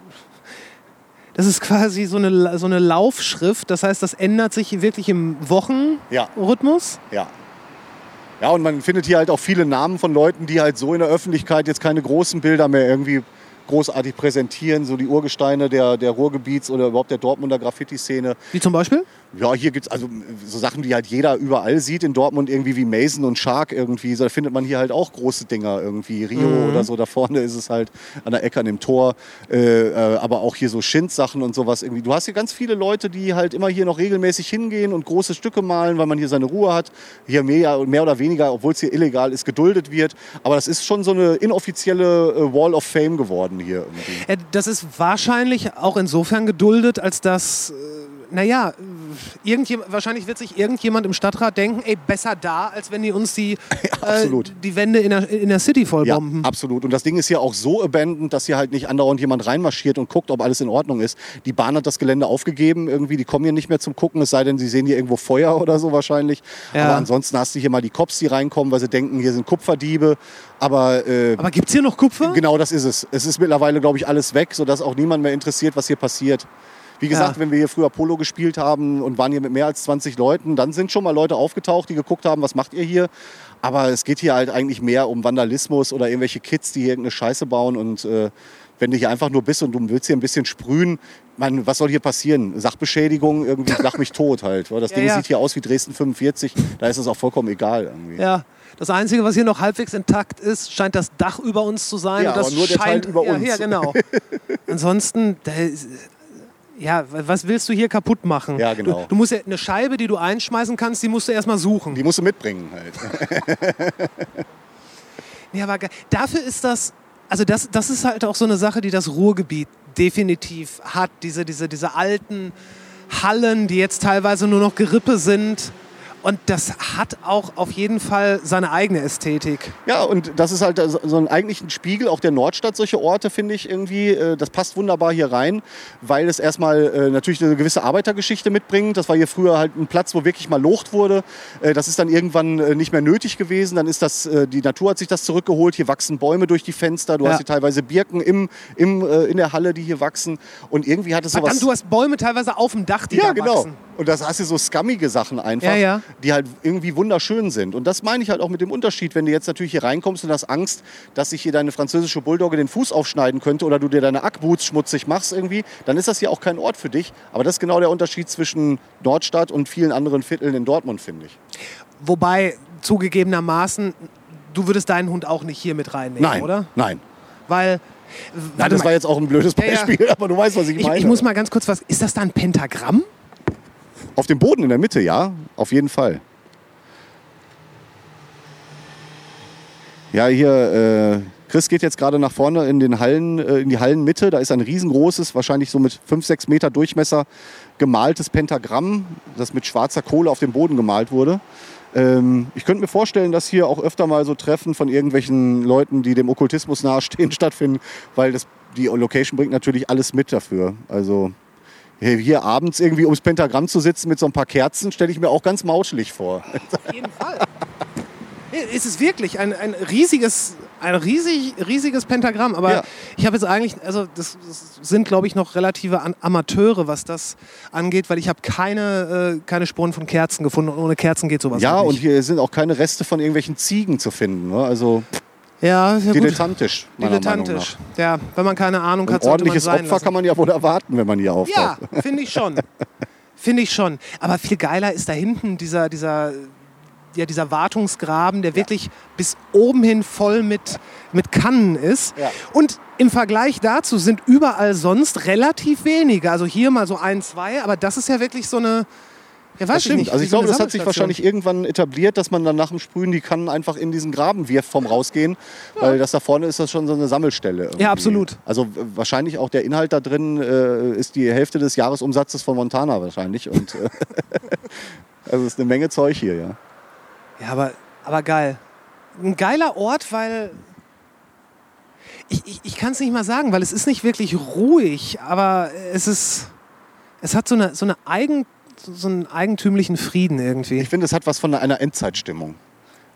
das ist quasi so eine, so eine Laufschrift. Das heißt, das ändert sich wirklich im Ja. Wochenrhythmus. Ja. Ja, und man findet hier halt auch viele Namen von Leuten, die halt so in der Öffentlichkeit jetzt keine großen Bilder mehr irgendwie großartig präsentieren, so die Urgesteine der, der Ruhrgebiets oder überhaupt der Dortmunder Graffiti-Szene. Wie zum Beispiel? Ja, hier gibt es also so Sachen, die halt jeder überall sieht in Dortmund, irgendwie wie Mason und Shark irgendwie. So, da findet man hier halt auch große Dinger irgendwie. Rio Mhm. oder so, da vorne ist es halt an der Ecke an dem Tor. Äh, äh, aber auch hier so Schind-Sachen und sowas irgendwie. Du hast hier ganz viele Leute, die halt immer hier noch regelmäßig hingehen und große Stücke malen, weil man hier seine Ruhe hat. Hier mehr, mehr oder weniger, obwohl es hier illegal ist, geduldet wird. Aber das ist schon so eine inoffizielle äh, Wall of Fame geworden hier irgendwie. Äh, Das ist wahrscheinlich auch insofern geduldet, als dass, äh, naja, irgendjemand, wahrscheinlich wird sich irgendjemand im Stadtrat denken, ey, besser da, als wenn die uns die, äh, absolut. die Wände in der, in der City Ja, vollbomben. absolut. Und das Ding ist ja auch so abandoned, dass hier halt nicht andauernd jemand reinmarschiert und guckt, ob alles in Ordnung ist. Die Bahn hat das Gelände aufgegeben, irgendwie, die kommen hier nicht mehr zum Gucken, es sei denn, sie sehen hier irgendwo Feuer oder so wahrscheinlich. Ja. Aber ansonsten hast du hier mal die Cops, die reinkommen, weil sie denken, hier sind Kupferdiebe. Aber, äh, Aber gibt es hier noch Kupfer? genau das ist es. Es ist mittlerweile, glaube ich, alles weg, sodass auch niemand mehr interessiert, was hier passiert. Wie gesagt, Ja. wenn wir hier früher Polo gespielt haben und waren hier mit mehr als 20 Leuten, dann sind schon mal Leute aufgetaucht, die geguckt haben, was macht ihr hier? Aber es geht hier halt eigentlich mehr um Vandalismus oder irgendwelche Kids, die hier irgendeine Scheiße bauen. Und äh, wenn du hier einfach nur bist und du willst hier ein bisschen sprühen, man, was soll hier passieren? Sachbeschädigung, irgendwie lach mich tot halt. Das Ja, Ding ja. sieht hier aus wie Dresden 45, da ist es auch vollkommen egal irgendwie. Ja. Das Einzige, was hier noch halbwegs intakt ist, scheint das Dach über uns zu sein. Ja, und das aber nur der Teil scheint über ja, uns. Ja, genau. Ansonsten, ja, was willst du hier kaputt machen? Ja, genau. Du, du musst ja eine Scheibe, die du einschmeißen kannst, die musst du erstmal suchen. Die musst du mitbringen halt. Ja, aber dafür ist das, also das, das ist halt auch so eine Sache, die das Ruhrgebiet definitiv hat. Diese, diese, diese alten Hallen, die jetzt teilweise nur noch Gerippe sind. Und das hat auch auf jeden Fall seine eigene Ästhetik. Ja, und das ist halt so so ein eigentlich ein Spiegel auch der Nordstadt, solche Orte, finde ich irgendwie. Äh, Das passt wunderbar hier rein, weil es erstmal äh, natürlich eine gewisse Arbeitergeschichte mitbringt. Das war hier früher halt ein Platz, wo wirklich mal locht wurde. Äh, Das ist dann irgendwann äh, nicht mehr nötig gewesen. Dann ist das, äh, die Natur hat sich das zurückgeholt. Hier wachsen Bäume durch die Fenster. Du Ja. hast hier teilweise Birken im, im, äh, in der Halle, die hier wachsen. Und irgendwie hat es sowas... Verdammt, du hast Bäume teilweise auf dem Dach, die Ja, da genau. wachsen. Und das hast du so scammige Sachen einfach, Ja, ja. Die halt irgendwie wunderschön sind. Und das meine ich halt auch mit dem Unterschied, wenn du jetzt natürlich hier reinkommst und hast Angst, dass sich hier deine französische Bulldogge den Fuß aufschneiden könnte oder du dir deine Ackboots schmutzig machst irgendwie, dann ist das hier auch kein Ort für dich. Aber das ist genau der Unterschied zwischen Nordstadt und vielen anderen Vierteln in Dortmund, finde ich. Wobei, zugegebenermaßen, du würdest deinen Hund auch nicht hier mit reinnehmen, Nein, oder? nein. Weil, Nein, das war jetzt auch ein blödes Ja, ja. Beispiel, aber du weißt, was ich ich, meine. ich muss mal ganz kurz was, ist das da ein Pentagramm? Auf dem Boden in der Mitte, ja, auf jeden Fall. Ja, hier, äh, Chris geht jetzt gerade nach vorne in, den Hallen, äh, in die Hallenmitte. Da ist ein riesengroßes, wahrscheinlich so mit 5, 6 Meter Durchmesser gemaltes Pentagramm, das mit schwarzer Kohle auf dem Boden gemalt wurde. Ähm, ich könnte mir vorstellen, dass hier auch öfter mal so Treffen von irgendwelchen Leuten, die dem Okkultismus nahestehen, stattfinden, weil das, die Location bringt natürlich alles mit dafür. Also hier, hier abends irgendwie ums Pentagramm zu sitzen mit so ein paar Kerzen, stelle ich mir auch ganz mauschelig vor. Auf jeden Fall. Es ist wirklich ein, ein riesiges, ein riesig, riesiges Pentagramm. Aber Ja. ich habe jetzt eigentlich, also das, das sind, glaube ich, noch relative An Amateure, was das angeht, weil ich habe keine, äh, keine Spuren von Kerzen gefunden. Und ohne Kerzen geht sowas ja, halt und nicht. hier sind auch keine Reste von irgendwelchen Ziegen zu finden. Ne? Also ja, ja dilettantisch. Dilettantisch. Ja, wenn man keine Ahnung hat, Ein sollte man ordentliches sein Opfer lassen. kann man ja wohl erwarten, wenn man hier auftaucht. Ja, finde ich schon. Finde ich schon. Aber viel geiler ist da hinten dieser, dieser, ja, dieser Wartungsgraben, der wirklich bis oben hin voll mit, mit Kannen ist. Ja. Und im Vergleich dazu sind überall sonst relativ wenige. Also hier mal so ein, zwei, aber das ist ja wirklich so eine. Ja, weiß Das stimmt. nicht, also ich so glaube, das hat sich wahrscheinlich irgendwann etabliert, dass man dann nach dem Sprühen die Kannen einfach in diesen Graben wirft vom Rausgehen, weil das da vorne ist das schon so eine Sammelstelle. irgendwie. Ja, absolut. Also wahrscheinlich auch der Inhalt da drin äh, ist die Hälfte des Jahresumsatzes von Montana wahrscheinlich und äh, also es ist eine Menge Zeug hier, ja. Ja, aber, aber geil. Ein geiler Ort, weil. Ich, ich, ich kann es nicht mal sagen, weil es ist nicht wirklich ruhig, aber es ist. Es hat so eine, so eine Eigen, so einen eigentümlichen Frieden irgendwie. Ich finde, es hat was von einer Endzeitstimmung.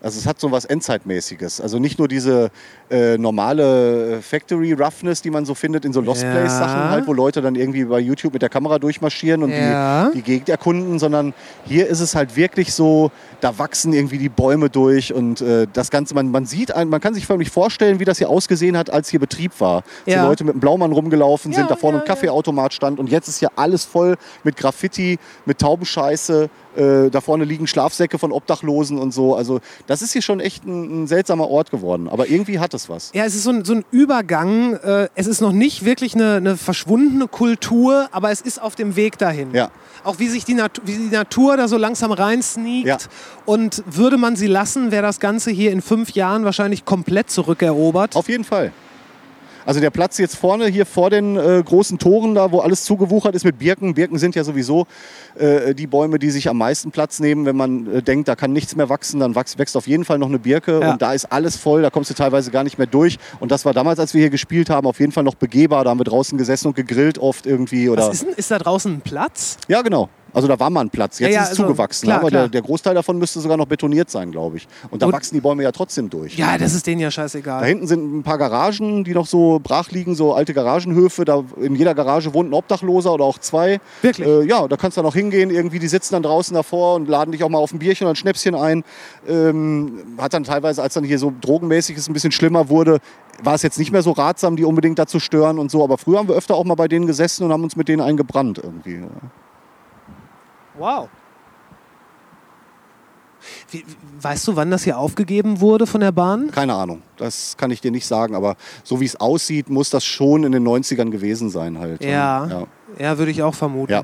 Also es hat so was Endzeitmäßiges. Also nicht nur diese äh, normale Factory Roughness, die man so findet in so Lost Ja. Place Sachen halt, wo Leute dann irgendwie bei YouTube mit der Kamera durchmarschieren und Ja. die, die Gegend erkunden, sondern hier ist es halt wirklich so, da wachsen irgendwie die Bäume durch und äh, das Ganze, man, man sieht, man kann sich förmlich vorstellen, wie das hier ausgesehen hat, als hier Betrieb war. Ja. die Leute mit dem Blaumann rumgelaufen sind, da vorne ein Kaffeeautomat stand und jetzt ist hier alles voll mit Graffiti, mit Taubenscheiße, äh, da vorne liegen Schlafsäcke von Obdachlosen und so. Also das ist hier schon echt ein, ein seltsamer Ort geworden. Aber irgendwie hat es was. Ja, es ist so ein, so ein Übergang. Äh, es ist noch nicht wirklich eine, eine verschwundene Kultur, aber es ist auf dem Weg dahin. Ja. Auch wie sich die, Nat wie die Natur da so langsam reinsneakt. Ja. Und würde man sie lassen, wäre das Ganze hier in fünf Jahren wahrscheinlich komplett zurückerobert. Auf jeden Fall. Also der Platz jetzt vorne, hier vor den äh, großen Toren da, wo alles zugewuchert ist mit Birken. Birken sind ja sowieso äh, die Bäume, die sich am meisten Platz nehmen. Wenn man äh, denkt, da kann nichts mehr wachsen, dann wächst, wächst auf jeden Fall noch eine Birke. Ja. Und da ist alles voll, da kommst du teilweise gar nicht mehr durch. Und das war damals, als wir hier gespielt haben, auf jeden Fall noch begehbar. Da haben wir draußen gesessen und gegrillt oft irgendwie. Oder Was ist, denn, ist da draußen ein Platz? ja, genau. Also da war mal ein Platz. Jetzt Ja, ja, ist es also, zugewachsen. klar, aber klar. Der, der Großteil davon müsste sogar noch betoniert sein, glaube ich. Und da Und- wachsen die Bäume ja trotzdem durch. Ja, das ist denen ja Da scheißegal. hinten sind ein paar Garagen, die noch so brach liegen, so alte Garagenhöfe. Da in jeder Garage wohnt ein Obdachloser oder auch zwei. Wirklich? Äh, ja, da kannst du noch hingehen. Irgendwie, die sitzen dann draußen davor und laden dich auch mal auf ein Bierchen oder ein Schnäpschen ein. Ähm, hat dann teilweise, als dann hier so drogenmäßig es ein bisschen schlimmer wurde, war es jetzt nicht mehr so ratsam, die unbedingt da zu stören und so. Aber früher haben wir öfter auch mal bei denen gesessen und haben uns mit denen eingebrannt irgendwie. Wow. Wie- weißt du, wann das hier aufgegeben wurde von der Bahn? Keine Ahnung, das kann ich dir nicht sagen, aber so wie es aussieht, muss das schon in den 90ern gewesen sein halt. Ja. ja. Ja, würde ich auch vermuten. Ja.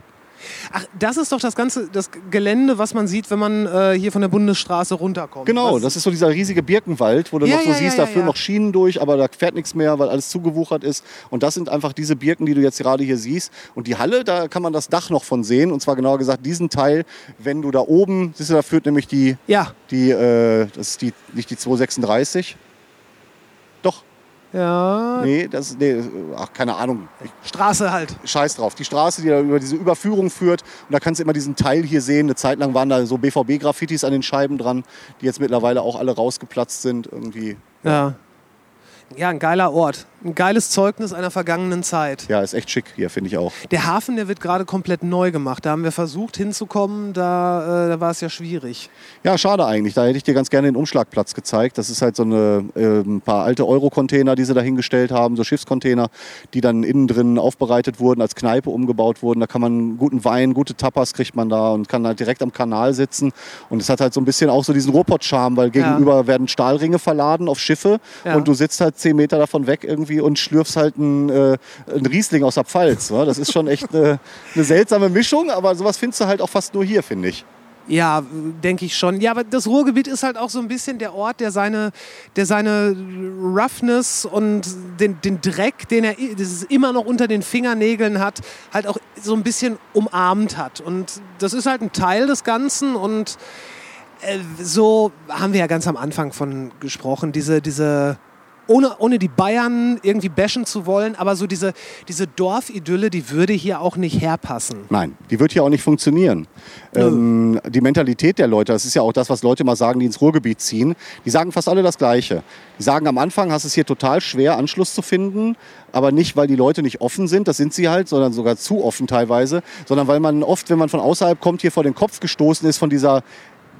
Ach, das ist doch das ganze das Gelände, was man sieht, wenn man äh, hier von der Bundesstraße runterkommt. Genau, was, das ist so dieser riesige Birkenwald, wo du Ja, noch so ja, siehst, ja, da führen noch Schienen durch, aber da fährt nichts mehr, weil alles zugewuchert ist. Und das sind einfach diese Birken, die du jetzt gerade hier siehst. Und die Halle, da kann man das Dach noch von sehen. Und zwar genauer gesagt diesen Teil, wenn du da oben, siehst du, da führt nämlich die, Ja, die äh, das ist die, nicht die 236. Ja. nee, das ist, nee, ach, keine Ahnung. Straße halt. Scheiß drauf. Die Straße, die da über diese Überführung führt. Und da kannst du immer diesen Teil hier sehen. Eine Zeit lang waren da so BVB-Graffitis an den Scheiben dran, die jetzt mittlerweile auch alle rausgeplatzt sind. Irgendwie. Ja. Ja, ein geiler Ort. Ein geiles Zeugnis einer vergangenen Zeit. Ja, ist echt schick hier, finde ich auch. Der Hafen, der wird gerade komplett neu gemacht. Da haben wir versucht hinzukommen, da, äh, da war es ja schwierig. Ja, schade eigentlich. Da hätte ich dir ganz gerne den Umschlagplatz gezeigt. Das ist halt so eine, äh, ein paar alte Euro-Container, die sie da hingestellt haben, so Schiffscontainer, die dann innen drin aufbereitet wurden, als Kneipe umgebaut wurden. Da kann man guten Wein, gute Tapas kriegt man da und kann halt direkt am Kanal sitzen. Und es hat halt so ein bisschen auch so diesen Ruhrpott-Charme, weil gegenüber werden Stahlringe verladen auf Schiffe Ja. und du sitzt halt zehn Meter davon weg irgendwie und schlürfst halt einen, äh, Riesling aus der Pfalz. wa? Das ist schon echt eine, eine seltsame Mischung, aber sowas findest du halt auch fast nur hier, finde ich. Ja, denke ich schon. Ja, aber das Ruhrgebiet ist halt auch so ein bisschen der Ort, der seine, der seine Roughness und den, den Dreck, den er immer noch unter den Fingernägeln hat, halt auch so ein bisschen umarmt hat. Und das ist halt ein Teil des Ganzen und äh, so haben wir ja ganz am Anfang von gesprochen, diese, diese ohne, ohne die Bayern irgendwie bashen zu wollen, aber so diese, diese Dorfidylle, die würde hier auch nicht herpassen. Nein, die wird hier auch nicht funktionieren. Ähm, die Mentalität der Leute, das ist ja auch das, was Leute mal sagen, die ins Ruhrgebiet ziehen, die sagen fast alle das Gleiche. Die sagen, am Anfang hast es hier total schwer, Anschluss zu finden, aber nicht, weil die Leute nicht offen sind, das sind sie halt, sondern sogar zu offen teilweise, sondern weil man oft, wenn man von außerhalb kommt, hier vor den Kopf gestoßen ist von dieser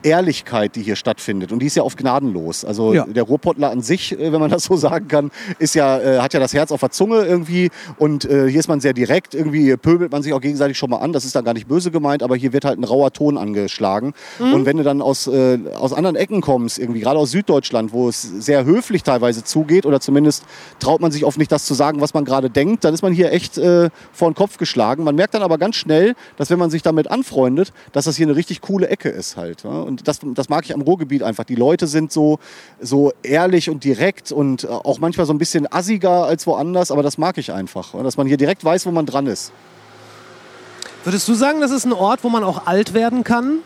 Ehrlichkeit, die hier stattfindet. Und die ist ja oft gnadenlos. Also Ja. der Ruhrpottler an sich, äh, wenn man das so sagen kann, ist ja, äh, hat ja das Herz auf der Zunge irgendwie. Und äh, hier ist man sehr direkt. Irgendwie pöbelt man sich auch gegenseitig schon mal an. Das ist dann gar nicht böse gemeint, aber hier wird halt ein rauer Ton angeschlagen. Und wenn du dann aus, äh, aus anderen Ecken kommst, irgendwie gerade aus Süddeutschland, wo es sehr höflich teilweise zugeht, oder zumindest traut man sich oft nicht das zu sagen, was man gerade denkt, dann ist man hier echt äh, vor den Kopf geschlagen. Man merkt dann aber ganz schnell, dass wenn man sich damit anfreundet, dass das hier eine richtig coole Ecke ist halt. Ja? Und das, das mag ich am Ruhrgebiet einfach. Die Leute sind so, so ehrlich und direkt und äh, auch manchmal so ein bisschen assiger als woanders, aber das mag ich einfach. ja? Dass man hier direkt weiß, wo man dran ist. Würdest du sagen, das ist ein Ort, wo man auch alt werden kann?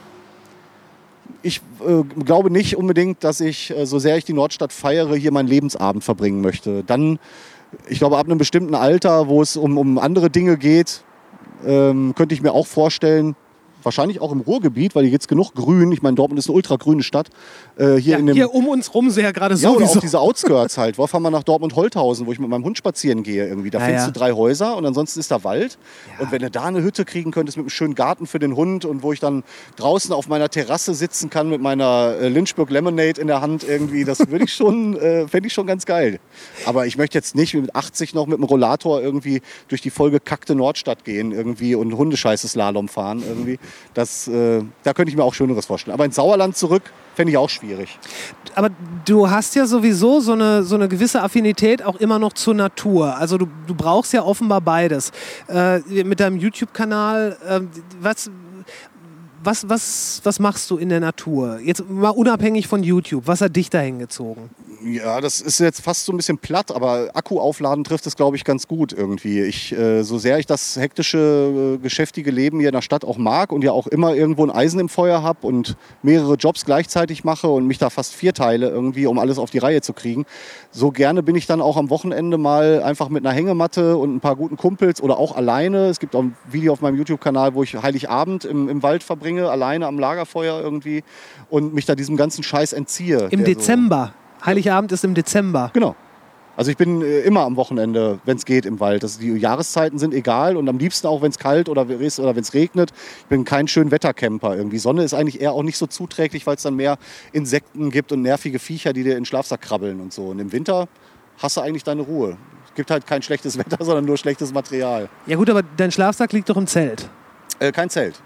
Ich äh, glaube nicht unbedingt, dass ich, äh, so sehr ich die Nordstadt feiere, hier meinen Lebensabend verbringen möchte. Dann, ich glaube, ab einem bestimmten Alter, wo es um, um andere Dinge geht, ähm, könnte ich mir auch vorstellen, wahrscheinlich auch im Ruhrgebiet, weil hier gibt es genug Grün. Ich meine, Dortmund ist eine ultragrüne Stadt. Äh, hier Ja, in dem, hier um uns rum sehr gerade ja, oder auch diese Outskirts halt. Wo fahren wir nach Dortmund-Holthausen, wo ich mit meinem Hund spazieren gehe irgendwie. Da Ja, findest ja. du drei Häuser und ansonsten ist da Wald. Und wenn du da eine Hütte kriegen könntest mit einem schönen Garten für den Hund und wo ich dann draußen auf meiner Terrasse sitzen kann mit meiner äh, Lynchburg Lemonade in der Hand irgendwie, das würde ich schon, äh, fände ich schon ganz geil. Aber ich möchte jetzt nicht mit 80 noch mit dem Rollator irgendwie durch die vollgekackte Nordstadt gehen irgendwie und Hundescheiße Slalom fahren irgendwie. Das, äh, da könnte ich mir auch Schöneres vorstellen. Aber ins Sauerland zurück fände ich auch schwierig. Aber du hast ja sowieso so eine, so eine gewisse Affinität auch immer noch zur Natur. Also du, du brauchst ja offenbar beides. Äh, mit deinem YouTube-Kanal, äh, was, was, was, was machst du in der Natur? Jetzt mal unabhängig von YouTube. Was hat dich dahin gezogen? Ja, das ist jetzt fast so ein bisschen platt, aber Akku aufladen trifft es, glaube ich, ganz gut irgendwie. Ich, äh, so sehr ich das hektische, äh, geschäftige Leben hier in der Stadt auch mag und ja auch immer irgendwo ein Eisen im Feuer habe und mehrere Jobs gleichzeitig mache und mich da fast vierteile irgendwie, um alles auf die Reihe zu kriegen, so gerne bin ich dann auch am Wochenende mal einfach mit einer Hängematte und ein paar guten Kumpels oder auch alleine. Es gibt auch ein Video auf meinem YouTube-Kanal, wo ich Heiligabend im, im Wald verbringe, alleine am Lagerfeuer irgendwie und mich da diesem ganzen Scheiß entziehe. Im der so- Dezember. Heiligabend ist im Dezember. Genau. Also ich bin äh, immer am Wochenende, wenn es geht, im Wald. Das, die Jahreszeiten sind egal und am liebsten auch, wenn es kalt oder ist oder wenn es regnet. Ich bin kein schön Wettercamper irgendwie. Sonne ist eigentlich eher auch nicht so zuträglich, weil es dann mehr Insekten gibt und nervige Viecher, die dir in den Schlafsack krabbeln und so. Und im Winter hast du eigentlich deine Ruhe. Es gibt halt kein schlechtes Wetter, sondern nur schlechtes Material. Ja gut, aber dein Schlafsack liegt doch im Zelt. Äh, kein Zelt.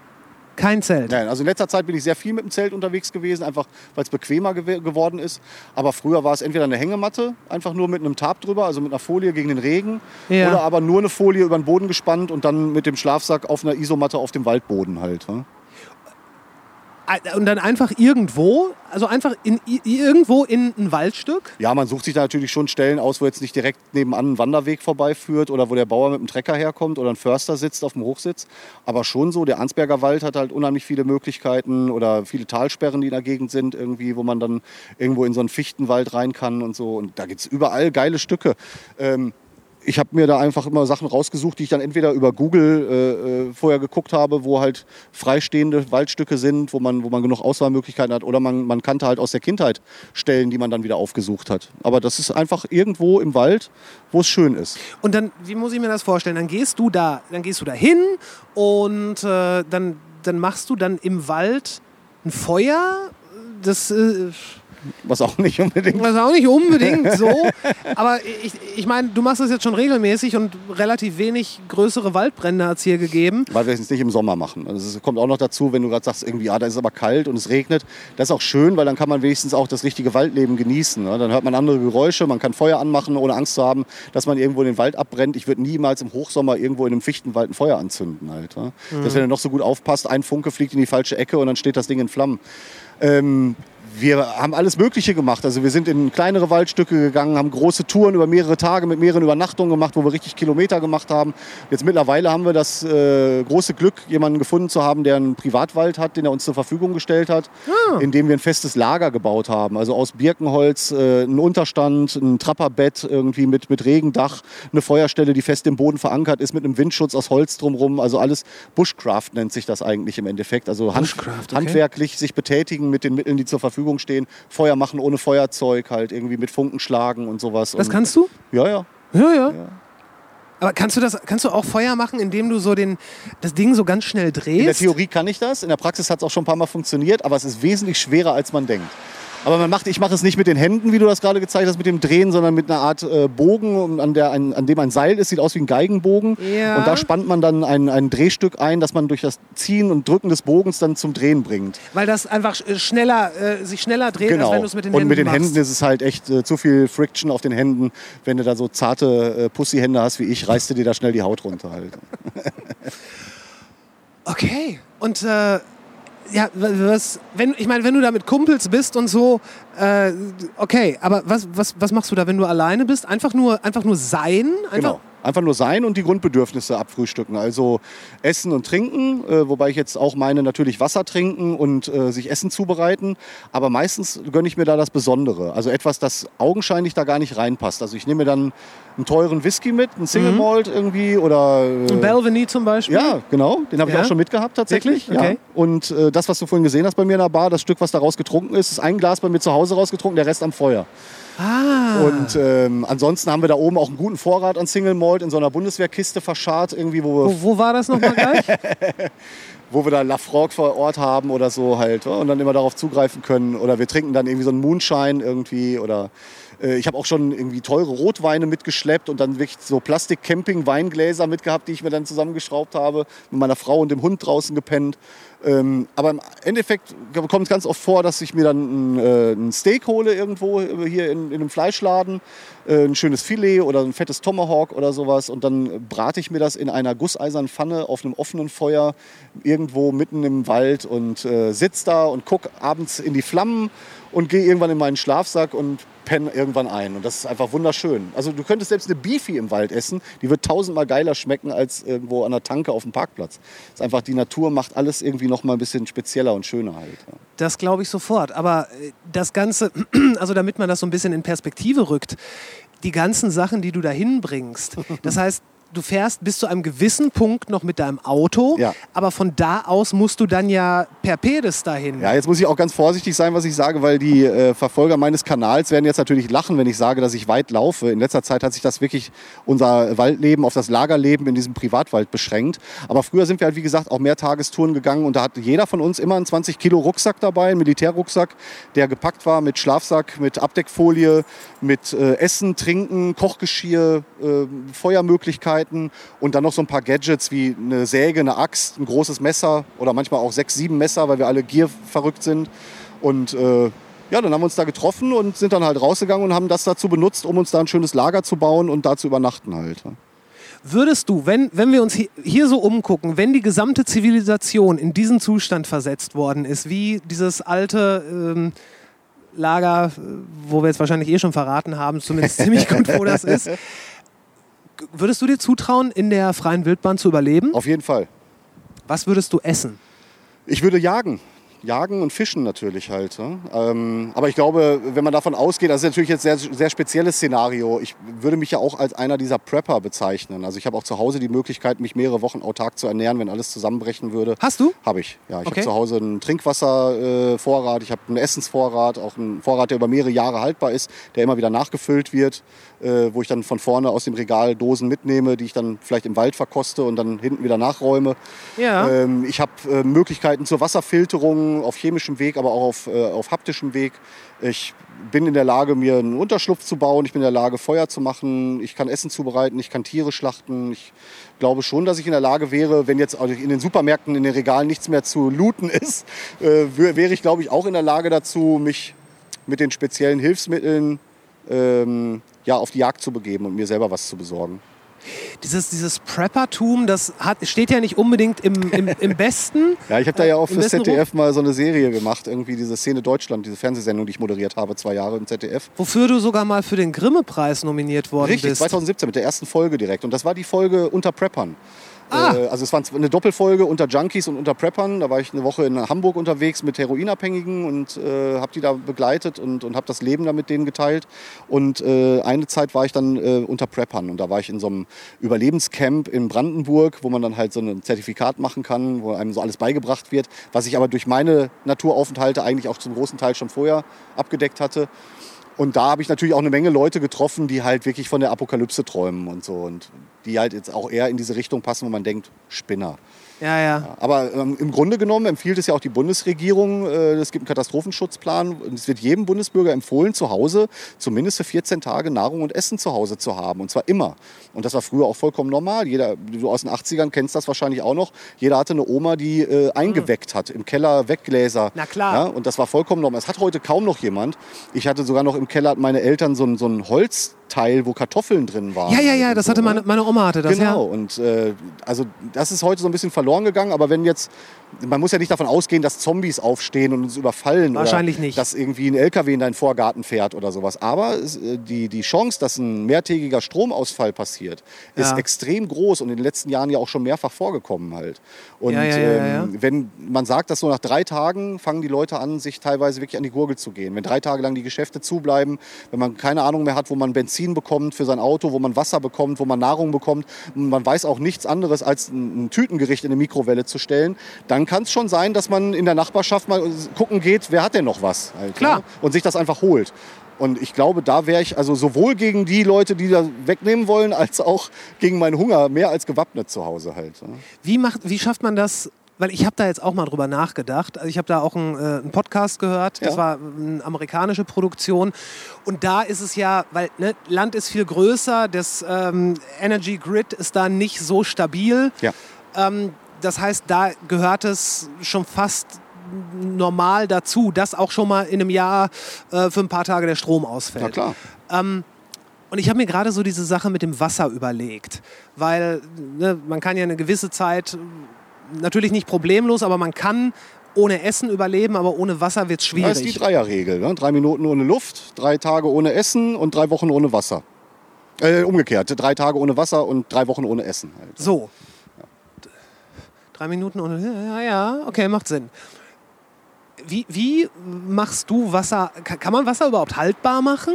Kein Zelt. Nein, also in letzter Zeit bin ich sehr viel mit dem Zelt unterwegs gewesen, einfach weil es bequemer gew geworden ist. Aber früher war es entweder eine Hängematte, einfach nur mit einem Tarp drüber, also mit einer Folie gegen den Regen, Ja. oder aber nur eine Folie über den Boden gespannt und dann mit dem Schlafsack auf einer Isomatte auf dem Waldboden halt. ne? Und dann einfach irgendwo, also einfach in, irgendwo in ein Waldstück. Ja, man sucht sich da natürlich schon Stellen aus, wo jetzt nicht direkt nebenan ein Wanderweg vorbeiführt oder wo der Bauer mit dem Trecker herkommt oder ein Förster sitzt auf dem Hochsitz. Aber schon so, der Arnsberger Wald hat halt unheimlich viele Möglichkeiten oder viele Talsperren, die in der Gegend sind, irgendwie, wo man dann irgendwo in so einen Fichtenwald rein kann und so. Und da gibt es überall geile Stücke. Ähm, ich habe mir da einfach immer Sachen rausgesucht, die ich dann entweder über Google äh, äh, vorher geguckt habe, wo halt freistehende Waldstücke sind, wo man, wo man genug Auswahlmöglichkeiten hat. Oder man, man kannte halt aus der Kindheit Stellen, die man dann wieder aufgesucht hat. Aber das ist einfach irgendwo im Wald, wo es schön ist. Und dann, wie muss ich mir das vorstellen? Dann gehst du da, dann gehst du da hin und äh, dann, dann machst du dann im Wald ein Feuer. Das äh, Was auch nicht unbedingt. ist auch nicht unbedingt so. Aber ich, ich meine, du machst das jetzt schon regelmäßig und relativ wenig größere Waldbrände hat es hier gegeben. Weil wir es nicht im Sommer machen. Also es kommt auch noch dazu, wenn du gerade sagst, irgendwie, ja, da ist es aber kalt und es regnet. Das ist auch schön, weil dann kann man wenigstens auch das richtige Waldleben genießen. Ne? Dann hört man andere Geräusche, man kann Feuer anmachen, ohne Angst zu haben, dass man irgendwo den Wald abbrennt. Ich würde niemals im Hochsommer irgendwo in einem Fichtenwald ein Feuer anzünden. Halt, ne? Dass wenn du noch so gut aufpasst, ein Funke fliegt in die falsche Ecke und dann steht das Ding in Flammen. Ähm, wir haben alles Mögliche gemacht. Also wir sind in kleinere Waldstücke gegangen, haben große Touren über mehrere Tage mit mehreren Übernachtungen gemacht, wo wir richtig Kilometer gemacht haben. Jetzt mittlerweile haben wir das äh, große Glück, jemanden gefunden zu haben, der einen Privatwald hat, den er uns zur Verfügung gestellt hat, in dem wir ein festes Lager gebaut haben. Also aus Birkenholz, äh, ein Unterstand, ein Trapperbett irgendwie mit, mit Regendach, eine Feuerstelle, die fest im Boden verankert ist, mit einem Windschutz aus Holz drumherum. Also alles Bushcraft nennt sich das eigentlich im Endeffekt. Also Hand, okay. handwerklich sich betätigen mit den Mitteln, die zur Verfügung stehen. Feuer machen ohne Feuerzeug, halt irgendwie mit Funken schlagen und sowas. Das und, kannst du? Ja, ja. Ja, ja. Aber kannst du das, kannst du auch Feuer machen, indem du so den, das Ding so ganz schnell In der drehst? Theorie kann ich das, in der Praxis hat es auch schon ein paar Mal funktioniert, aber es ist wesentlich schwerer, als man denkt. Aber man macht, ich mache es nicht mit den Händen, wie du das gerade gezeigt hast, mit dem Drehen, sondern mit einer Art äh, Bogen, an, der ein, an dem ein Seil ist, sieht aus wie ein Geigenbogen. Ja. Und da spannt man dann ein, ein Drehstück ein, das man durch das Ziehen und Drücken des Bogens dann zum Drehen bringt. Weil das einfach sch- schneller, äh, sich schneller dreht, als wenn du es mit den Genau. und Händen mit den machst. Händen ist es halt echt äh, zu viel Friction auf den Händen. Wenn du da so zarte äh, Pussyhände hast wie ich, reißt du dir da schnell die Haut runter halt. Okay. Und äh, ja, was, wenn, ich meine, wenn du da mit Kumpels bist und so, äh, okay, aber was, was, was machst du da, wenn du alleine bist? Einfach nur, einfach nur sein? Einfach, Genau. Einfach nur sein und die Grundbedürfnisse abfrühstücken. Also Essen und Trinken, äh, wobei ich jetzt auch meine natürlich Wasser trinken und äh, sich Essen zubereiten. Aber meistens gönne ich mir da das Besondere. Also etwas, das augenscheinlich da gar nicht reinpasst. Also ich nehme mir dann einen teuren Whisky mit, einen Single Malt irgendwie oder... Äh, Ein Belveny zum Beispiel? ja, genau. Den habe ich Ja? auch schon mitgehabt tatsächlich. Okay. Ja. Und äh, das, was du vorhin gesehen hast bei mir in der Bar, das Stück, was daraus getrunken ist, ist ein Glas bei mir zu Hause rausgetrunken, der Rest am Feuer. Ah. Und ähm, ansonsten haben wir da oben auch einen guten Vorrat an Single Malt in so einer Bundeswehrkiste verscharrt, irgendwie, wo wo, wo war das nochmal gleich? wo wir da Lafroig vor Ort haben oder so halt. Und dann immer darauf zugreifen können. Oder wir trinken dann irgendwie so einen Moonshine irgendwie. Oder äh, ich habe auch schon irgendwie teure Rotweine mitgeschleppt und dann wirklich so Plastik-Camping-Weingläser mitgehabt, die ich mir dann zusammengeschraubt habe. Mit meiner Frau und dem Hund draußen gepennt. Ähm, aber im Endeffekt kommt es ganz oft vor, dass ich mir dann ein, äh, ein Steak hole irgendwo äh, hier in, in einem Fleischladen, äh, ein schönes Filet oder ein fettes Tomahawk oder sowas und dann brate ich mir das in einer gusseisernen Pfanne auf einem offenen Feuer irgendwo mitten im Wald und äh, sitze da und gucke abends in die Flammen und gehe irgendwann in meinen Schlafsack und penne irgendwann ein. Und das ist einfach wunderschön. Also du könntest selbst eine Beefy im Wald essen, die wird tausendmal geiler schmecken als irgendwo an der Tanke auf dem Parkplatz. Das ist einfach, die Natur macht alles irgendwie noch mal ein bisschen spezieller und schöner halt. Ja. Das glaube ich sofort. Aber äh, das Ganze, also damit man das so ein bisschen in Perspektive rückt, die ganzen Sachen, die du da hinbringst. Das heißt, du fährst bis zu einem gewissen Punkt noch mit deinem Auto, Ja. aber von da aus musst du dann ja per Pedis dahin. Ja, jetzt muss ich auch ganz vorsichtig sein, was ich sage, weil die äh, Verfolger meines Kanals werden jetzt natürlich lachen, wenn ich sage, dass ich weit laufe. In letzter Zeit hat sich das wirklich unser Waldleben auf das Lagerleben in diesem Privatwald beschränkt. Aber früher sind wir halt, wie gesagt, auch mehr Tagestouren gegangen und da hatte jeder von uns immer einen 20 Kilo Rucksack dabei, einen Militärrucksack, der gepackt war mit Schlafsack, mit Abdeckfolie, mit äh, Essen, Trinken, Kochgeschirr, äh, Feuermöglichkeiten und dann noch so ein paar Gadgets wie eine Säge, eine Axt, ein großes Messer oder manchmal auch sechs, sieben Messer, weil wir alle Gier verrückt sind. Und äh, ja, dann haben wir uns da getroffen und sind dann halt rausgegangen und haben das dazu benutzt, um uns da ein schönes Lager zu bauen und da zu übernachten halt. Würdest du, wenn, wenn wir uns hi- hier so umgucken, wenn die gesamte Zivilisation in diesen Zustand versetzt worden ist, wie dieses alte ähm, Lager, wo wir jetzt wahrscheinlich eh schon verraten haben, zumindest ziemlich gut, wo das ist, würdest du dir zutrauen, in der freien Wildbahn zu überleben? Auf jeden Fall. Was würdest du essen? Ich würde jagen. Jagen und Fischen natürlich halt. Ähm, aber ich glaube, wenn man davon ausgeht, das ist natürlich jetzt ein sehr, sehr spezielles Szenario. Ich würde mich ja auch als einer dieser Prepper bezeichnen. Also ich habe auch zu Hause die Möglichkeit, mich mehrere Wochen autark zu ernähren, wenn alles zusammenbrechen würde. Hast du? Habe ich. Ja, ich Okay. habe zu Hause einen Trinkwasservorrat, äh, ich habe einen Essensvorrat, auch einen Vorrat, der über mehrere Jahre haltbar ist, der immer wieder nachgefüllt wird, wo ich dann von vorne aus dem Regal Dosen mitnehme, die ich dann vielleicht im Wald verkoste und dann hinten wieder nachräume. Ja. Ähm, ich habe äh, Möglichkeiten zur Wasserfilterung auf chemischem Weg, aber auch auf, äh, auf haptischem Weg. Ich bin in der Lage, mir einen Unterschlupf zu bauen. Ich bin in der Lage, Feuer zu machen. Ich kann Essen zubereiten. Ich kann Tiere schlachten. Ich glaube schon, dass ich in der Lage wäre, wenn jetzt in den Supermärkten, in den Regalen nichts mehr zu looten ist, äh, wär- wäre ich, glaube ich, auch in der Lage dazu, mich mit den speziellen Hilfsmitteln ähm, ja, auf die Jagd zu begeben und mir selber was zu besorgen. Dieses, dieses Preppertum, das hat, steht ja nicht unbedingt im, im, im Besten. Ja, ich habe da ja auch fürs besten ZDF mal so eine Serie gemacht, irgendwie diese Szene Deutschland, diese Fernsehsendung, die ich moderiert habe, zwei Jahre im ZDF. Wofür du sogar mal für den Grimme-Preis nominiert worden Richtig, bist. 2017 mit der ersten Folge direkt. Und das war die Folge unter Preppern. Ah. Äh, also es war eine Doppelfolge unter Junkies und unter Preppern. Da war ich eine Woche in Hamburg unterwegs mit Heroinabhängigen und äh, habe die da begleitet und, und habe das Leben da mit denen geteilt. Und äh, eine Zeit war ich dann äh, unter Preppern und da war ich in so einem Überlebenscamp in Brandenburg, wo man dann halt so ein Zertifikat machen kann, wo einem so alles beigebracht wird, was ich aber durch meine Naturaufenthalte eigentlich auch zum großen Teil schon vorher abgedeckt hatte. Und da habe ich natürlich auch eine Menge Leute getroffen, die halt wirklich von der Apokalypse träumen und so. Und die halt jetzt auch eher in diese Richtung passen, wo man denkt, Spinner. Ja, ja. Aber ähm, im Grunde genommen empfiehlt es ja auch die Bundesregierung, äh, es gibt einen Katastrophenschutzplan und es wird jedem Bundesbürger empfohlen, zu Hause zumindest für 14 Tage Nahrung und Essen zu Hause zu haben. Und zwar immer. Und das war früher auch vollkommen normal. Jeder, du aus den 80ern kennst das wahrscheinlich auch noch. Jeder hatte eine Oma, die äh, eingeweckt hat, im Keller Weggläser. Na klar. Ja, und das war vollkommen normal. Das hat heute kaum noch jemand. Ich hatte sogar noch im Keller meine Eltern so ein, so ein Holzteil, wo Kartoffeln drin waren. Ja, ja, ja, das so, hatte ne? meine, meine Oma hatte das, genau, ja. und äh, also das ist heute so ein bisschen verloren gegangen, aber wenn jetzt, man muss ja nicht davon ausgehen, dass Zombies aufstehen und uns überfallen Wahrscheinlich oder nicht. dass irgendwie ein LKW in deinen Vorgarten fährt oder sowas. Aber äh, die, die Chance, dass ein mehrtägiger Stromausfall passiert, ist Ja. extrem groß und in den letzten Jahren ja auch schon mehrfach vorgekommen halt. Und Ja, ja, ähm, wenn man sagt, dass so nach drei Tagen fangen die Leute an, sich teilweise wirklich an die Gurgel zu gehen. Wenn drei Tage lang die Geschäfte zubleiben, wenn man keine Ahnung mehr hat, wo man Benzin bekommt für sein Auto, wo man Wasser bekommt, wo man Nahrung bekommt, man weiß auch nichts anderes als ein, ein Tütengericht in eine Mikrowelle zu stellen, dann kann es schon sein, dass man in der Nachbarschaft mal gucken geht, wer hat denn noch was. Halt, Klar. Ne? Und sich das einfach holt. Und ich glaube, da wäre ich also sowohl gegen die Leute, die da wegnehmen wollen, als auch gegen meinen Hunger mehr als gewappnet zu Hause halt. ne? Wie, macht, wie schafft man das? Weil ich habe da jetzt auch mal drüber nachgedacht. Also ich habe da auch einen, äh, einen Podcast gehört. Das Ja. war eine amerikanische Produktion. Und da ist es ja, weil ne, Land ist viel größer, das ähm, Energy Grid ist da nicht so stabil. Ja. Ähm, das heißt, da gehört es schon fast normal dazu, dass auch schon mal in einem Jahr äh, für ein paar Tage der Strom ausfällt. Na klar. Und ich habe mir gerade so diese Sache mit dem Wasser überlegt, weil ne, man kann ja eine gewisse Zeit natürlich nicht problemlos, aber man kann ohne Essen überleben, aber ohne Wasser wird es Das ist die schwierig. Dreierregel. Ne? Drei Minuten ohne Luft, drei Tage ohne Essen und drei Wochen ohne Wasser. Äh, umgekehrt, drei Tage ohne Wasser und drei Wochen ohne Essen. Halt. So. Drei Minuten ohne. Ja, ja, okay, macht Sinn. Wie, wie machst du Wasser? Kann man Wasser überhaupt haltbar machen?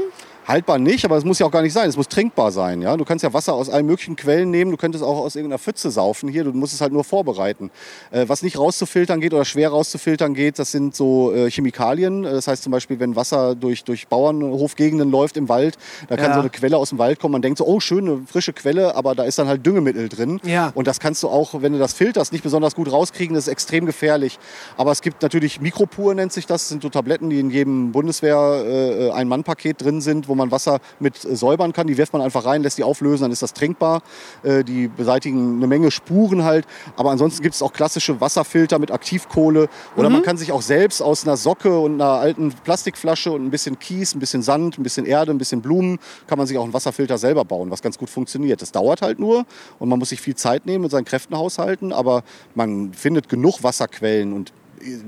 Haltbar nicht, aber es muss ja auch gar nicht sein. Es muss trinkbar sein. Ja? Du kannst ja Wasser aus allen möglichen Quellen nehmen. Du könntest auch aus irgendeiner Pfütze saufen. Hier, du musst es halt nur vorbereiten. Äh, was nicht rauszufiltern geht oder schwer rauszufiltern geht, das sind so äh, Chemikalien. Äh, Das heißt zum Beispiel, wenn Wasser durch, durch Bauernhofgegenden läuft im Wald, da kann Ja. so eine Quelle aus dem Wald kommen. Man denkt so, oh, schöne frische Quelle, aber da ist dann halt Düngemittel drin. Ja. Und das kannst du auch, wenn du das filterst, nicht besonders gut rauskriegen. Das ist extrem gefährlich. Aber es gibt natürlich Mikropur, nennt sich das. Das sind so Tabletten, die in jedem Bundeswehr äh, ein Mann-Paket drin sind, wo man Wasser mit äh, säubern kann. Die wirft man einfach rein, lässt die auflösen, dann ist das trinkbar. Äh, die beseitigen eine Menge Spuren halt. Aber ansonsten gibt es auch klassische Wasserfilter mit Aktivkohle. Oder man kann sich auch selbst aus einer Socke und einer alten Plastikflasche und ein bisschen Kies, ein bisschen Sand, ein bisschen Erde, ein bisschen Blumen, kann man sich auch einen Wasserfilter selber bauen, was ganz gut funktioniert. Das dauert halt nur und man muss sich viel Zeit nehmen mit seinen Kräften haushalten, aber man findet genug Wasserquellen und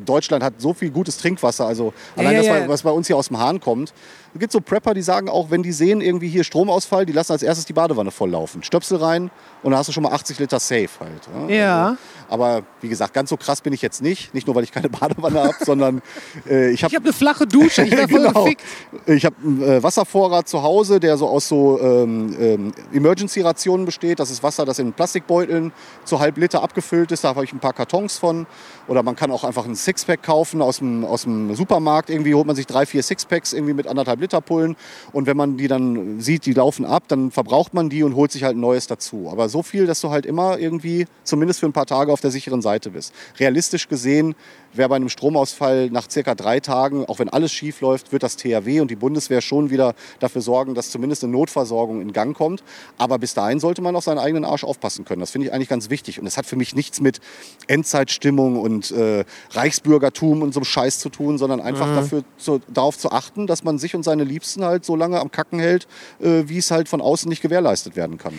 Deutschland hat so viel gutes Trinkwasser, also allein ja, das, ja. was bei uns hier aus dem Hahn kommt. Es gibt so Prepper, die sagen auch, wenn die sehen, irgendwie hier Stromausfall, die lassen als erstes die Badewanne volllaufen. Stöpsel rein und dann hast du schon mal 80 Liter safe halt. Ja. Also, aber wie gesagt, ganz so krass bin ich jetzt nicht. Nicht nur, weil ich keine Badewanne habe, sondern äh, ich habe Ich habe eine flache Dusche, ich wäre voll genau. gefickt. Ich habe einen äh, Wasservorrat zu Hause, der so aus so ähm, ähm, Emergency-Rationen besteht. Das ist Wasser, das in Plastikbeuteln zu halb Liter abgefüllt ist. Da habe ich ein paar Kartons von. Oder man kann auch einfach ein Sixpack kaufen aus dem, aus dem Supermarkt. Irgendwie holt man sich drei, vier Sixpacks irgendwie mit anderthalb Liter Pullen. Und wenn man die dann sieht, die laufen ab, dann verbraucht man die und holt sich halt ein neues dazu. Aber so viel, dass du halt immer irgendwie, zumindest für ein paar Tage, auf der sicheren Seite bist. Realistisch gesehen wäre bei einem Stromausfall nach circa drei Tagen, auch wenn alles schief läuft, wird das THW und die Bundeswehr schon wieder dafür sorgen, dass zumindest eine Notversorgung in Gang kommt. Aber bis dahin sollte man auf seinen eigenen Arsch aufpassen können. Das finde ich eigentlich ganz wichtig. Und es hat für mich nichts mit Endzeitstimmung und äh, Reichsbürgertum und so einem Scheiß zu tun, sondern einfach dafür zu, darauf zu achten, dass man sich und seine Liebsten halt so lange am Kacken hält, äh, wie es halt von außen nicht gewährleistet werden kann.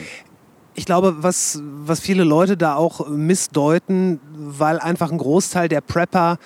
Ich glaube, was, was viele Leute da auch missdeuten, weil einfach ein Großteil der Prepper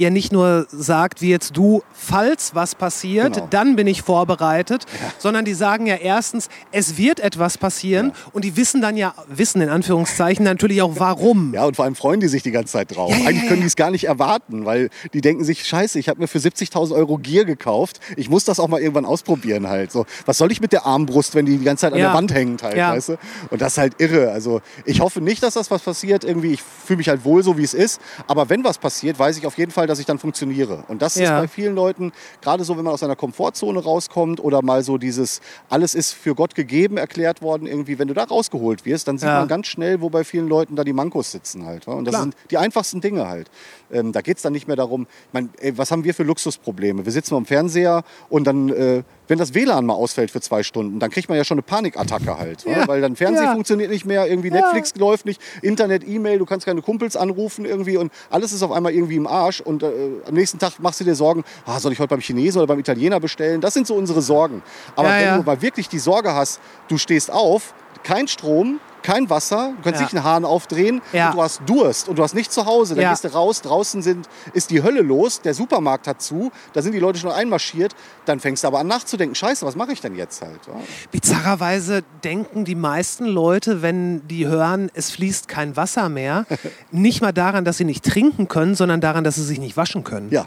ihr nicht nur sagt, wie jetzt du, falls was passiert, Genau. dann bin ich vorbereitet, sondern die sagen ja erstens, es wird etwas passieren und die wissen dann ja, wissen in Anführungszeichen natürlich auch warum. Ja, und vor allem freuen die sich die ganze Zeit drauf. Ja, ja, Eigentlich ja, können ja. die es gar nicht erwarten, weil die denken sich, scheiße, ich habe mir für 70.000 Euro Gier gekauft. Ich muss das auch mal irgendwann ausprobieren halt. So, was soll ich mit der Armbrust, wenn die die ganze Zeit an Ja. der Wand hängt halt, Ja. weißt du? Und das ist halt irre. Also ich hoffe nicht, dass das was passiert. Irgendwie, ich fühle mich halt wohl so, wie es ist. Aber wenn was passiert, weiß ich auf jeden Fall, dass ich dann funktioniere. Und das ist Ja. bei vielen Leuten, gerade so, wenn man aus einer Komfortzone rauskommt oder mal so dieses, alles ist für Gott gegeben erklärt worden, irgendwie, wenn du da rausgeholt wirst, dann sieht Ja. man ganz schnell, wo bei vielen Leuten da die Mankos sitzen halt. Und das Klar. sind die einfachsten Dinge halt. Ähm, da geht es dann nicht mehr darum, ich mein, ey, was haben wir für Luxusprobleme? Wir sitzen am Fernseher und dann, äh, wenn das WLAN mal ausfällt für zwei Stunden, dann kriegt man ja schon eine Panikattacke halt. wa? Ja. Weil dann Fernsehen Ja. funktioniert nicht mehr, irgendwie Netflix läuft nicht, Internet, E-Mail, du kannst keine Kumpels anrufen irgendwie und alles ist auf einmal irgendwie im Arsch und äh, am nächsten Tag machst du dir Sorgen, ah, soll ich heute beim Chinesen oder beim Italiener bestellen? Das sind so unsere Sorgen. Aber wenn du mal wirklich die Sorge hast, du stehst auf, kein Strom, kein Wasser, du kannst Ja. nicht einen Hahn aufdrehen Ja. und du hast Durst und du hast nicht zu Hause. Dann Ja. gehst du raus, draußen sind, ist die Hölle los, der Supermarkt hat zu, da sind die Leute schon einmarschiert, dann fängst du aber an nachzudenken, scheiße, was mache ich denn jetzt halt? Ja. Bizarrerweise denken die meisten Leute, wenn die hören, es fließt kein Wasser mehr, nicht mal daran, dass sie nicht trinken können, sondern daran, dass sie sich nicht waschen können. Ja.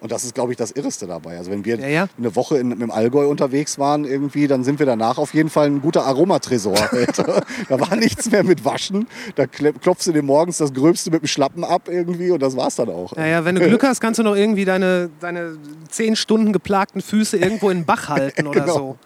Und das ist, glaube ich, das Irreste dabei. Also wenn wir Ja, ja. eine Woche in, im Allgäu unterwegs waren irgendwie, dann sind wir danach auf jeden Fall ein guter Aromatresor. Da war nichts mehr mit Waschen. Da klopfst du dir morgens das Gröbste mit dem Schlappen ab irgendwie und das war's dann auch. Naja, wenn du Glück hast, kannst du noch irgendwie deine, deine zehn Stunden geplagten Füße irgendwo in den Bach halten oder Genau. so.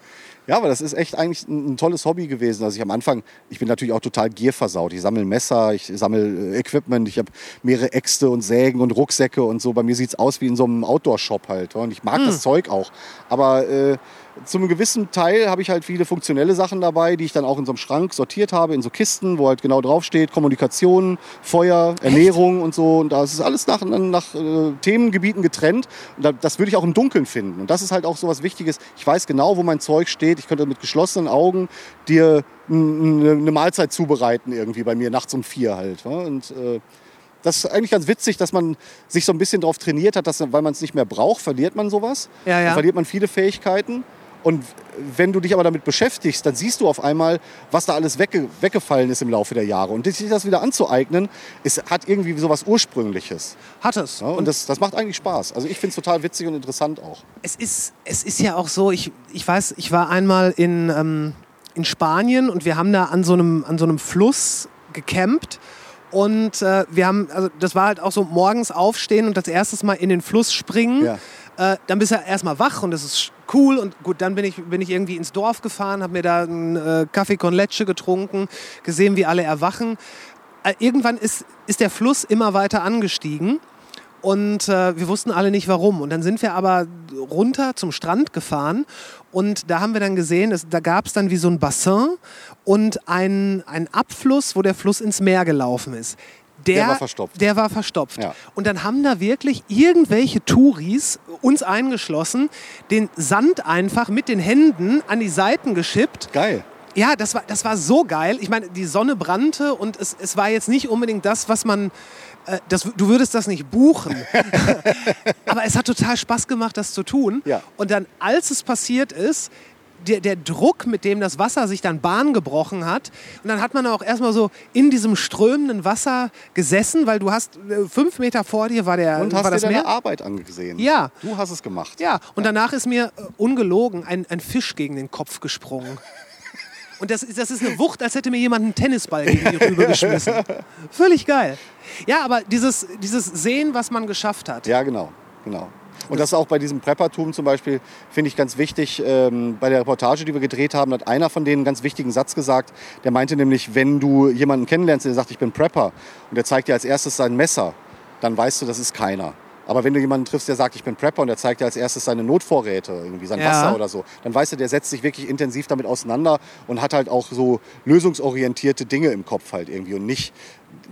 Ja, aber das ist echt eigentlich ein, ein tolles Hobby gewesen. Also ich am Anfang, ich bin natürlich auch total gierversaut. Ich sammle Messer, ich sammle äh, Equipment, ich habe mehrere Äxte und Sägen und Rucksäcke und so. Bei mir sieht's aus wie in so einem Outdoor-Shop halt. Und ich mag das Zeug auch. Aber äh, zu einem gewissen Teil habe ich halt viele funktionelle Sachen dabei, die ich dann auch in so einem Schrank sortiert habe, in so Kisten, wo halt genau draufsteht, Kommunikation, Feuer, Ernährung und so. Und da ist alles nach, nach äh, Themengebieten getrennt. Und da, das würde ich auch im Dunkeln finden. Und das ist halt auch so was Wichtiges. Ich weiß genau, wo mein Zeug steht. Ich könnte mit geschlossenen Augen dir eine Mahlzeit zubereiten irgendwie bei mir nachts um vier halt. Ja? Und äh, das ist eigentlich ganz witzig, dass man sich so ein bisschen darauf trainiert hat, dass, weil man es nicht mehr braucht, verliert man sowas. Ja, ja. Dann verliert man viele Fähigkeiten. Und wenn du dich aber damit beschäftigst, dann siehst du auf einmal, was da alles wegge weggefallen ist im Laufe der Jahre. Und sich das wieder anzueignen, ist, hat irgendwie sowas Ursprüngliches. Hat es. Ja? Und das, das macht eigentlich Spaß. Also ich finde es total witzig und interessant auch. Es ist, es ist ja auch so, ich, ich weiß, ich war einmal in, ähm, in Spanien und wir haben da an so einem, an so einem Fluss gecampt. Und äh, wir haben, also das war halt auch so morgens aufstehen und das erste Mal in den Fluss springen. Ja. Äh, dann bist du erstmal wach und das ist cool. Und gut, dann bin ich, bin ich irgendwie ins Dorf gefahren, habe mir da einen äh, Kaffee con Leche getrunken, gesehen, wie alle erwachen. Äh, irgendwann ist, ist der Fluss immer weiter angestiegen. Und äh, wir wussten alle nicht warum. Und dann sind wir aber runter zum Strand gefahren. Und da haben wir dann gesehen, es, da gab es dann wie so ein Bassin und ein, ein Abfluss, wo der Fluss ins Meer gelaufen ist. Der war verstopft. Der war verstopft. Ja. Und dann haben da wirklich irgendwelche Touris, uns eingeschlossen, den Sand einfach mit den Händen an die Seiten geschippt. Geil. Ja, das war, das war so geil. Ich meine, die Sonne brannte und es, es war jetzt nicht unbedingt das, was man. Äh, das, du würdest das nicht buchen. Aber es hat total Spaß gemacht, das zu tun. Ja. Und dann, als es passiert ist, der, der Druck, mit dem das Wasser sich dann Bahn gebrochen hat. Und dann hat man auch erstmal so in diesem strömenden Wasser gesessen, weil du hast äh, fünf Meter vor dir war, der, Und war hast dir das deine Meer. Arbeit angesehen. Ja. Du hast es gemacht. Ja, und danach ist mir äh, ungelogen ein, ein Fisch gegen den Kopf gesprungen. Und das, ist- das ist eine Wucht, als hätte mir jemand einen Tennisball gegen die Rübe geschmissen. Völlig geil. Ja, aber dieses, dieses Sehen, was man geschafft hat. Ja, genau, genau. Und das auch bei diesem Preppertum zum Beispiel finde ich ganz wichtig. Ähm, bei der Reportage, die wir gedreht haben, hat einer von denen einen ganz wichtigen Satz gesagt. Der meinte nämlich, wenn du jemanden kennenlernst, der sagt, ich bin Prepper, und der zeigt dir als erstes sein Messer, dann weißt du, das ist keiner. Aber wenn du jemanden triffst, der sagt, ich bin Prepper und der zeigt dir als erstes seine Notvorräte, irgendwie sein Ja. Wasser oder so, dann weißt du, der setzt sich wirklich intensiv damit auseinander und hat halt auch so lösungsorientierte Dinge im Kopf halt irgendwie und nicht,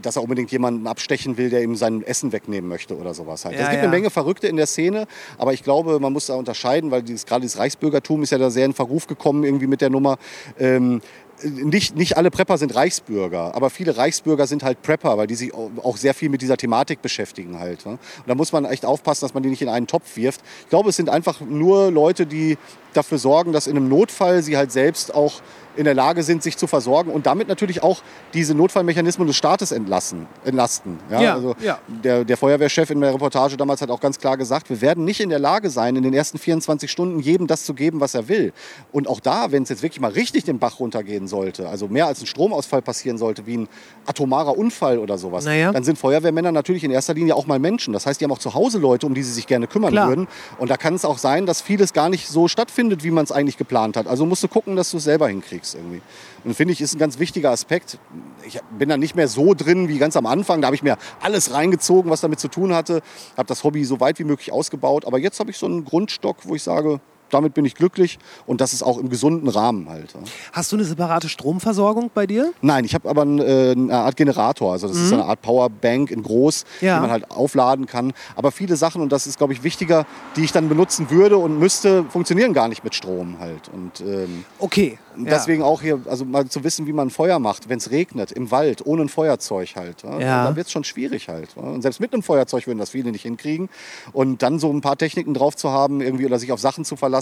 dass er unbedingt jemanden abstechen will, der ihm sein Essen wegnehmen möchte oder sowas halt. Ja, es gibt ja. eine Menge Verrückte in der Szene, aber ich glaube, man muss da unterscheiden, weil dieses, gerade dieses Reichsbürgertum ist ja da sehr in Verruf gekommen irgendwie mit der Nummer. Ähm, nicht, nicht alle Prepper sind Reichsbürger, aber viele Reichsbürger sind halt Prepper, weil die sich au- auch sehr viel mit dieser Thematik beschäftigen halt. Ne? Und da muss man echt aufpassen, dass man die nicht in einen Topf wirft. Ich glaube, es sind einfach nur Leute, die dafür sorgen, dass in einem Notfall sie halt selbst auch in der Lage sind, sich zu versorgen und damit natürlich auch diese Notfallmechanismen des Staates entlassen, entlasten. Ja, Ja, also ja. Der, der Feuerwehrchef in der Reportage damals hat auch ganz klar gesagt, wir werden nicht in der Lage sein, in den ersten 24 Stunden jedem das zu geben, was er will. Und auch da, wenn es jetzt wirklich mal richtig den Bach runtergehen sollte, also mehr als ein Stromausfall passieren sollte, wie ein atomarer Unfall oder sowas, Naja. dann sind Feuerwehrmänner natürlich in erster Linie auch mal Menschen. Das heißt, die haben auch zu Hause Leute, um die sie sich gerne kümmern Klar. würden. Und da kann es auch sein, dass vieles gar nicht so stattfindet, wie man es eigentlich geplant hat. Also musst du gucken, dass du es selber hinkriegst irgendwie. Und finde ich, ist ein ganz wichtiger Aspekt. Ich bin da nicht mehr so drin wie ganz am Anfang. Da habe ich mir alles reingezogen, was damit zu tun hatte. Habe das Hobby so weit wie möglich ausgebaut. Aber jetzt habe ich so einen Grundstock, wo ich sage, damit bin ich glücklich. Und das ist auch im gesunden Rahmen halt. ja. Hast du eine separate Stromversorgung bei dir? Nein, ich habe aber äh, eine Art Generator. Also das ist so eine Art Powerbank in groß, Mhm. Ja. die man halt aufladen kann. Aber viele Sachen, und das ist, glaube ich, wichtiger, die ich dann benutzen würde und müsste, funktionieren gar nicht mit Strom halt. Und ähm, Okay. ja. deswegen auch hier, also mal zu wissen, wie man Feuer macht, wenn es regnet, im Wald, ohne ein Feuerzeug halt. Ja? Ja. Da wird es schon schwierig halt. Ja? Und selbst mit einem Feuerzeug würden das viele nicht hinkriegen. Und dann so ein paar Techniken drauf zu haben, irgendwie oder sich auf Sachen zu verlassen,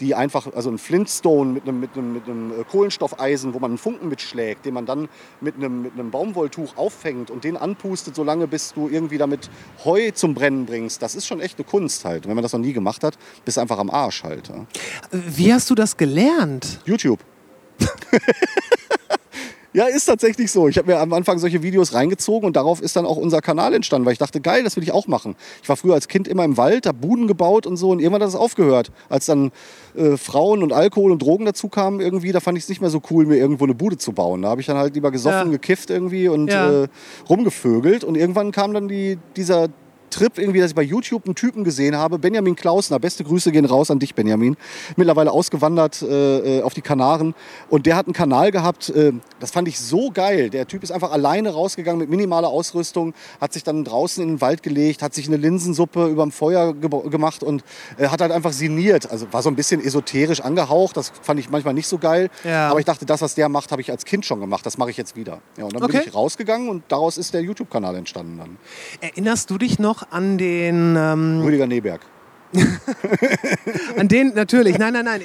die einfach, also ein Flintstone mit einem, mit einem, mit einem äh, Kohlenstoffeisen, wo man einen Funken mitschlägt, den man dann mit einem, mit einem Baumwolltuch auffängt und den anpustet, solange bis du irgendwie damit Heu zum Brennen bringst. Das ist schon echt eine Kunst halt. Und wenn man das noch nie gemacht hat, bist du einfach am Arsch halt. Ja? Wie hast du das gelernt? YouTube. ja, ist tatsächlich so. Ich habe mir am Anfang solche Videos reingezogen und darauf ist dann auch unser Kanal entstanden, weil ich dachte, geil, das will ich auch machen. Ich war früher als Kind immer im Wald, habe Buden gebaut und so und irgendwann hat es aufgehört. Als dann äh, Frauen und Alkohol und Drogen dazu kamen irgendwie, da fand ich es nicht mehr so cool, mir irgendwo eine Bude zu bauen. Da habe ich dann halt lieber gesoffen, Ja. gekifft irgendwie und Ja. äh, rumgevögelt und irgendwann kam dann die, dieser Trip irgendwie, dass ich bei YouTube einen Typen gesehen habe, Benjamin Klausner, beste Grüße gehen raus an dich, Benjamin, mittlerweile ausgewandert äh, äh, auf die Kanaren und der hat einen Kanal gehabt, äh, das fand ich so geil. Der Typ ist einfach alleine rausgegangen mit minimaler Ausrüstung, hat sich dann draußen in den Wald gelegt, hat sich eine Linsensuppe überm Feuer ge gemacht und äh, hat halt einfach sinniert. Also war so ein bisschen esoterisch angehaucht, das fand ich manchmal nicht so geil, Ja. aber ich dachte, das, was der macht, habe ich als Kind schon gemacht, das mache ich jetzt wieder. Ja, und dann Okay. bin ich rausgegangen und daraus ist der YouTube-Kanal entstanden dann. Erinnerst du dich noch an den, ähm, Rüdiger Neberg. an den, natürlich, nein, nein, nein,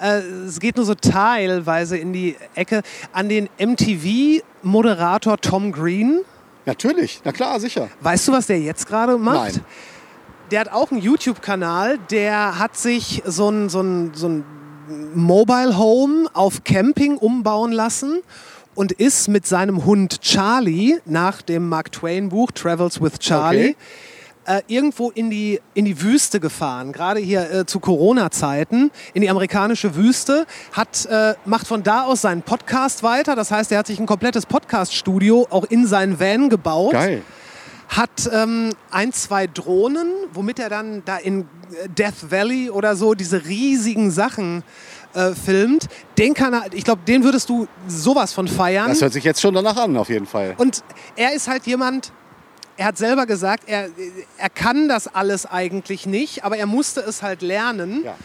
äh, es geht nur so teilweise in die Ecke, an den MTV-Moderator Tom Green. Natürlich, na klar, sicher. Weißt du, was der jetzt gerade macht? Nein. Der hat auch einen YouTube-Kanal, der hat sich so ein, so ein, so ein Mobile Home auf Camping umbauen lassen und ist mit seinem Hund Charlie nach dem Mark Twain Buch Travels with Charlie äh, irgendwo in die, in die Wüste gefahren, gerade hier äh, zu Corona-Zeiten, in die amerikanische Wüste, hat, äh, macht von da aus seinen Podcast weiter. Das heißt, er hat sich ein komplettes Podcast-Studio auch in seinen Van gebaut. Geil. hat ähm, ein, zwei Drohnen, womit er dann da in äh, Death Valley oder so diese riesigen Sachen äh, filmt. Den Kanal, ich glaube, den würdest du sowas von feiern. Das hört sich jetzt schon danach an, auf jeden Fall. Und er ist halt jemand, er hat selber gesagt, er, er kann das alles eigentlich nicht, aber er musste es halt lernen. Ja.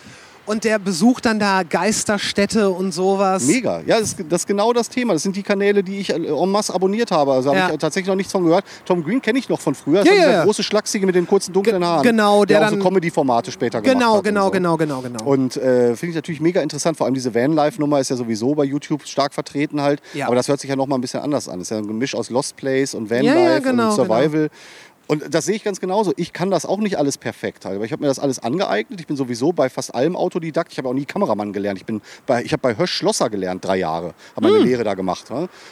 Und der besucht dann da Geisterstädte und sowas. Mega. Ja, das, ist- das ist genau das Thema. Das sind die Kanäle, die ich äh, en masse abonniert habe. Also habe Ja. ich äh, tatsächlich noch nichts von gehört. Tom Green kenne ich noch von früher. Das Ja, war ja, dieser ja. große Schlachsige mit den kurzen dunklen Haaren. genau, der der auch dann- so Comedy-Formate später gemacht Genau, hat. und genau, so. genau, genau, genau. Und äh, finde ich natürlich mega interessant. Vor allem diese Vanlife-Nummer ist ja sowieso bei YouTube stark vertreten halt. Ja. Aber das hört sich ja noch mal ein bisschen anders an. Das ist ja ein Gemisch aus Lost Place und Vanlife Ja, ja, genau, und Survival. Und das sehe ich ganz genauso. Ich kann das auch nicht alles perfekt. Aber ich habe mir das alles angeeignet. Ich bin sowieso bei fast allem Autodidakt. Ich habe auch nie Kameramann gelernt. Ich, bin bei, ich habe bei Hösch Schlosser gelernt, drei Jahre. Habe Hm. meine Lehre da gemacht.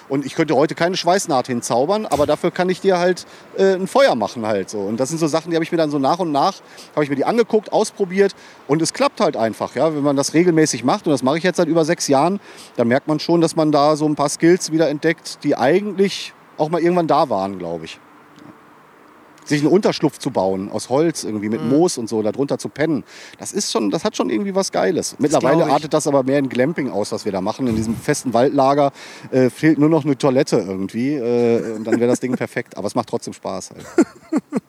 Und ich könnte heute keine Schweißnaht hinzaubern, aber dafür kann ich dir halt äh, ein Feuer machen halt so. Und das sind so Sachen, die habe ich mir dann so nach und nach, habe ich mir die angeguckt, ausprobiert und es klappt halt einfach. Ja? Wenn man das regelmäßig macht, und das mache ich jetzt seit über sechs Jahren, dann merkt man schon, dass man da so ein paar Skills wieder entdeckt, die eigentlich auch mal irgendwann da waren, glaube ich sich einen Unterschlupf zu bauen aus Holz irgendwie Mhm. mit Moos und so darunter zu pennen. Das ist schon, das hat schon irgendwie was Geiles. Mittlerweile artet das aber mehr in Glamping aus, was wir da machen. In diesem festen Waldlager äh, fehlt nur noch eine Toilette irgendwie äh, und dann wäre das Ding perfekt. Aber es macht trotzdem Spaß halt.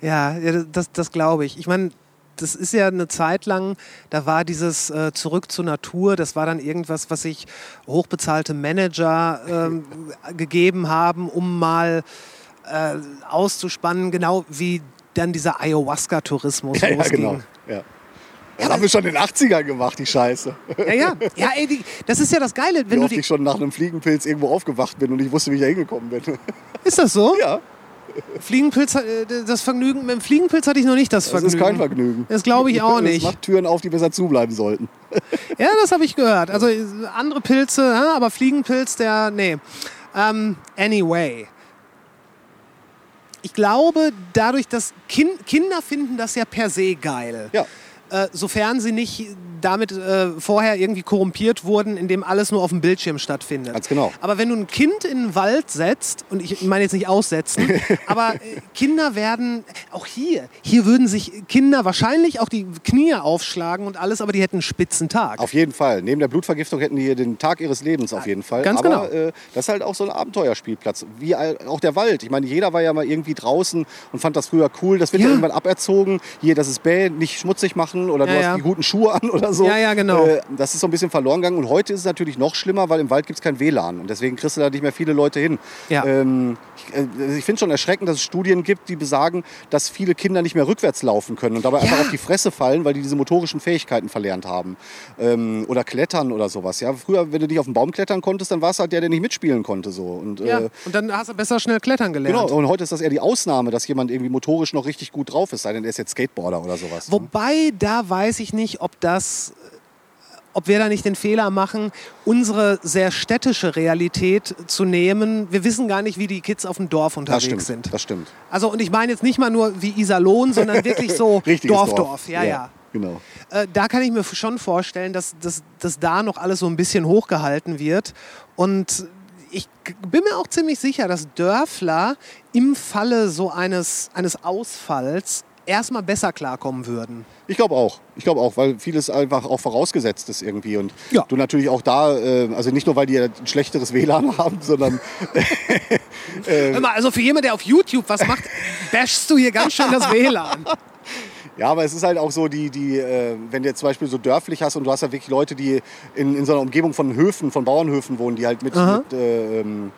Ja, ja, das, das glaube ich. Ich meine, das ist ja eine Zeit lang, da war dieses äh, Zurück zur Natur, das war dann irgendwas, was sich hochbezahlte Manager ähm, gegeben haben, um mal äh, auszuspannen, genau wie dann dieser Ayahuasca-Tourismus ja, ja, losging. genau. Ja. Das haben wir schon in den 80ern gemacht, die Scheiße. Ja, ja, ja ey, die, das ist ja das Geile. Wie Wenn du oft die, ich schon nach einem Fliegenpilz irgendwo aufgewacht bin und ich wusste, wie ich da hingekommen bin. ist das so? ja, Fliegenpilz, äh, das Vergnügen, mit dem Fliegenpilz hatte ich noch nicht das das Vergnügen. ist kein Vergnügen. Das glaube ich auch Das nicht. macht Türen auf, die besser zubleiben sollten. Ja, das habe ich gehört. Also andere Pilze, ja, aber Fliegenpilz, der, nee. Ähm, anyway. Ich glaube, dadurch, dass kin Kinder finden das ja per se geil. Ja. Äh, sofern sie nicht damit äh, vorher irgendwie korrumpiert wurden, indem alles nur auf dem Bildschirm stattfindet. Ganz genau. Aber wenn du ein Kind in den Wald setzt, und ich meine jetzt nicht aussetzen, aber äh, Kinder werden, auch hier, hier würden sich Kinder wahrscheinlich auch die Knie aufschlagen und alles, aber die hätten einen spitzen Tag. Auf jeden Fall. Neben der Blutvergiftung hätten die hier den Tag ihres Lebens auf jeden Fall. Ganz Aber genau. äh, das ist halt auch so ein Abenteuerspielplatz. Wie auch der Wald. Ich meine, jeder war ja mal irgendwie draußen und fand das früher cool. Das wird ja, irgendwann aberzogen. Hier, das ist bäh, nicht schmutzig machen oder du Ja, hast ja. die guten Schuhe an oder so. Ja, ja, genau. Äh, das ist so ein bisschen verloren gegangen. Und heute ist es natürlich noch schlimmer, weil im Wald gibt es kein WLAN. Und deswegen kriegst du da nicht mehr viele Leute hin. Ja. Ähm, ich äh, ich finde schon erschreckend, dass es Studien gibt, die besagen, dass viele Kinder nicht mehr rückwärts laufen können und dabei Ja. einfach auf die Fresse fallen, weil die diese motorischen Fähigkeiten verlernt haben. Ähm, oder klettern oder sowas. Ja, früher, wenn du nicht auf den Baum klettern konntest, dann war es halt der, der nicht mitspielen konnte. So. Und, Ja, äh, und dann hast du besser schnell klettern gelernt. Genau, und heute ist das eher die Ausnahme, dass jemand irgendwie motorisch noch richtig gut drauf ist, sei denn er ist jetzt Skateboarder oder sowas. Wobei, da weiß ich nicht, ob das, ob wir da nicht den Fehler machen, unsere sehr städtische Realität zu nehmen. Wir wissen gar nicht, wie die Kids auf dem Dorf das unterwegs stimmt, sind. das stimmt. Also, und ich meine jetzt nicht mal nur wie Iserlohn, sondern wirklich so Richtiges Dorf, Dorf. Ja, ja. Genau. Äh, da kann ich mir schon vorstellen, dass, dass, dass da noch alles so ein bisschen hochgehalten wird. Und ich bin mir auch ziemlich sicher, dass Dörfler im Falle so eines, eines Ausfalls erstmal besser klarkommen würden. Ich glaube auch. Ich glaube auch, weil vieles einfach auch vorausgesetzt ist irgendwie. Und Ja. du natürlich auch da, äh, also nicht nur, weil die ein schlechteres WLAN haben, sondern Hör mal, also für jemand, der auf YouTube was macht, bashst du hier ganz schön das WLAN. Ja, aber es ist halt auch so, die, die, äh, wenn du jetzt zum Beispiel so dörflich hast und du hast ja wirklich Leute, die in, in so einer Umgebung von Höfen, von Bauernhöfen wohnen, die halt mit, mit, äh, ähm,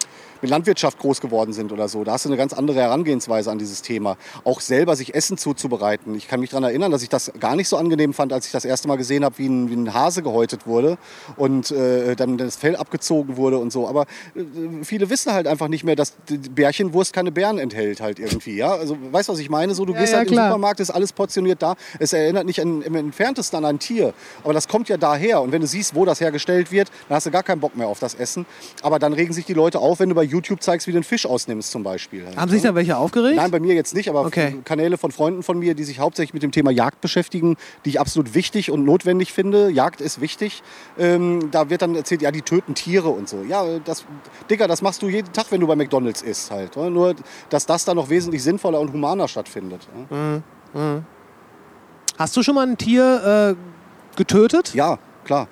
mit Landwirtschaft groß geworden sind oder so. Da hast du eine ganz andere Herangehensweise an dieses Thema. Auch selber sich Essen zuzubereiten. Ich kann mich daran erinnern, dass ich das gar nicht so angenehm fand, als ich das erste Mal gesehen habe, wie ein, wie ein Hase gehäutet wurde und äh, dann das Fell abgezogen wurde und so. Aber äh, viele wissen halt einfach nicht mehr, dass Bärchenwurst keine Beeren enthält halt irgendwie. Ja? Also weißt du, was ich meine? So, du Ja, gehst ja, halt im klar. Supermarkt, ist alles portioniert da. Es erinnert nicht an, im entferntesten an ein Tier. Aber das kommt ja daher. Und wenn du siehst, wo das hergestellt wird, dann hast du gar keinen Bock mehr auf das Essen. Aber dann regen sich die Leute auf, wenn du bei YouTube zeigst, wie du den Fisch ausnimmst zum Beispiel. Haben sich da welche aufgeregt? Nein, bei mir jetzt nicht, aber Okay. Kanäle von Freunden von mir, die sich hauptsächlich mit dem Thema Jagd beschäftigen, die ich absolut wichtig und notwendig finde. Jagd ist wichtig. Ähm, da wird dann erzählt, ja, die töten Tiere und so. Ja, das, Digga, das machst du jeden Tag, wenn du bei McDonalds isst halt. ne? Nur, dass das dann noch wesentlich sinnvoller und humaner stattfindet. ne? Hast du schon mal ein Tier äh, getötet? Ja, klar.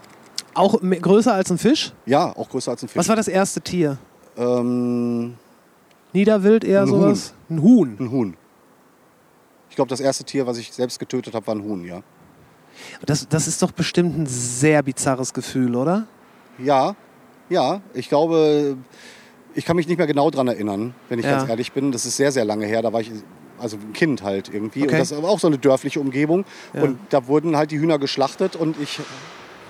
Auch größer als ein Fisch? Ja, auch größer als ein Fisch. Was war das erste Tier? Ähm, Niederwild eher Ein sowas? Ein Huhn. ein Huhn. Ich glaube, das erste Tier, was ich selbst getötet habe, war ein Huhn, ja. Das, das ist doch bestimmt ein sehr bizarres Gefühl, oder? Ja, ja. Ich glaube, ich kann mich nicht mehr genau dran erinnern, wenn ich Ja. ganz ehrlich bin. Das ist sehr, sehr lange her. Da war ich also ein Kind halt irgendwie. Okay. Und das ist aber auch so eine dörfliche Umgebung. Ja. Und da wurden halt die Hühner geschlachtet und ich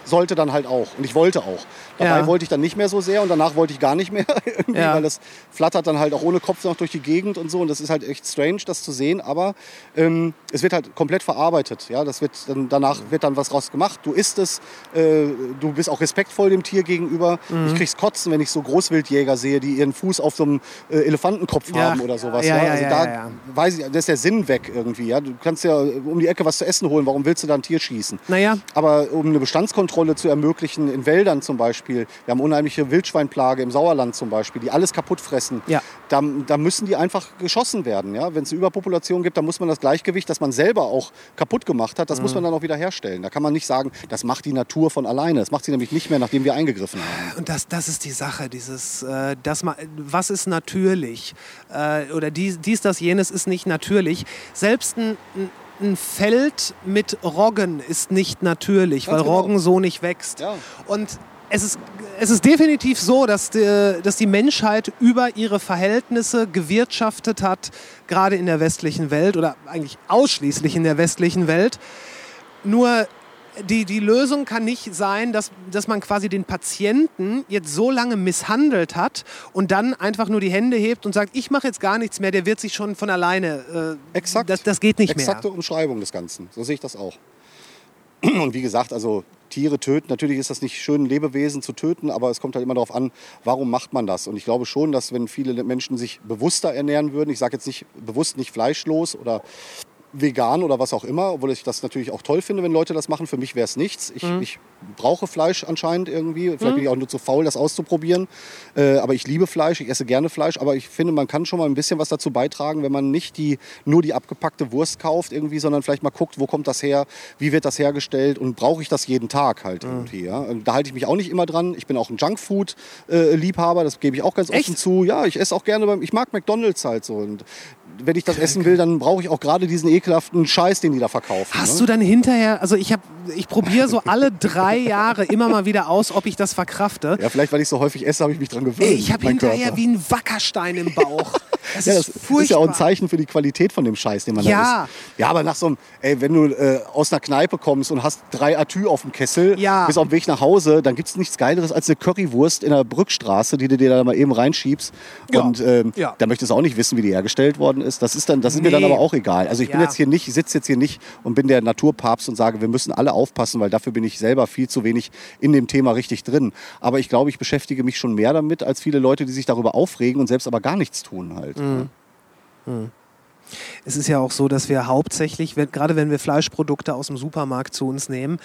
sollte dann halt auch. Und ich wollte auch. Dabei Ja. wollte ich dann nicht mehr so sehr und danach wollte ich gar nicht mehr. Ja. Weil das flattert dann halt auch ohne Kopf noch durch die Gegend und so. Und das ist halt echt strange, das zu sehen. Aber ähm, es wird halt komplett verarbeitet. Ja? Das wird dann, danach wird dann was raus gemacht. Du isst es. Äh, du bist auch respektvoll dem Tier gegenüber. Mhm. Ich krieg's kotzen, wenn ich so Großwildjäger sehe, die ihren Fuß auf so einem äh, Elefantenkopf Ja. haben oder sowas. Ja, Ja, ja, also da weiß ich, da ist der Sinn weg irgendwie. Ja? Du kannst ja um die Ecke was zu essen holen. Warum willst du da ein Tier schießen? Naja, Aber um eine Bestandskontrolle zu ermöglichen, in Wäldern zum Beispiel, wir haben unheimliche Wildschweinplage im Sauerland zum Beispiel, die alles kaputt fressen, Ja. da, da müssen die einfach geschossen werden. Ja? Wenn es eine Überpopulation gibt, dann muss man das Gleichgewicht, das man selber auch kaputt gemacht hat, das Mhm. muss man dann auch wieder herstellen. Da kann man nicht sagen, das macht die Natur von alleine. Das macht sie nämlich nicht mehr, nachdem wir eingegriffen haben. und das, das ist die Sache, dieses, äh, das was ist natürlich äh, oder dies, dies, das, jenes ist nicht natürlich. Selbst ein, ein- ein Feld mit Roggen ist nicht natürlich, Ganz weil genau. Roggen so nicht wächst. Ja. Und es ist, es ist definitiv so, dass die, dass die Menschheit über ihre Verhältnisse gewirtschaftet hat, gerade in der westlichen Welt oder eigentlich ausschließlich in der westlichen Welt. Nur die, die Lösung kann nicht sein, dass, dass man quasi den Patienten jetzt so lange misshandelt hat und dann einfach nur die Hände hebt und sagt, ich mache jetzt gar nichts mehr, der wird sich schon von alleine. Äh, Exakt. Das, das geht nicht Exakte mehr. Umschreibung des Ganzen. So sehe ich das auch. Und wie gesagt, also Tiere töten, natürlich ist das nicht schön, Lebewesen zu töten, aber es kommt halt immer darauf an, warum macht man das? Und ich glaube schon, dass wenn viele Menschen sich bewusster ernähren würden, ich sage jetzt nicht bewusst nicht fleischlos oder vegan oder was auch immer, obwohl ich das natürlich auch toll finde, wenn Leute das machen. Für mich wäre es nichts. Ich, ich brauche Fleisch anscheinend irgendwie. Vielleicht bin ich auch nur zu faul, das auszuprobieren. Äh, aber ich liebe Fleisch, ich esse gerne Fleisch. Aber ich finde, man kann schon mal ein bisschen was dazu beitragen, wenn man nicht die, nur die abgepackte Wurst kauft irgendwie, sondern vielleicht mal guckt, wo kommt das her, wie wird das hergestellt und brauche ich das jeden Tag halt irgendwie. Ja? Da halte ich mich auch nicht immer dran. Ich bin auch ein Junkfood-Liebhaber, das gebe ich auch ganz Echt? offen zu. Ja, ich esse auch gerne, beim, ich mag McDonalds halt so. Und wenn ich das essen will, dann brauche ich auch gerade diesen ekelhaften Scheiß, den die da verkaufen. Hast ne? du dann hinterher, also ich habe, ich probiere so alle drei Jahre immer mal wieder aus, ob ich das verkrafte. Ja, vielleicht, weil ich so häufig esse, habe ich mich dran gewöhnt. Ich habe hinterher Körper. wie ein Wackerstein im Bauch. Das Ja, ist das furchtbar. ist ja auch ein Zeichen für die Qualität von dem Scheiß, den man Ja. da isst. Ja, aber nach so einem, ey, wenn du äh, aus einer Kneipe kommst und hast drei Atü auf dem Kessel, Ja. bist auf dem Weg nach Hause, dann gibt es nichts Geileres als eine Currywurst in der Brückstraße, die du dir da mal eben reinschiebst. Ja. Und ähm, Ja. da möchtest du auch nicht wissen, wie die hergestellt worden ist. Das ist, dann, das ist mir dann Nee. aber auch egal. Also ich bin Ja. jetzt hier nicht, ich sitze jetzt hier nicht und bin der Naturpapst und sage, wir müssen alle aufpassen, weil dafür bin ich selber viel zu wenig in dem Thema richtig drin. Aber ich glaube, ich beschäftige mich schon mehr damit als viele Leute, die sich darüber aufregen und selbst aber gar nichts tun halt. Mhm. Es ist ja auch so, dass wir hauptsächlich, wenn, gerade wenn wir Fleischprodukte aus dem Supermarkt zu uns nehmen,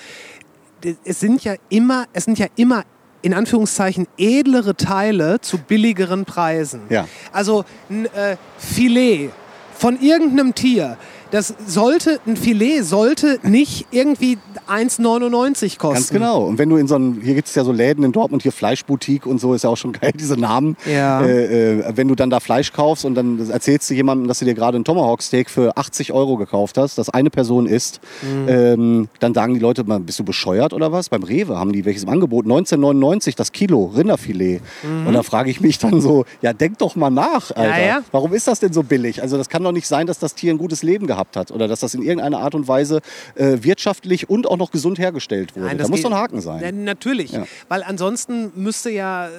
es sind ja immer, es sind ja immer in Anführungszeichen edlere Teile zu billigeren Preisen. Ja. Also ein äh, Filet von irgendeinem Tier. Das sollte, ein Filet sollte nicht irgendwie 1,99 kosten. Ganz genau. Und wenn du in so einem, hier gibt es ja so Läden in Dortmund, hier Fleischboutique und so, ist ja auch schon geil, diese Namen. Ja. Äh, äh, wenn du dann da Fleisch kaufst und dann erzählst du jemandem, dass du dir gerade ein Tomahawk-Steak für 80 Euro gekauft hast, das eine Person isst, Mhm. ähm, dann sagen die Leute, mal, bist du bescheuert oder was? Beim Rewe haben die welches im Angebot? 19,99 das Kilo Rinderfilet. Und da frage ich mich dann so, ja, denk doch mal nach, Alter. Mhm. ja. Warum ist das denn so billig? Also das kann doch nicht sein, dass das Tier ein gutes Leben gehabt hat oder dass das in irgendeiner Art und Weise äh, wirtschaftlich und auch noch gesund hergestellt wurde. Nein, da das muss doch ein Haken sein. Ja, natürlich, Ja. weil ansonsten müsste ja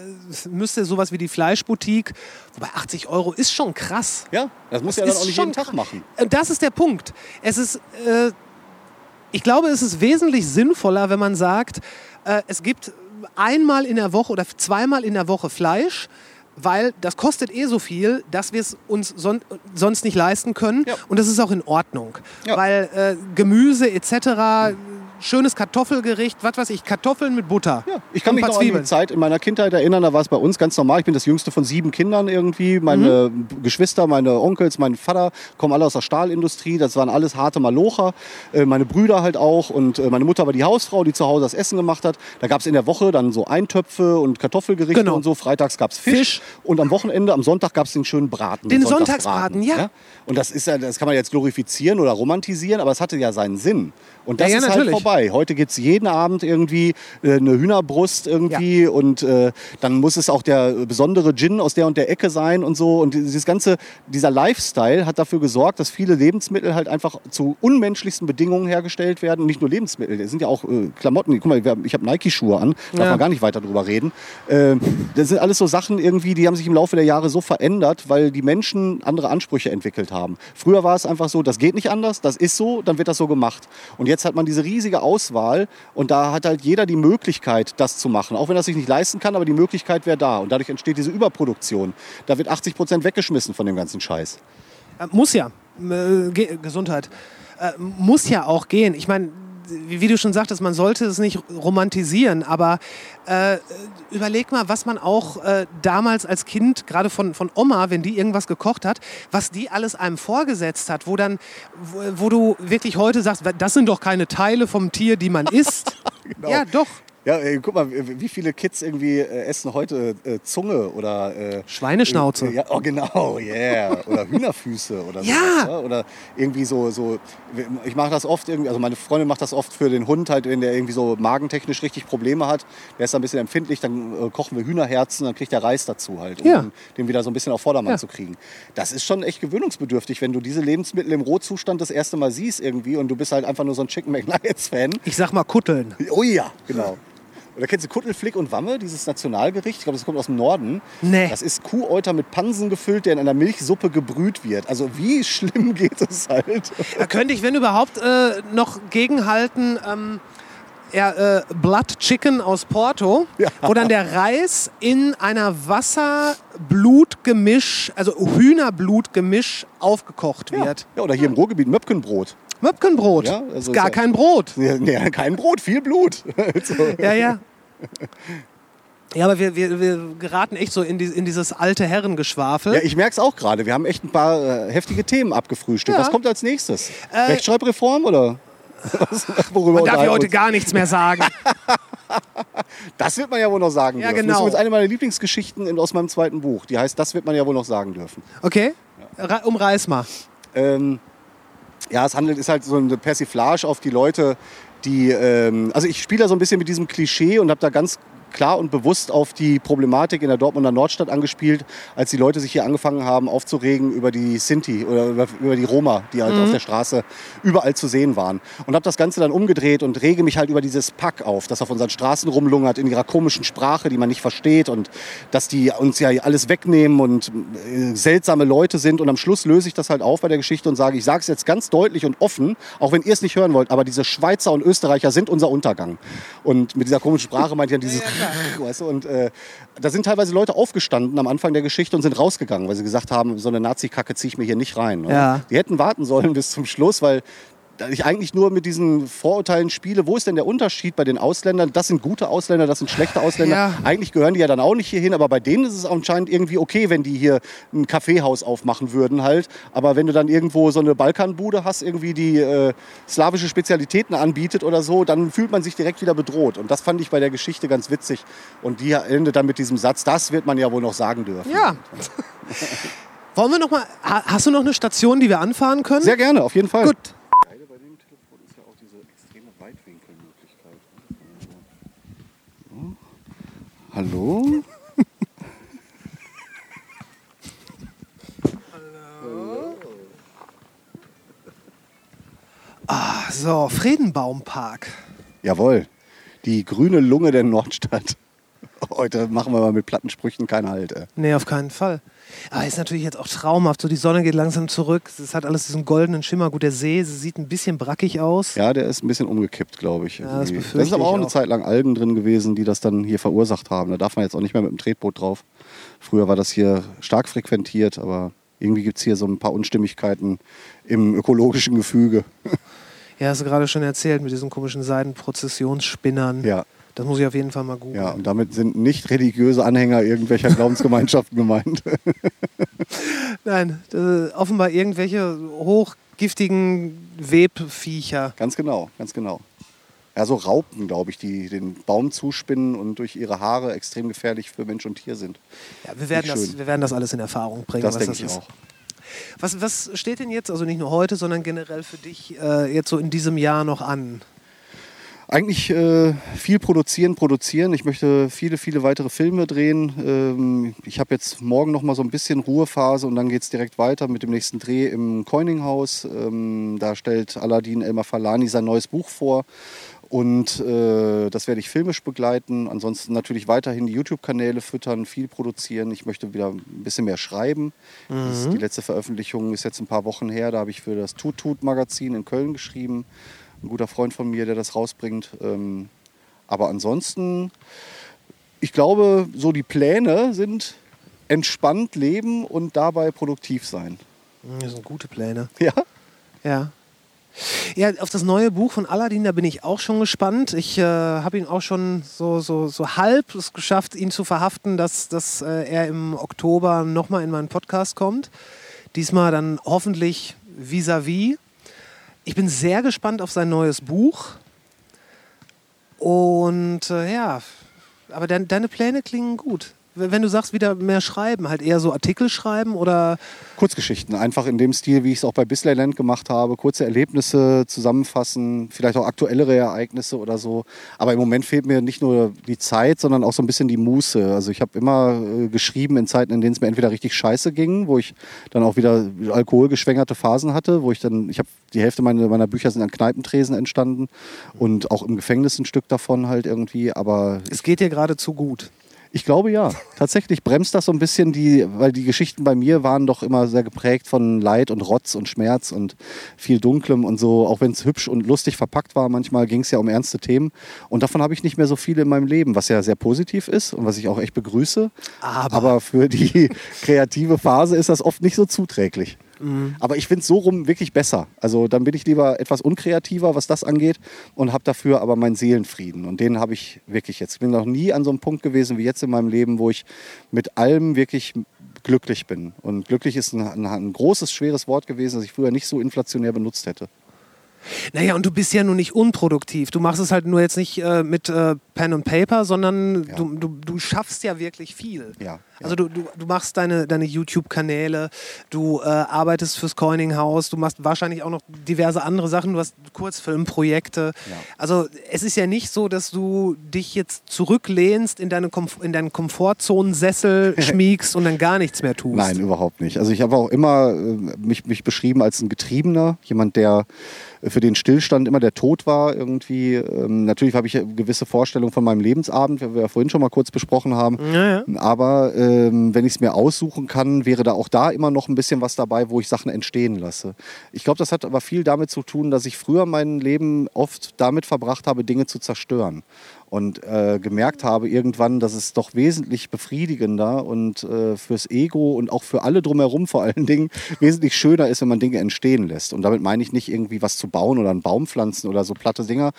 müsste sowas wie die Fleischboutique, wobei 80 Euro ist schon krass. Ja, das muss ja dann auch nicht schon jeden Tag krass. machen. Das ist der Punkt. Es ist, äh, ich glaube, es ist wesentlich sinnvoller, wenn man sagt, äh, es gibt einmal in der Woche oder zweimal in der Woche Fleisch. Weil das kostet eh so viel, dass wir es uns son sonst nicht leisten können. Ja. Und das ist auch in Ordnung. Ja. Weil äh, Gemüse etc., schönes Kartoffelgericht, was weiß ich, Kartoffeln mit Butter. Ja, ich kann mich noch paar an die Zwiebeln. Zeit in meiner Kindheit erinnern, da war es bei uns ganz normal. Ich bin das jüngste von sieben Kindern irgendwie. Meine Mhm. Geschwister, meine Onkels, mein Vater kommen alle aus der Stahlindustrie. Das waren alles harte Malocher. Äh, meine Brüder halt auch. Und äh, meine Mutter war die Hausfrau, die zu Hause das Essen gemacht hat. Da gab es in der Woche dann so Eintöpfe und Kartoffelgerichte Genau. und so. Freitags gab es Fisch. Fisch. Und am Wochenende, am Sonntag gab es den schönen Braten. Den Sonntagsbraten, ja. Und das ist ja, das kann man jetzt glorifizieren oder romantisieren, aber es hatte ja seinen Sinn. Und das Ja, ja, ist halt natürlich. vorbei. Heute gibt es jeden Abend irgendwie äh, eine Hühnerbrust irgendwie und äh, dann muss es auch der besondere Gin aus der und der Ecke sein und so. Und dieses ganze, dieser Lifestyle hat dafür gesorgt, dass viele Lebensmittel halt einfach zu unmenschlichsten Bedingungen hergestellt werden. Und nicht nur Lebensmittel, das sind ja auch äh, Klamotten. Guck mal, ich habe Nike-Schuhe an, darf Ja. man gar nicht weiter drüber reden. Ähm, das sind alles so Sachen irgendwie, die haben sich im Laufe der Jahre so verändert, weil die Menschen andere Ansprüche entwickelt haben. Früher war es einfach so, das geht nicht anders, das ist so, dann wird das so gemacht. Und jetzt hat man diese riesige Auswahl und da hat halt jeder die Möglichkeit, das zu machen. Auch wenn er es sich nicht leisten kann, aber die Möglichkeit wäre da. Und dadurch entsteht diese Überproduktion. Da wird 80 Prozent weggeschmissen von dem ganzen Scheiß. Äh, muss ja. Äh, Ge Gesundheit. Äh, muss ja auch gehen. Ich meine, wie, du schon sagtest, man sollte es nicht romantisieren, aber äh, überleg mal, was man auch äh, damals als Kind, gerade von, von Oma, wenn die irgendwas gekocht hat, was die alles einem vorgesetzt hat, wo dann, wo, wo du wirklich heute sagst, das sind doch keine Teile vom Tier, die man isst. Ja, doch. Ja, ey, guck mal, wie viele Kids irgendwie äh, essen heute äh, Zunge oder äh, Schweineschnauze. Äh, ja, oh genau, yeah. Oder Hühnerfüße oder Ja. sowas, ne? Oder irgendwie so, so ich mache das oft irgendwie, also meine Freundin macht das oft für den Hund halt, wenn der irgendwie so magentechnisch richtig Probleme hat. Der ist da ein bisschen empfindlich, dann äh, kochen wir Hühnerherzen, dann kriegt der Reis dazu halt, um Ja. den- den wieder so ein bisschen auf Vordermann Ja. zu kriegen. Das ist schon echt gewöhnungsbedürftig, wenn du diese Lebensmittel im Rohzustand das erste Mal siehst irgendwie und du bist halt einfach nur so ein Chicken McNuggets-Fan. Ich sag mal Kutteln. Oh ja, genau. Oder kennst du Kuttelflick und Wamme, dieses Nationalgericht? Ich glaube, das kommt aus dem Norden. Nee. Das ist Kuhäuter mit Pansen gefüllt, der in einer Milchsuppe gebrüht wird. Also wie schlimm geht es halt? Da könnte ich, wenn überhaupt, äh, noch gegenhalten. Ähm, ja, äh, Blood Chicken aus Porto, Ja. wo dann der Reis in einer Wasser-Blut-Gemisch, also Hühnerblutgemisch aufgekocht wird. Ja, oder hier im Ruhrgebiet Möpkenbrot. Möpkenbrot. Ja, also ist gar ja- kein Brot. Ja, kein Brot, viel Blut. so. Ja, ja. Ja, aber wir, wir, wir geraten echt so in, die, in dieses alte Herrengeschwafel. Ja, ich merke es auch gerade. Wir haben echt ein paar äh, heftige Themen abgefrühstückt. Ja. Was kommt als nächstes? Rechtschreibreform oder? Was, worüber Man darf hier heute uns? gar nichts mehr sagen. Das wird man ja wohl noch sagen Ja, dürfen. genau. Das ist übrigens eine meiner Lieblingsgeschichten in- aus meinem zweiten Buch. Die heißt, das wird man ja wohl noch sagen dürfen. Okay? Ra- Umreiß mal. Ähm, ja, es handelt, ist halt so eine Persiflage auf die Leute, die, ähm, also ich spiele da so ein bisschen mit diesem Klischee und habe da ganz klar und bewusst auf die Problematik in der Dortmunder Nordstadt angespielt, als die Leute sich hier angefangen haben aufzuregen über die Sinti oder über, über die Roma, die halt auf der Straße überall zu sehen waren. Und habe das Ganze dann umgedreht und rege mich halt über dieses Pack auf, das auf unseren Straßen rumlungert in ihrer komischen Sprache, die man nicht versteht und dass die uns ja alles wegnehmen und äh, seltsame Leute sind. Und am Schluss löse ich das halt auf bei der Geschichte und sage, ich sage es jetzt ganz deutlich und offen, auch wenn ihr es nicht hören wollt, aber diese Schweizer und Österreicher sind unser Untergang. Und mit dieser komischen Sprache meint ich dann dieses, weißt du, und äh, da sind teilweise Leute aufgestanden am Anfang der Geschichte und sind rausgegangen, weil sie gesagt haben, so eine Nazi-Kacke ziehe ich mir hier nicht rein. Oder? Ja. Die hätten warten sollen bis zum Schluss, weil ich eigentlich nur mit diesen Vorurteilen spiele, wo ist denn der Unterschied bei den Ausländern? Das sind gute Ausländer, das sind schlechte Ausländer. Ja. Eigentlich gehören die ja dann auch nicht hierhin, aber bei denen ist es anscheinend irgendwie okay, wenn die hier ein Kaffeehaus aufmachen würden halt. Aber wenn du dann irgendwo so eine Balkanbude hast, irgendwie die äh, slawische Spezialitäten anbietet oder so, dann fühlt man sich direkt wieder bedroht. Und das fand ich bei der Geschichte ganz witzig. Und die endet dann mit diesem Satz, das wird man ja wohl noch sagen dürfen. Ja. Wollen wir noch mal, ha- hast du noch eine Station, die wir anfahren können? Sehr gerne, auf jeden Fall. Gut. Geile bei dem Telefon ist ja auch diese extreme Weitwinkelmöglichkeit. Hallo? So, Friedenbaumpark. Jawohl, die grüne Lunge der Nordstadt. Heute machen wir mal mit Plattensprüchen keinen Halt. Ey. Nee, auf keinen Fall. Aber ist natürlich jetzt auch traumhaft. So, die Sonne geht langsam zurück. Es hat alles diesen goldenen Schimmer. Gut, der See sie sieht ein bisschen brackig aus. Ja, der ist ein bisschen umgekippt, glaube ich. Ja, das das ist aber ich auch eine auch. Zeit lang Algen drin gewesen, die das dann hier verursacht haben. Da darf man jetzt auch nicht mehr mit dem Tretboot drauf. Früher war das hier stark frequentiert, aber irgendwie gibt es hier so ein paar Unstimmigkeiten im ökologischen Gefüge. Ja, hast du gerade schon erzählt mit diesen komischen Seidenprozessionsspinnern. Ja. Das muss ich auf jeden Fall mal googeln. Ja, und damit sind nicht religiöse Anhänger irgendwelcher Glaubensgemeinschaften gemeint. Nein, offenbar irgendwelche hochgiftigen Webviecher. ganz genau, ganz genau. Ja, so Raupen, glaube ich, die den Baum zuspinnen und durch ihre Haare extrem gefährlich für Mensch und Tier sind. Ja, wir werden, das, wir werden das alles in Erfahrung bringen, Das was denke das ich ist. auch. Was, was steht denn jetzt, also nicht nur heute, sondern generell für dich äh, jetzt so in diesem Jahr noch an? Eigentlich äh, viel produzieren, produzieren. Ich möchte viele, viele weitere Filme drehen. Ähm, ich habe jetzt morgen noch mal so ein bisschen Ruhephase und dann geht es direkt weiter mit dem nächsten Dreh im Coininghaus. Ähm, da stellt Aladdin Elmar Falani sein neues Buch vor. Und äh, das werde ich filmisch begleiten. Ansonsten natürlich weiterhin die YouTube-Kanäle füttern, viel produzieren. Ich möchte wieder ein bisschen mehr schreiben. Das, die letzte Veröffentlichung ist jetzt ein paar Wochen her. Da habe ich für das Tut Tut Magazin in Köln geschrieben. Ein guter Freund von mir, der das rausbringt. Ähm, aber ansonsten, ich glaube, so die Pläne sind entspannt leben und dabei produktiv sein. Das sind gute Pläne. Ja, Ja. Ja, auf das neue Buch von Aladdin, da bin ich auch schon gespannt. Ich äh, habe ihn auch schon so, so, so halb es geschafft, ihn zu verhaften, dass, dass äh, er im Oktober nochmal in meinen Podcast kommt. Diesmal dann hoffentlich vis-à-vis. Ich bin sehr gespannt auf sein neues Buch. Und äh, ja, aber dein, deine Pläne klingen gut. Wenn du sagst, wieder mehr schreiben, halt eher so Artikel schreiben oder Kurzgeschichten, einfach in dem Stil, wie ich es auch bei Bislayland gemacht habe. Kurze Erlebnisse zusammenfassen, vielleicht auch aktuellere Ereignisse oder so. Aber im Moment fehlt mir nicht nur die Zeit, sondern auch so ein bisschen die Muße. Also ich habe immer äh, geschrieben in Zeiten, in denen es mir entweder richtig scheiße ging, wo ich dann auch wieder alkoholgeschwängerte Phasen hatte, wo ich dann, ich habe die Hälfte meiner, meiner Bücher sind an Kneipentresen entstanden und auch im Gefängnis ein Stück davon halt irgendwie. Aber es geht dir gerade zu gut. Ich glaube ja. Tatsächlich bremst das so ein bisschen die, weil die Geschichten bei mir waren doch immer sehr geprägt von Leid und Rotz und Schmerz und viel Dunklem und so. Auch wenn es hübsch und lustig verpackt war, manchmal ging es ja um ernste Themen. Und davon habe ich nicht mehr so viele in meinem Leben, was ja sehr positiv ist und was ich auch echt begrüße. Aber- für die kreative Phase ist das oft nicht so zuträglich. Aber ich finde es so rum wirklich besser. Also dann bin ich lieber etwas unkreativer, was das angeht, und habe dafür aber meinen Seelenfrieden. Und den habe ich wirklich jetzt. Ich bin noch nie an so einem Punkt gewesen wie jetzt in meinem Leben, wo ich mit allem wirklich glücklich bin. Und glücklich ist ein, ein, ein großes, schweres Wort gewesen, das ich früher nicht so inflationär benutzt hätte. Naja, und du bist ja nun nicht unproduktiv. Du machst es halt nur jetzt nicht äh, mit äh, Pen und Paper, sondern Ja. du, du, du schaffst ja wirklich viel. Ja. Also du, du, du machst deine, deine YouTube-Kanäle, du äh, arbeitest fürs Coininghaus, du machst wahrscheinlich auch noch diverse andere Sachen, du hast Kurzfilmprojekte. Ja. Also es ist ja nicht so, dass du dich jetzt zurücklehnst, in, deine Komf in deinen Komfortzonensessel schmiegst und dann gar nichts mehr tust. Nein, überhaupt nicht. Also ich habe auch immer äh, mich, mich beschrieben als ein Getriebener, jemand, der für den Stillstand immer der Tod war irgendwie. Ähm, natürlich habe ich gewisse Vorstellung von meinem Lebensabend, wie wir ja vorhin schon mal kurz besprochen haben. Ja, ja. Aber ähm, wenn ich es mir aussuchen kann, wäre da auch da immer noch ein bisschen was dabei, wo ich Sachen entstehen lasse. Ich glaube, das hat aber viel damit zu tun, dass ich früher mein Leben oft damit verbracht habe, Dinge zu zerstören. Und äh, gemerkt habe irgendwann, dass es doch wesentlich befriedigender und äh, fürs Ego und auch für alle drumherum vor allen Dingen wesentlich schöner ist, wenn man Dinge entstehen lässt. Und damit meine ich nicht irgendwie was zu bauen oder einen Baum pflanzen oder so platte Dinger,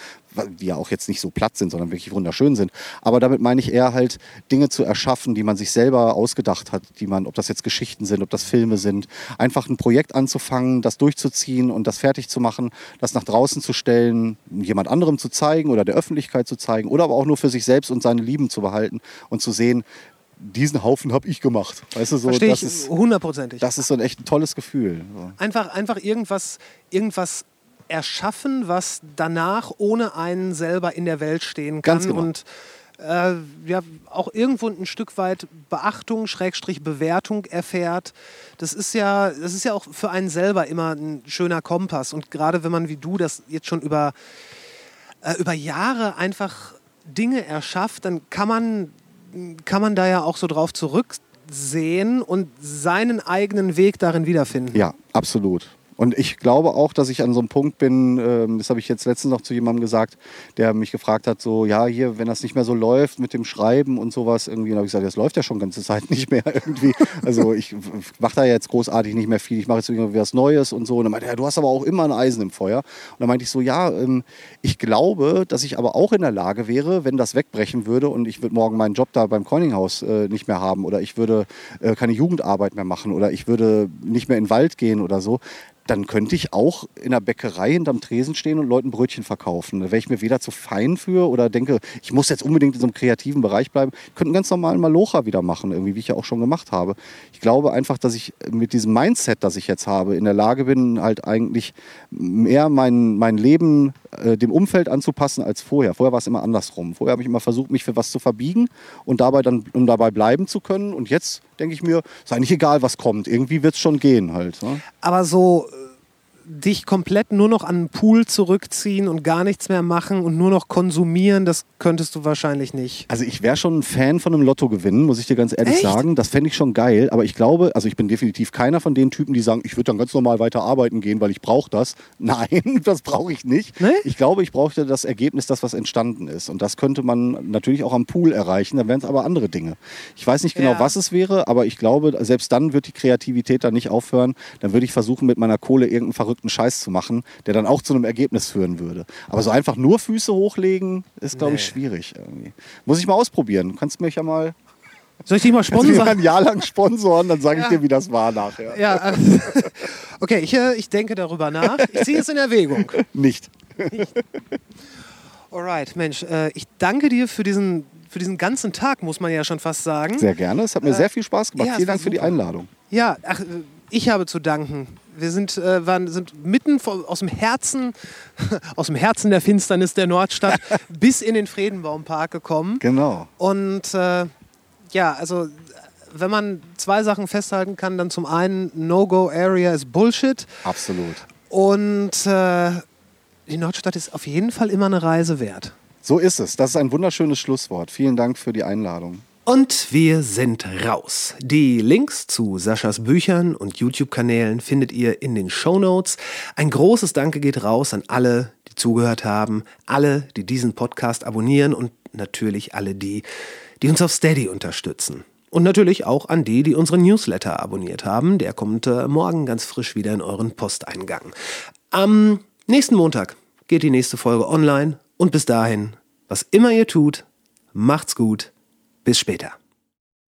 die ja auch jetzt nicht so platt sind, sondern wirklich wunderschön sind. Aber damit meine ich eher halt Dinge zu erschaffen, die man sich selber ausgedacht hat, die man, ob das jetzt Geschichten sind, ob das Filme sind, einfach ein Projekt anzufangen, das durchzuziehen und das fertig zu machen, das nach draußen zu stellen, jemand anderem zu zeigen oder der Öffentlichkeit zu zeigen oder aber auch nur für sich selbst und seine Lieben zu behalten und zu sehen, diesen Haufen habe ich gemacht. Weißt du, so, Verstehe das ich ist, hundertprozentig. das ist so ein echt ein tolles Gefühl. Einfach, einfach irgendwas, irgendwas erschaffen, was danach ohne einen selber in der Welt stehen kann Ganz genau. und äh, ja, auch irgendwo ein Stück weit Beachtung, Schrägstrich Bewertung erfährt. Das ist ja, das ist ja auch für einen selber immer ein schöner Kompass. Und gerade wenn man wie du das jetzt schon über, äh, über Jahre einfach Dinge erschafft, dann kann man, kann man da ja auch so drauf zurücksehen und seinen eigenen Weg darin wiederfinden. Ja, absolut. Und ich glaube auch, dass ich an so einem Punkt bin, ähm, das habe ich jetzt letztens noch zu jemandem gesagt, der mich gefragt hat, so, ja, hier, wenn das nicht mehr so läuft mit dem Schreiben und sowas, irgendwie, dann habe ich gesagt, das läuft ja schon ganze Zeit nicht mehr irgendwie. Also ich mache da jetzt großartig nicht mehr viel, ich mache jetzt irgendwie was Neues und so. Und dann meinte er, ja, du hast aber auch immer ein Eisen im Feuer. Und dann meinte ich so, ja, ähm, ich glaube, dass ich aber auch in der Lage wäre, wenn das wegbrechen würde und ich würde morgen meinen Job da beim Corninghaus äh, nicht mehr haben oder ich würde äh, keine Jugendarbeit mehr machen oder ich würde nicht mehr in den Wald gehen oder so, dann könnte ich auch in der Bäckerei hinterm Tresen stehen und Leuten Brötchen verkaufen. Da wäre ich mir weder zu fein für oder denke, ich muss jetzt unbedingt in so einem kreativen Bereich bleiben. Ich könnte einen ganz normalen Malocha wieder machen, irgendwie, wie ich ja auch schon gemacht habe. Ich glaube einfach, dass ich mit diesem Mindset, das ich jetzt habe, in der Lage bin, halt eigentlich mehr mein, mein Leben äh, dem Umfeld anzupassen als vorher. Vorher war es immer andersrum. Vorher habe ich immer versucht, mich für was zu verbiegen und dabei dann, um dabei bleiben zu können. Und jetzt denke ich mir, ist eigentlich egal, was kommt. Irgendwie wird es schon gehen halt. Ne? Aber so äh, dich komplett nur noch an den Pool zurückziehen und gar nichts mehr machen und nur noch konsumieren, das könntest du wahrscheinlich nicht. Also ich wäre schon ein Fan von einem Lottogewinn, muss ich dir ganz ehrlich Echt? sagen. Das fände ich schon geil. Aber ich glaube, also ich bin definitiv keiner von den Typen, die sagen, ich würde dann ganz normal weiter arbeiten gehen, weil ich brauche das. Nein, das brauche ich nicht. Nee? Ich glaube, ich brauchte das Ergebnis, das was entstanden ist. Und das könnte man natürlich auch am Pool erreichen. Dann wären es aber andere Dinge. Ich weiß nicht genau, Ja. was es wäre, aber ich glaube, selbst dann wird die Kreativität dann nicht aufhören. Dann würde ich versuchen, mit meiner Kohle irgendeinen verrückten Scheiß zu machen, der dann auch zu einem Ergebnis führen würde. Aber so einfach nur Füße hochlegen, ist, glaube ich, Nee. schwierig irgendwie. Muss ich mal ausprobieren. Du kannst mich ja mal Soll ich dich mal Kannst du ein Jahr lang sponsoren, dann sage ich Ja. dir, wie das war nachher. Ja, äh, okay, ich, äh, ich denke darüber nach. Ich ziehe es in Erwägung. Nicht. Alright, Mensch, äh, ich danke dir für diesen, für diesen ganzen Tag, muss man ja schon fast sagen. Sehr gerne. Es hat mir sehr viel Spaß gemacht. ja, Vielen Dank für die super. Einladung. Ja, ach, äh, ich habe zu danken. Wir sind, äh, waren, sind mitten vor, aus dem Herzen, aus dem Herzen der Finsternis der Nordstadt bis in den Friedenbaumpark gekommen. Genau. Und äh, ja, also wenn man zwei Sachen festhalten kann, dann zum einen No-Go-Area ist Bullshit Absolut. und äh, die Nordstadt ist auf jeden Fall immer eine Reise wert. So ist es. Das ist ein wunderschönes Schlusswort. Vielen Dank für die Einladung. Und wir sind raus. Die Links zu Saschas Büchern und YouTube-Kanälen findet ihr in den Shownotes. Ein großes Danke geht raus an alle, die zugehört haben, alle, die diesen Podcast abonnieren und natürlich alle die, die uns auf Steady unterstützen. Und natürlich auch an die, die unseren Newsletter abonniert haben. Der kommt äh, morgen ganz frisch wieder in euren Posteingang. Am nächsten Montag geht die nächste Folge online. Und bis dahin, was immer ihr tut, macht's gut. Bis später.